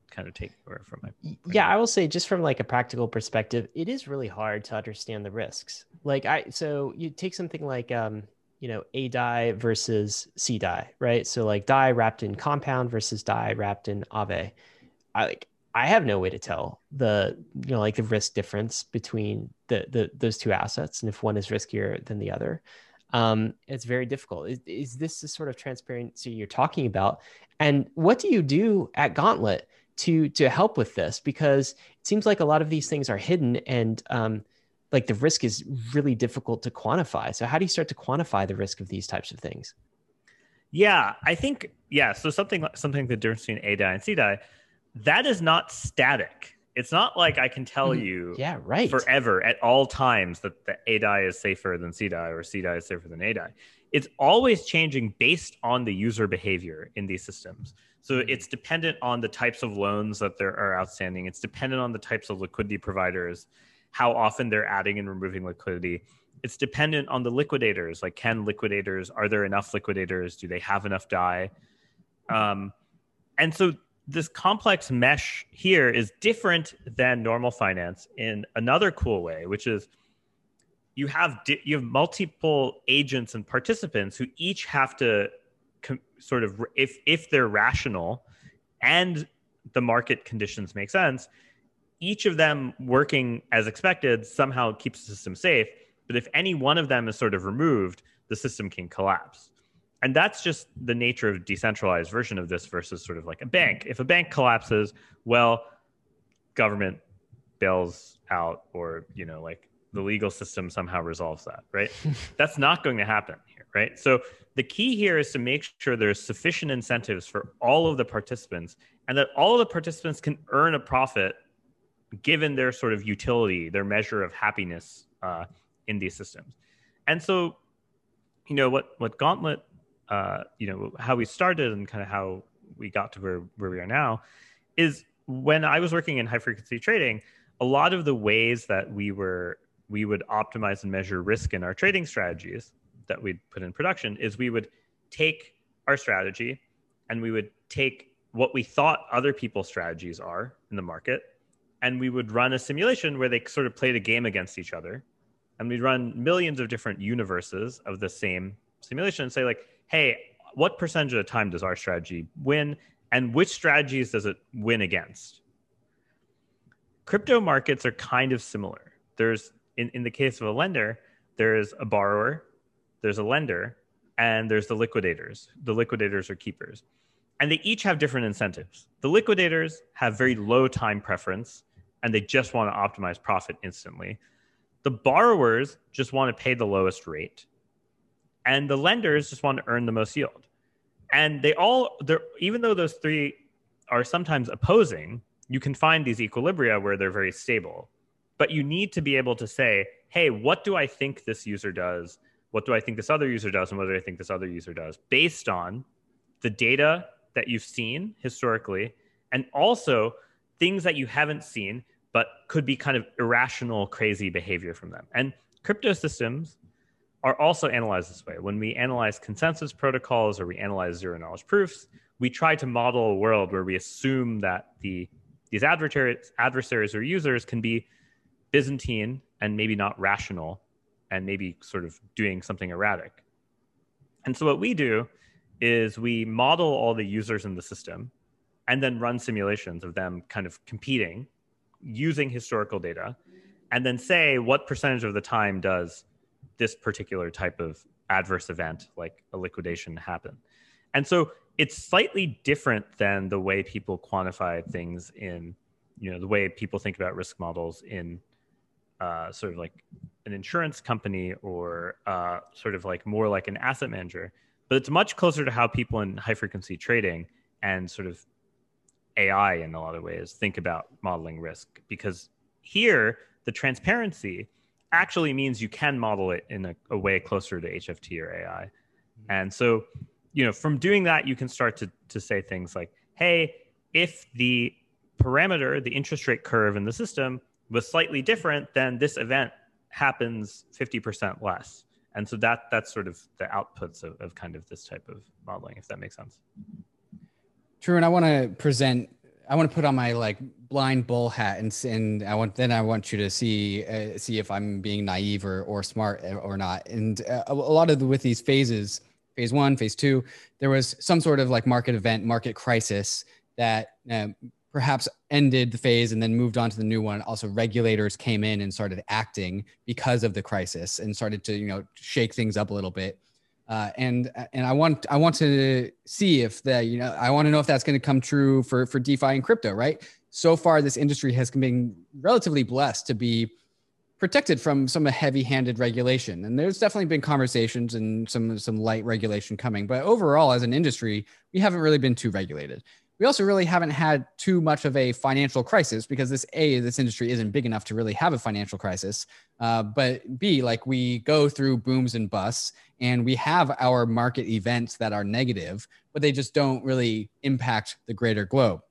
Kind of take away from my. Yeah, I will say just from like a practical perspective, it is really hard to understand the risks. Like I, so you take something like, um, you know, a Dai versus C Dai, right? So like Dai wrapped in compound versus Dai wrapped in Aave. I like I have no way to tell the you know like the risk difference between the the those two assets and if one is riskier than the other um, it's very difficult. Is, is this the sort of transparency you're talking about? And what do you do at Gauntlet to to help with this? Because it seems like a lot of these things are hidden and um, like the risk is really difficult to quantify. So how do you start to quantify the risk of these types of things? Yeah, I think yeah. So something something the difference between A Dai and C Dai, that is not static it's not like I can tell mm, you yeah, right. forever at all times that the A Dai is safer than C Dai or C Dai is safer than A Dai. It's always changing based on the user behavior in these systems. So mm. it's dependent on the types of loans that there are outstanding. It's dependent on the types of liquidity providers, how often they're adding and removing liquidity. It's dependent on the liquidators. Like, can liquidators, are there enough liquidators? Do they have enough Dai? Um, and so this complex mesh here is different than normal finance in another cool way, which is you have di- you have multiple agents and participants who each have to com- sort of if if they're rational and the market conditions make sense, each of them working as expected somehow keeps the system safe. But if any one of them is sort of removed, the system can collapse and that's just the nature of decentralized version of this versus sort of like a bank. If a bank collapses well government bails out or you know like the legal system somehow resolves that right? That's not going to happen here right? So the key here is to make sure there's sufficient incentives for all of the participants and that all of the participants can earn a profit given their sort of utility their measure of happiness uh, in these systems. And so you know what what gauntlet uh, you know how we started and kind of how we got to where, where we are now is when I was working in high frequency trading, a lot of the ways that we were we would optimize and measure risk in our trading strategies that we'd put in production is we would take our strategy and we would take what we thought other people's strategies are in the market and we would run a simulation where they sort of played a game against each other. And we'd run millions of different universes of the same simulation and say like hey, what percentage of the time does our strategy win and which strategies does it win against? Crypto markets are kind of similar. There's, in, in the case of a lender, there's a borrower, there's a lender, and there's the liquidators. The liquidators are keepers. And they each have different incentives. The liquidators have very low time preference and they just want to optimize profit instantly. The borrowers just want to pay the lowest rate and the lenders just want to earn the most yield. And they all, they're, even though those three are sometimes opposing, you can find these equilibria where they're very stable. But you need to be able to say, hey, what do I think this user does? What do I think this other user does? And what do I think this other user does? Based on the data that you've seen historically, and also things that you haven't seen but could be kind of irrational, crazy behavior from them. And crypto systems are also analyzed this way. When we analyze consensus protocols or we analyze zero knowledge proofs, we try to model a world where we assume that the these adversaries, adversaries or users can be Byzantine and maybe not rational and maybe sort of doing something erratic. And so what we do is we model all the users in the system and then run simulations of them kind of competing using historical data and then say what percentage of the time does this particular type of adverse event like a liquidation happen. And so it's slightly different than the way people quantify things in you know the way people think about risk models in uh, sort of like an insurance company or uh, sort of like more like an asset manager but it's much closer to how people in high frequency trading and sort of ai in a lot of ways think about modeling risk because here the transparency actually means you can model it in a, a way closer to hft or ai mm-hmm. and so you know, from doing that, you can start to, to say things like, hey, if the parameter, the interest rate curve in the system was slightly different, then this event happens 50% less. And so that that's sort of the outputs of, of kind of this type of modeling, if that makes sense. True. And I want to present, I want to put on my like blind bull hat and, and I want, then I want you to see, uh, see if I'm being naive or, or smart or not. And uh, a lot of the, with these phases, phase one, phase two, there was some sort of like market event, market crisis that uh, perhaps ended the phase and then moved on to the new one. Also, regulators came in and started acting because of the crisis and started to you know shake things up a little bit. Uh, and and I want I want to see if that you know I want to know if that's going to come true for for DeFi and crypto. Right. So far, this industry has been relatively blessed to be protected from some heavy-handed regulation. And there's definitely been conversations and some some light regulation coming, but overall, as an industry, we haven't really been too regulated. We also really haven't had too much of a financial crisis because this a this industry isn't big enough to really have a financial crisis. Uh, but b like we go through booms and busts, and we have our market events that are negative, but they just don't really impact the greater globe.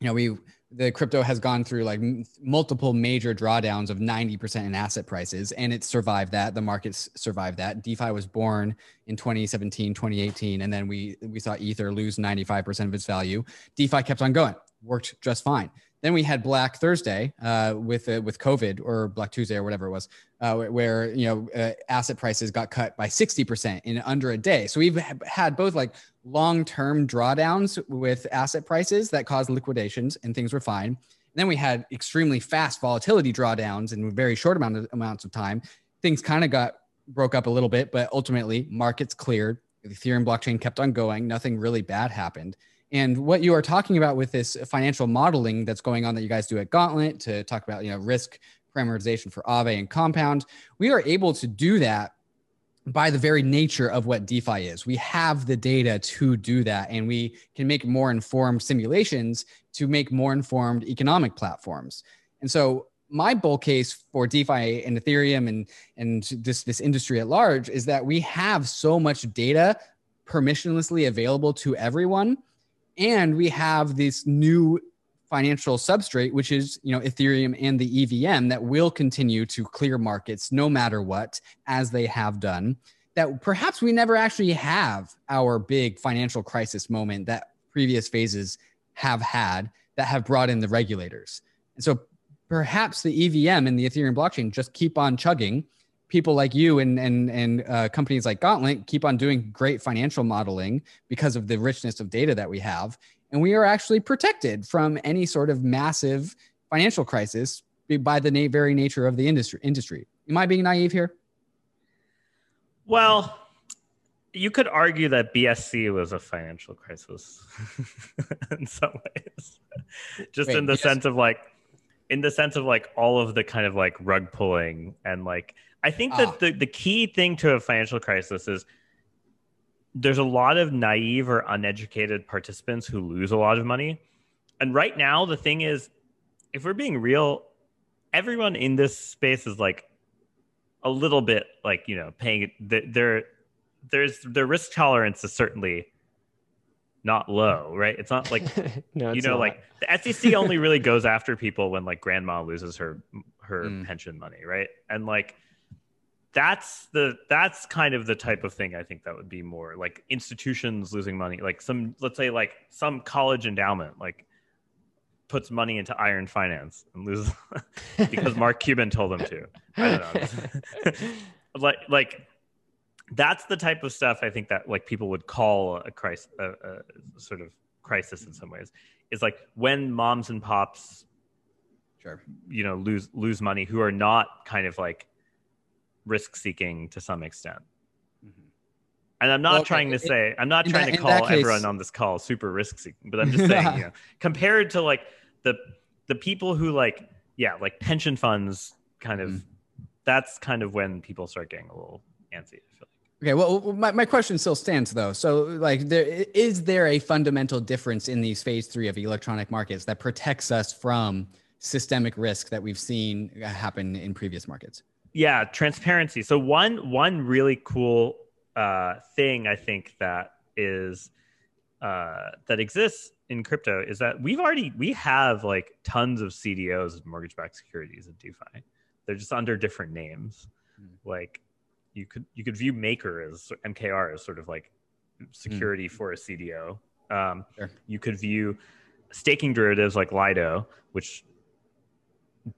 You know, we the crypto has gone through like m- multiple major drawdowns of 90% in asset prices and it survived that. The markets survived that. Defi was born in 2017 2018 and then we we saw ether lose 95% of its value. Defi kept on going worked just fine. Then we had Black Thursday uh, with uh, with COVID or Black Tuesday or whatever it was, uh, where you know uh, asset prices got cut by sixty percent in under a day. So we've had both like long term drawdowns with asset prices that caused liquidations and things were fine. And then we had extremely fast volatility drawdowns in very short amount of, amounts of time. Things kind of got broke up a little bit, but ultimately markets cleared. The Ethereum blockchain kept on going. Nothing really bad happened. And what you are talking about with this financial modeling that's going on that you guys do at Gauntlet to talk about, you know, risk parameterization for Aave and Compound, we are able to do that by the very nature of what DeFi is. We have the data to do that, and we can make more informed simulations to make more informed economic platforms. And so, my bull case for DeFi and Ethereum and and this this industry at large is that we have so much data permissionlessly available to everyone and we have this new financial substrate which is you know ethereum and the evm that will continue to clear markets no matter what as they have done that perhaps we never actually have our big financial crisis moment that previous phases have had that have brought in the regulators. And so perhaps the evm and the ethereum blockchain just keep on chugging. People like you and and and uh, companies like Gauntlet keep on doing great financial modeling because of the richness of data that we have, and we are actually protected from any sort of massive financial crisis by the na- very nature of the industry. Industry. Am I being naive here? Well, you could argue that BSC was a financial crisis in some ways, just Wait, in the BSC? sense of like, in the sense of like all of the kind of like rug pulling and like I think that ah. the, the key thing to a financial crisis is there's a lot of naive or uneducated participants who lose a lot of money. And right now, the thing is, if we're being real, everyone in this space is like a little bit like, you know, paying their, there's their risk tolerance is certainly not low, right? It's not like no, you know, not. like the SEC only really goes after people when like grandma loses her her Mm. pension money, right? And like that's the that's kind of the type of thing I think that would be more like institutions losing money, like some let's say like some college endowment like puts money into iron finance and loses because Mark Cuban told them to. I don't know. like like that's the type of stuff I think that like people would call a crisis, a, a sort of crisis in some ways. Is like when moms and pops, Sure. you know, lose lose money who are not kind of like risk seeking to some extent. And I'm not Well, trying to say I'm not trying that- to call case- everyone on this call super risk seeking, but I'm just saying, you know, compared to like the the people who like yeah, like pension funds kind of Mm. that's kind of when people start getting a little antsy. I feel like. Okay, well, my, my question still stands though. So, like, there is there a fundamental difference in these phase three of electronic markets that protects us from systemic risk that we've seen happen in previous markets? Yeah transparency. So one one really cool uh thing i think that is uh that exists in crypto is that we've already we have like tons of cdos of mortgage-backed securities at defi. They're just under different names. Hmm. like you could you could view maker as mkr as sort of like security for a cdo um Sure. you could view staking derivatives like lido which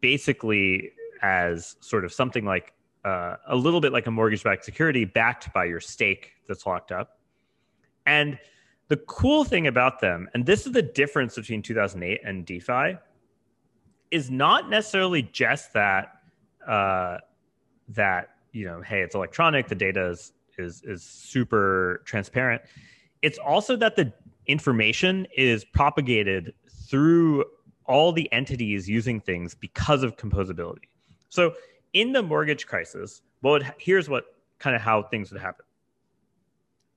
basically as sort of something like uh, a little bit like a mortgage backed security backed by your stake that's locked up. And the cool thing about them, and this is the difference between 2008 and DeFi, is not necessarily just that uh, that you know, hey, it's electronic, the data is is is super transparent. It's also that the information is propagated through all the entities using things because of composability. So in the mortgage crisis, well, it, here's what kind of how things would happen.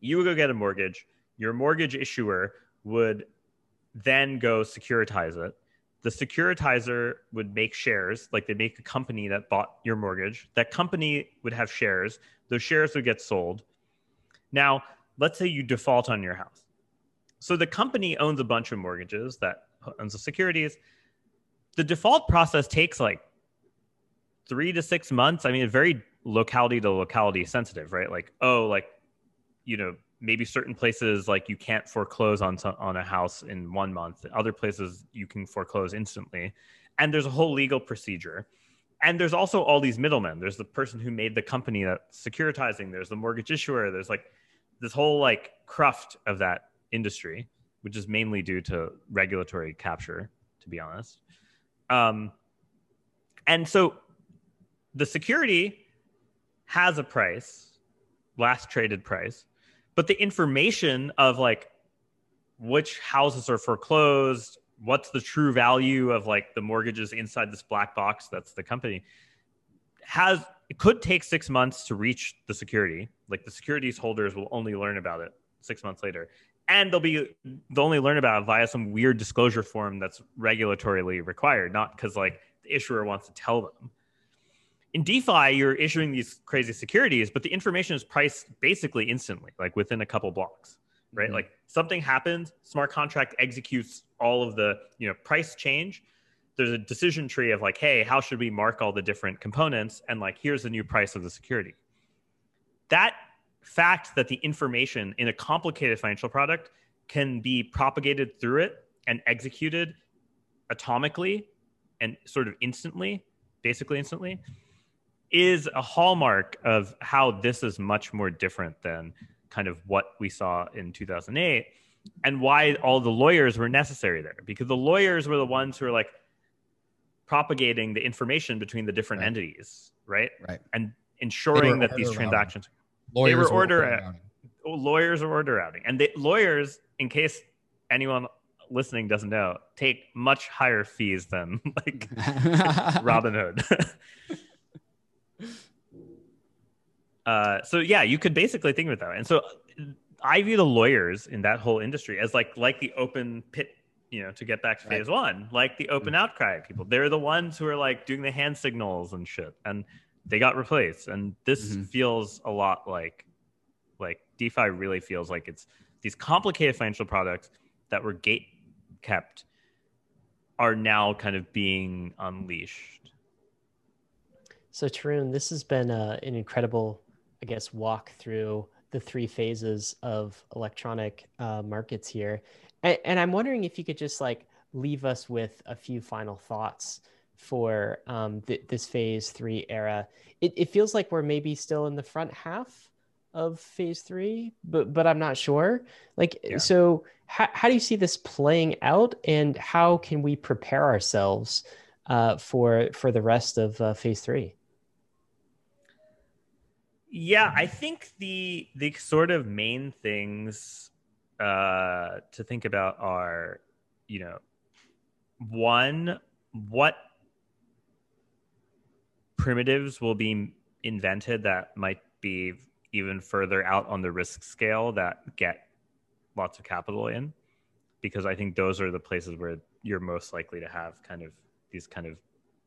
You would go get a mortgage. Your mortgage issuer would then go securitize it. The securitizer would make shares, like they make a company that bought your mortgage. That company would have shares. Those shares would get sold. Now, let's say you default on your house. So the company owns a bunch of mortgages that owns the securities. The default process takes like three to six months. I mean, very locality to locality sensitive, right? Like, oh, like, you know, maybe certain places like you can't foreclose on on a house in one month. Other places you can foreclose instantly, and there's a whole legal procedure. And there's also all these middlemen. There's the person who made the company that's securitizing. There's the mortgage issuer. There's like this whole like cruft of that industry, which is mainly due to regulatory capture, to be honest. Um, and so the security has a price, last traded price, but the information of like which houses are foreclosed, what's the true value of like the mortgages inside this black box that's the company has it could take six months to reach the security. Like the securities holders will only learn about it six months later. And they'll be they'll only learn about it via some weird disclosure form that's regulatorily required, not because like the issuer wants to tell them in DeFi, you're issuing these crazy securities, but the information is priced basically instantly, like within a couple blocks, right? Mhm. Like something happens, smart contract executes all of the, you know, price change. There's a decision tree of like, hey, how should we mark all the different components? And like, here's the new price of the security. That fact that the information in a complicated financial product can be propagated through it and executed atomically and sort of instantly, basically instantly, is a hallmark of how this is much more different than kind of what we saw in 2008 and why all the lawyers were necessary there because the lawyers were the ones who were like propagating the information between the different Right. entities right Right. and ensuring that these routing. transactions Lawyers were will order- routing. oh, lawyers are order routing and the lawyers in case anyone listening doesn't know take much higher fees than like Robinhood. uh, so yeah, you could basically think of it that way. And so I view the lawyers in that whole industry as like like the open pit, you know, to get back to Right. phase one, like the open outcry people. They're the ones who are like doing the hand signals and shit, and they got replaced. And this Mhm. feels a lot like like DeFi really feels like it's these complicated financial products that were gate kept are now kind of being unleashed. So, Tarun, this has been uh, an incredible, I guess, walk through the three phases of electronic uh, markets here. And, and, I'm wondering if you could just like leave us with a few final thoughts for um, th- this phase three era. It, it feels like we're maybe still in the front half of phase three, but but I'm not sure. Like, yeah. so how, how do you see this playing out, and how can we prepare ourselves uh, for for the rest of uh, phase three? Yeah, I think the the sort of main things uh, to think about are, you know, one, what primitives will be invented that might be even further out on the risk scale that get lots of capital in? Because i think those are the places where you're most likely to have kind of these kind of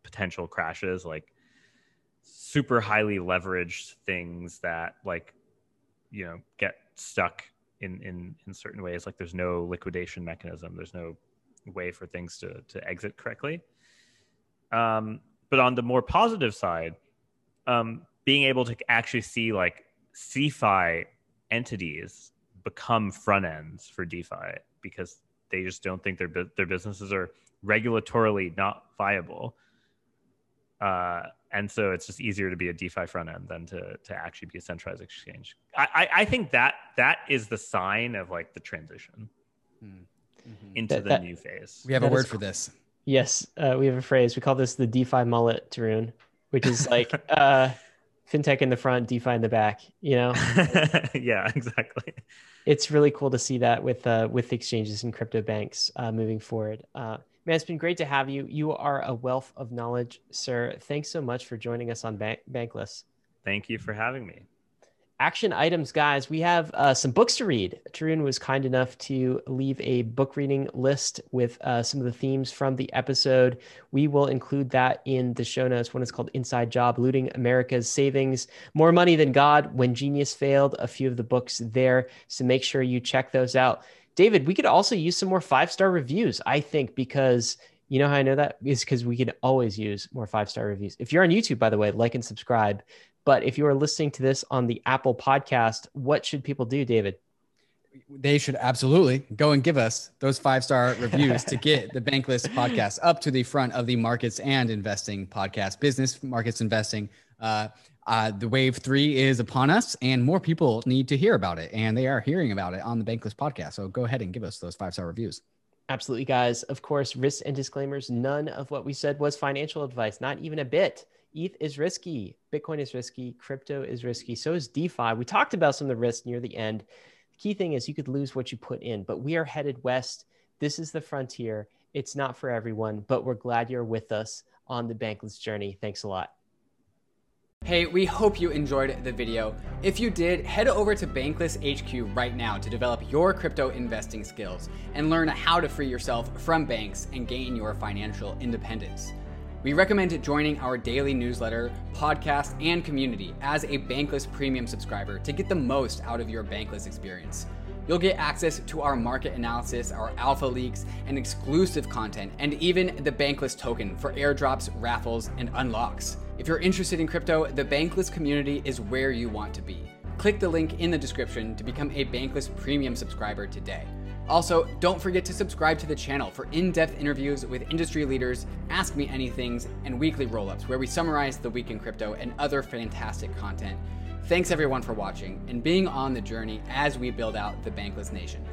potential crashes like super highly leveraged things that like you know get stuck in in in certain ways. Like there's no liquidation mechanism. There's no way for things to to exit correctly. Um but on the more positive side um being able to actually see like CeFi entities become front ends for DeFi because they just don't think their their businesses are regulatorily not viable. Uh, and so it's just easier to be a DeFi front end than to to actually be a centralized exchange. I, I, I think that that is the sign of like the transition mm-hmm. into that, the that, new phase. We have a word is, for this. Yes, uh, we have a phrase. We call this the DeFi mullet, Tarun, which is like uh, fintech in the front, DeFi in the back. You know. yeah, exactly. It's really cool to see that with uh, with exchanges and crypto banks uh, moving forward. Man, it's been great to have you. You are a wealth of knowledge, sir. Thanks so much for joining us on Bank- Bankless. Thank you for having me action items, guys. We have uh, some books to read. Tarun was kind enough to leave a book reading list with uh, some of the themes from the episode. We will include that in the show notes. One is called Inside Job Looting America's Savings, More Money Than God, When Genius Failed. A few of the books there. So make sure you check those out. David, we could also use some more five star reviews, I think, because you know how I know that is because we can always use more five star reviews. If you're on YouTube, by the way, like and subscribe. But if you are listening to this on the Apple podcast, what should people do, David? They should absolutely go and give us those five star reviews to get the Bankless podcast up to the front of the markets and investing podcast, business markets investing. Uh, uh, the wave three is upon us, and more people need to hear about it, and they are hearing about it on the Bankless podcast. So go ahead and give us those five star reviews. Absolutely, guys. Of course, risks and disclaimers. None of what we said was financial advice, not even a bit. ETH is risky, Bitcoin is risky, crypto is risky, so is DeFi. We talked about some of the risks near the end. The key thing is you could lose what you put in, but we are headed west. This is the frontier. It's not for everyone, but we're glad you're with us on the bankless journey. Thanks a lot. Hey, we hope you enjoyed the video. If you did, head over to Bankless HQ right now to develop your crypto investing skills and learn how to free yourself from banks and gain your financial independence. We recommend joining our daily newsletter, podcast, and community as a Bankless Premium subscriber to get the most out of your Bankless experience. You'll get access to our market analysis, our alpha leaks, and exclusive content, and even the Bankless token for airdrops, raffles, and unlocks. If you're interested in crypto, the Bankless community is where you want to be. Click the link in the description to become a Bankless Premium subscriber today. Also, don't forget to subscribe to the channel for in-depth interviews with industry leaders, Ask Me Anythings, and weekly roll-ups where we summarize the week in crypto and other fantastic content. Thanks everyone for watching and being on the journey as we build out the Bankless Nation.